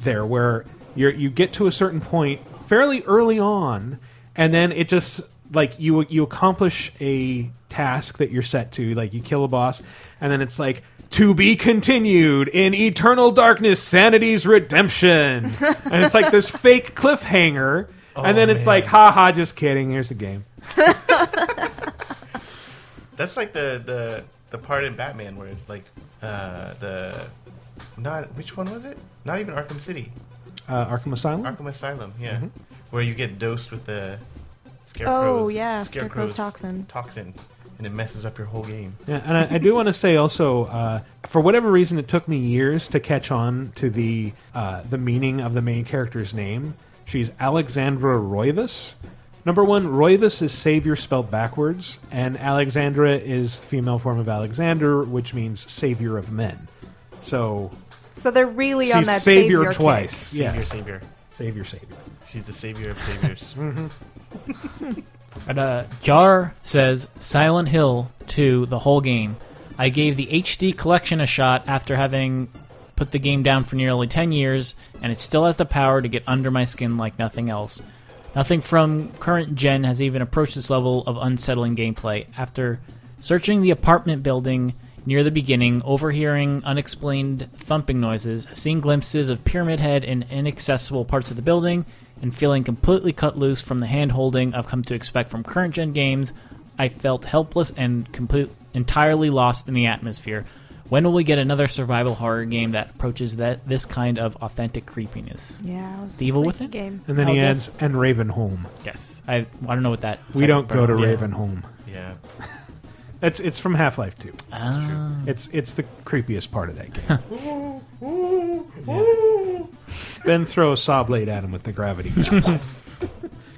there, where you you get to a certain point fairly early on, and then it just like you you accomplish a task that you're set to, like you kill a boss, and then it's like. To be continued in Eternal Darkness Sanity's Redemption. and it's like this fake cliffhanger. and then it's man. like, haha, just kidding. Here's the game. That's like the the the part in Batman where like uh, the not which one was it? Not even Arkham City. Uh, Arkham Asylum? Arkham Asylum, yeah, Mhm. where you get dosed with the scarecrow's Oh, yeah, Scarecrow's toxin. toxin, and it messes up your whole game. Yeah, and I, I do want to say also, uh, for whatever reason, it took me years to catch on to the uh, the meaning of the main character's name. She's Alexandra Roivas. Number one, Roivas is savior spelled backwards, and Alexandra is the female form of Alexander, which means savior of men. So, So they're really she's on that savior, savior kick. twice. Savior, yes. savior. savior, savior. She's the savior of saviors. And, uh, Jar says Silent Hill 2, the whole game. I gave the HD collection a shot after having put the game down for nearly 10 years, and it still has the power to get under my skin like nothing else. Nothing from current gen has even approached this level of unsettling gameplay. After searching the apartment building near the beginning, overhearing unexplained thumping noises, seeing glimpses of Pyramid Head in inaccessible parts of the building, and feeling completely cut loose from the hand holding I've come to expect from current gen games, I felt helpless and complete, entirely lost in the atmosphere. When will we get another survival horror game that approaches that this kind of authentic creepiness? Yeah, was The Evil a Within? game. And then I'll he guess. adds, and Ravenholm. Yes, I I don't know what that. We don't go to yeah. Ravenholm. Yeah. It's it's from Half Life Two. Ah. It's it's the creepiest part of that game. then throw a saw blade at him with the gravity.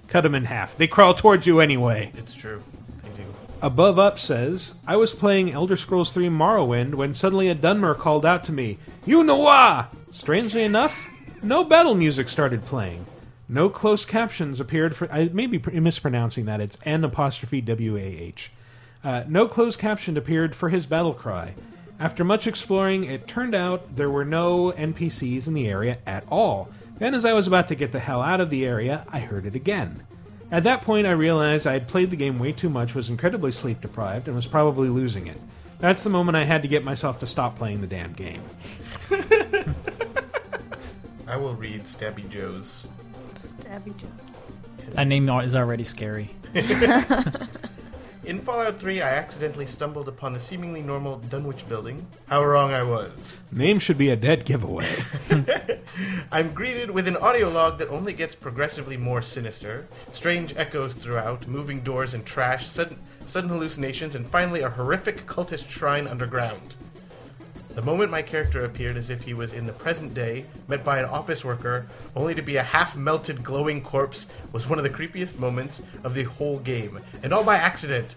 Cut him in half. They crawl towards you anyway. It's true. They do. Above Up says, I was playing Elder Scrolls 3 Morrowind when suddenly a Dunmer called out to me, You Noah! Strangely enough, no battle music started playing. No closed captions appeared for. I may be mispronouncing that. It's N apostrophe W A H. Uh, no closed caption appeared for his battle cry. After much exploring, it turned out there were no NPCs in the area at all. Then, as I was about to get the hell out of the area, I heard it again. At that point, I realized I had played the game way too much, was incredibly sleep deprived, and was probably losing it. That's the moment I had to get myself to stop playing the damn game. I will read Stabby Joe's. Stabby Joe. That name is already scary. In Fallout 3, I accidentally stumbled upon the seemingly normal Dunwich building. How wrong I was. Name should be a dead giveaway. I'm greeted with an audio log that only gets progressively more sinister. Strange echoes throughout, moving doors and trash, sudden, sudden hallucinations, and finally a horrific cultist shrine underground. The moment my character appeared as if he was in the present day, met by an office worker, only to be a half melted glowing corpse, was one of the creepiest moments of the whole game, and all by accident.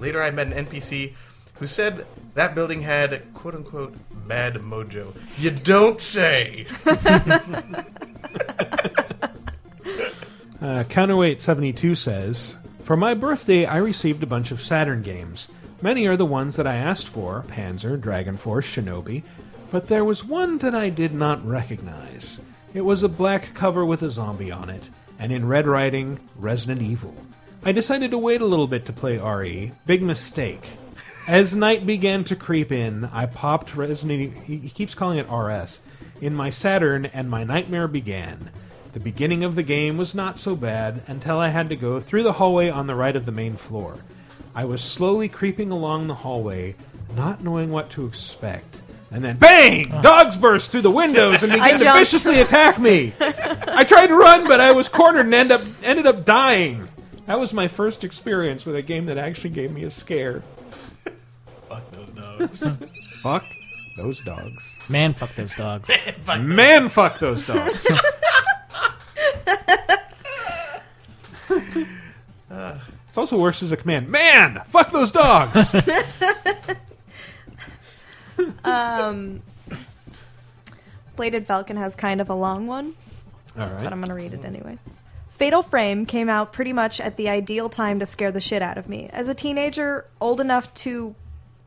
Later, I met an NPC who said that building had quote unquote bad mojo. You don't say! Uh, Counterweight 72 says, For my birthday, I received a bunch of Saturn games. Many are the ones that I asked for Panzer, Dragon Force, Shinobi, but there was one that I did not recognize. It was a black cover with a zombie on it, and in red writing, Resident Evil. I decided to wait a little bit to play RE. Big mistake. As night began to creep in, I popped Resident Evil. He keeps calling it RS. In my Saturn, and my nightmare began. The beginning of the game was not so bad until I had to go through the hallway on the right of the main floor. I was slowly creeping along the hallway, not knowing what to expect, And then bang! Dogs burst through the windows and I began to jumped. viciously attack me. I tried to run, but I was cornered and end up ended up dying. That was my first experience with a game that actually gave me a scare. Fuck those dogs. Fuck those dogs. Man, fuck those dogs. Man, fuck those dogs. Ah. It's also worse as a command. Man, fuck those dogs. um, Bladed Falcon has kind of a long one, All right. but I'm going to read it anyway. Fatal Frame came out pretty much at the ideal time to scare the shit out of me. As a teenager, old enough to.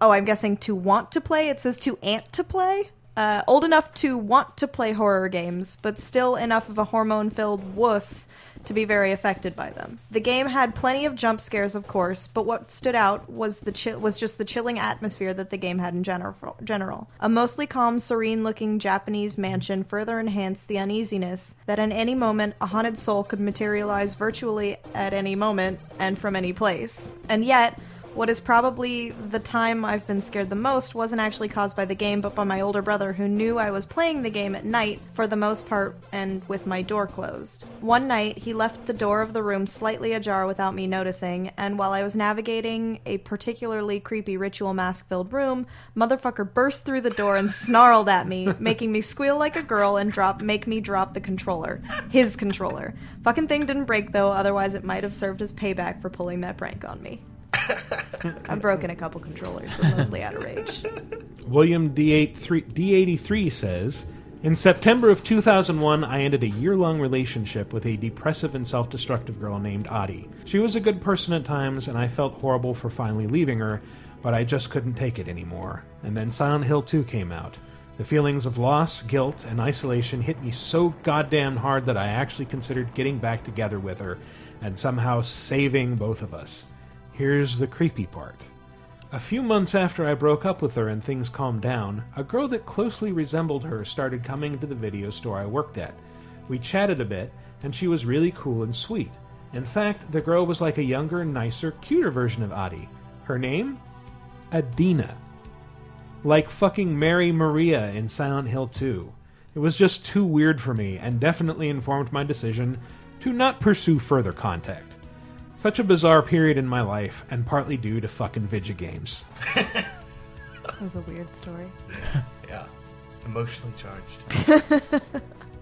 Oh, I'm guessing to want to play. It says to ant to play. Uh, old enough to want to play horror games, but still enough of a hormone filled wuss to be very affected by them. The game had plenty of jump scares, of course, but what stood out was the chi- was just the chilling atmosphere that the game had in general. General, a mostly calm, serene-looking Japanese mansion further enhanced the uneasiness that at any moment a haunted soul could materialize virtually at any moment and from any place. And yet. What is probably the time I've been scared the most wasn't actually caused by the game, but by my older brother who knew I was playing the game at night for the most part and with my door closed. One night, he left the door of the room slightly ajar without me noticing, and while I was navigating a particularly creepy ritual mask filled room, motherfucker burst through the door and snarled at me, making me squeal like a girl and drop make me drop the controller. His controller. Fucking thing didn't break though, otherwise it might have served as payback for pulling that prank on me. I've broken a couple controllers, but mostly out of rage. William D83 D83 says, In September of 2001, I ended a year long relationship with a depressive and self destructive girl named Adi. She was a good person at times, and I felt horrible for finally leaving her, but I just couldn't take it anymore. And then Silent Hill 2 came out. The feelings of loss, guilt, and isolation hit me so goddamn hard that I actually considered getting back together with her and somehow saving both of us. Here's the creepy part. A few months after I broke up with her and things calmed down, a girl that closely resembled her started coming to the video store I worked at. We chatted a bit, and she was really cool and sweet. In fact, the girl was like a younger, nicer, cuter version of Adi. Her name? Adina. Like fucking Mary Maria in Silent Hill 2. It was just too weird for me, and definitely informed my decision to not pursue further contact. Such a bizarre period in my life, and partly due to fucking video games. That was a weird story. yeah. Emotionally charged.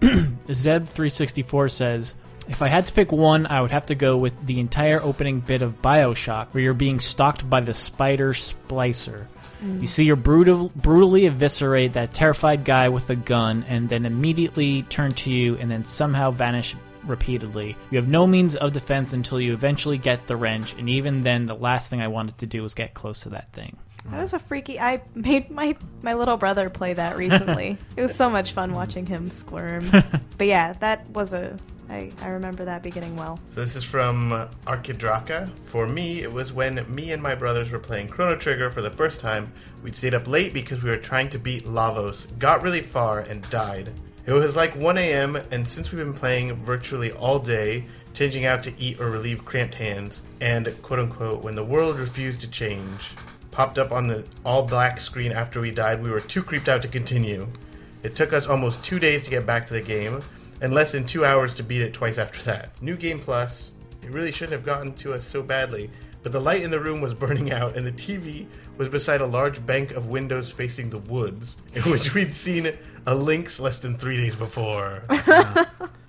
Zeb364 says, If I had to pick one, I would have to go with the entire opening bit of Bioshock, where you're being stalked by the spider splicer. Mm. You see her brutal, brutally eviscerate that terrified guy with a gun, and then immediately turn to you, and then somehow vanish repeatedly. You have no means of defense until you eventually get the wrench, and even then, the last thing I wanted to do was get close to that thing. That was a freaky. I made my my little brother play that recently. it was so much fun watching him squirm. but yeah, that was a. I, I remember that beginning well. So this is from Arkidraka. For me, it was when me and my brothers were playing Chrono Trigger for the first time. We'd stayed up late because we were trying to beat Lavos, got really far, and died. It was like 1 a.m., and since we've been playing virtually all day, changing out to eat or relieve cramped hands, and quote unquote, when the world refused to change, popped up on the all black screen after we died, we were too creeped out to continue. It took us almost two days to get back to the game, and less than two hours to beat it twice after that. New Game Plus, it really shouldn't have gotten to us so badly, but the light in the room was burning out, and the TV was beside a large bank of windows facing the woods, in which we'd seen a lynx less than three days before.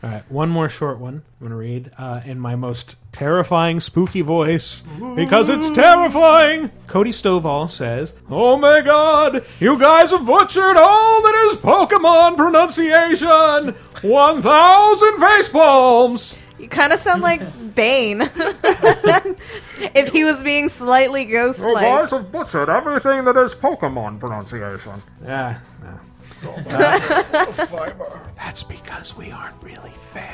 All right, one more short one I'm going to read uh, in my most terrifying, spooky voice because it's terrifying. Cody Stovall says, Oh my god, you guys have butchered all that is Pokemon pronunciation! 1,000 face palms! You kind of sound like Bane. if he was being slightly ghost You like. guys have butchered everything that is Pokemon pronunciation. Yeah, no. That's because we aren't really fans.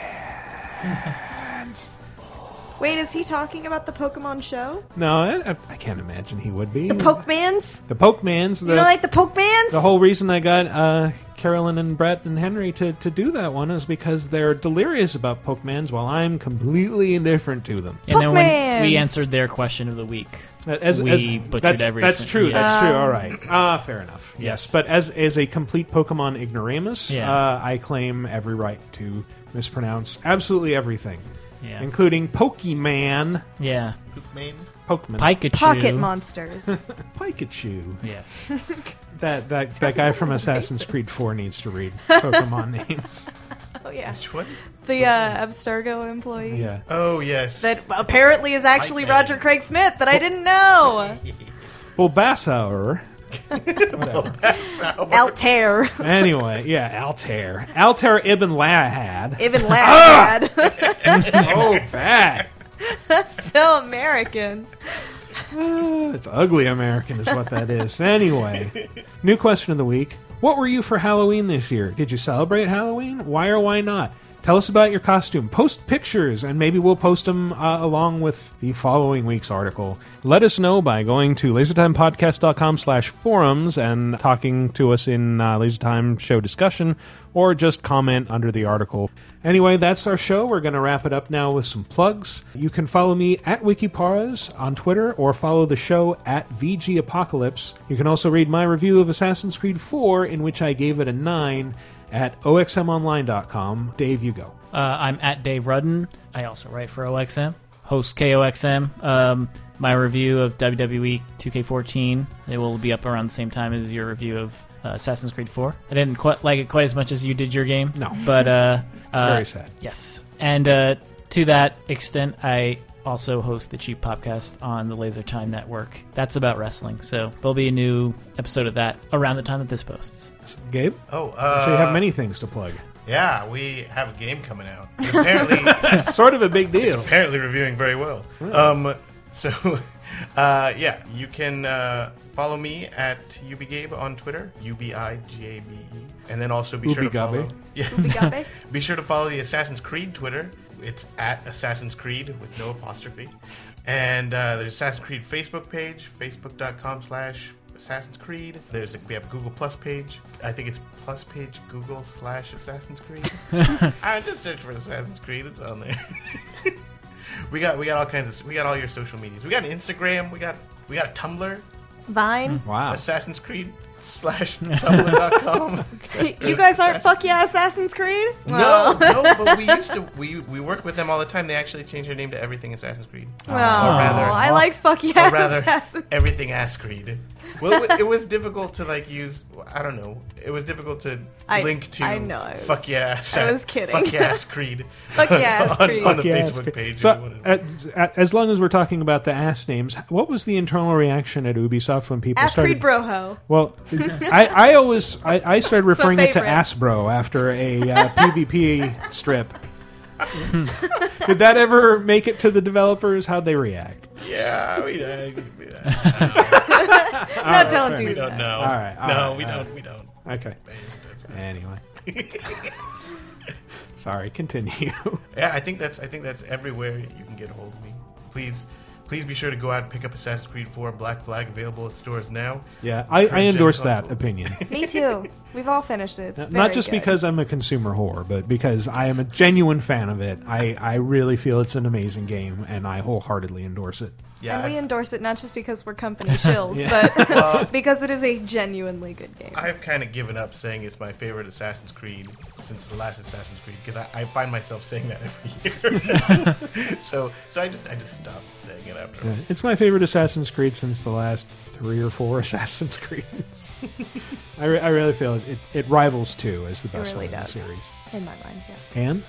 Wait, is he talking about the Pokemon show? No, I, I- I can't imagine he would be. The Pokemans? The Pokemans. The, You don't like the Pokemans? the whole reason I got uh, Carolyn and Brett and Henry to, to do that one is because they're delirious about Pokemans while I'm completely indifferent to them. And then when we Pokemans! answered their question of the week. As, we as- butchered that's, every. That's true. yeah. That's true. Um, All right. Ah, fair enough. Yes, but as as a complete Pokemon ignoramus, Yeah. uh, I claim every right to mispronounce absolutely everything, Yeah. including Pokemon. Yeah. Pokemon. Pikachu. Pocket monsters. Pikachu. Yes. That that that guy from Assassin's Creed 4 needs to read Pokemon names. oh yeah. Which one? The uh, Abstergo employee. Yeah. Oh yes. That apparently is actually Roger Craig Smith that I didn't know. Bulbasaur. Altair. Anyway, yeah, Altair. Altair Ibn Lahad. Ibn Ah! Lahad. so bad. That's so American. It's ugly American, is what that is. Anyway, new question of the week. What were you for Halloween this year? Did you celebrate Halloween? Why or why not? Tell us about your costume. Post pictures, and maybe we'll post them uh, along with the following week's article. Let us know by going to lasertimepodcast.com slash forums and talking to us in uh, Lasertime show discussion, or just comment under the article. Anyway, that's our show. We're going to wrap it up now with some plugs. You can follow me at Wikiparaz on Twitter or follow the show at VG Apocalypse. You can also read my review of Assassin's Creed 4, in which I gave it a 9 at oxmonline.com. Dave, you go. Uh, I'm at Dave Rudden. I also write for OXM, host KOXM. Um, my review of WWE 2K14 it will be up around the same time as your review of uh, Assassin's Creed 4. I didn't quite like it quite as much as you did your game. No. but uh, It's uh, very sad. Yes, and uh, to that extent, I also host the Cheap Podcast on the Laser Time Network. That's about wrestling, so there'll be a new episode of that around the time that this posts. Gabe? Oh, uh, so you have many things to plug. Yeah, we have a game coming out. Apparently, It's sort of a big deal. It's apparently reviewing very well. Hmm. Um, so, uh, yeah, you can uh, follow me at ubigabe on Twitter, u b i g a b e, and then also be sure to Ubigabe. follow. Yeah, Ubigabe? be sure to follow the Assassin's Creed Twitter. It's at Assassin's Creed with no apostrophe, and uh, there's Assassin's Creed Facebook page, facebook.com/slash Assassin's Creed. There's a, we have a Google Plus page. I think it's plus page Google slash Assassin's Creed. I just search for Assassin's Creed. It's on there. we got we got all kinds of we got all your social medias. We got an Instagram. We got we got a Tumblr. Vine. Hmm, wow. Assassin's Creed slash tumblr.com. you guys aren't fuck yeah Assassin's Creed? No, no, but we used to we we work with them all the time. They actually changed their name to Everything Assassin's Creed. Oh, I like fuck yeah or rather, Assassin's Everything Ass Creed. Well, it, was difficult to like use. I don't know. It was difficult to I- link to. I know, I was- fuck yeah. I was kidding. Fuck yeah, Ass Creed. Fuck yeah, Ass on, Creed. on the Fuck yeah, Facebook creed. page. So, as, as long as we're talking about the ass names, what was the internal reaction at Ubisoft when people Ass started? Creed Broho. Well, I, I always I, I started It's my referring it to favorite. Ass Bro after a uh, PvP strip. Did that ever make it to the developers? How'd they react? yeah, we, uh, we, uh, All right, don't fair do we enough. don't know. All right, all no, right, we don't. right. We don't. Okay. Anyway, sorry. Continue. Yeah, I think that's I think that's everywhere you can get a hold of me. Please, please be sure to go out and pick up Assassin's Creed 4 Black Flag available at stores now. Yeah, I, I endorse that opinion. Me too. We've all finished it. It's Not just good. because I'm a consumer whore, but because I am a genuine fan of it. I, I really feel it's an amazing game, and I wholeheartedly endorse it. Yeah, and we I- endorse it not just because we're company shills, Yeah. but Well- because it is a genuinely good game. I've kind of given up saying it's my favorite Assassin's Creed since the last Assassin's Creed because I, I find myself saying that every year. so so I just I just stopped saying it after. Yeah, It's my favorite Assassin's Creed since the last three or four Assassin's Creeds. I, re- I really feel it, it, it rivals two as the best really one in the series. In my mind, yeah. And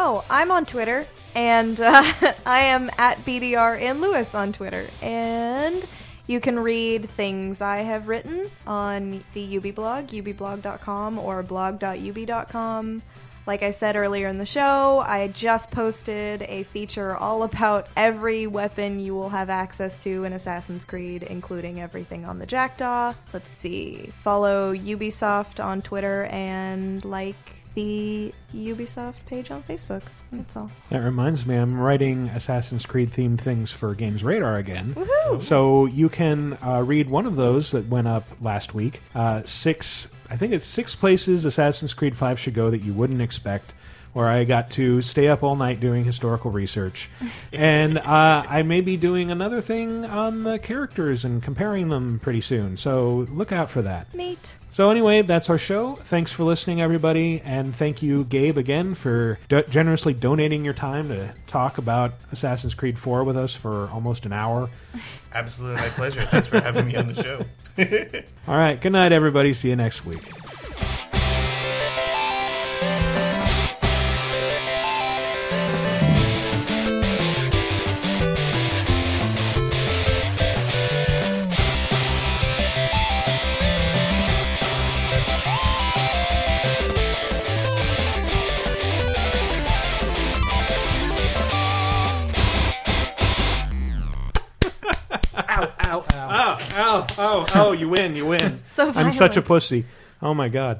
Oh, I'm on Twitter, and uh, I am at BDR and Lewis on Twitter. And you can read things I have written on the Ubi blog, ubblog.com or blog.ubi.com. Like I said earlier in the show, I just posted a feature all about every weapon you will have access to in Assassin's Creed, including everything on the Jackdaw. Let's see. Follow Ubisoft on Twitter and like the Ubisoft page on Facebook. That's all. that reminds me, I'm writing Assassin's Creed themed things for Games Radar again. Woohoo! So you can uh, read one of those that went up last week. Uh, six, I think it's six places Assassin's Creed 5 should go that you wouldn't expect. where I got to stay up all night doing historical research. and uh, I may be doing another thing on the characters and comparing them pretty soon. So look out for that. Neat. So anyway, that's our show. Thanks for listening, everybody, and thank you, Gabe, again for do- generously donating your time to talk about Assassin's Creed 4 with us for almost an hour. Absolutely my pleasure. Thanks for having me on the show. All right, good night, everybody. See you next week. Oh, oh, you win, you win. So I'm such a pussy. Oh my god.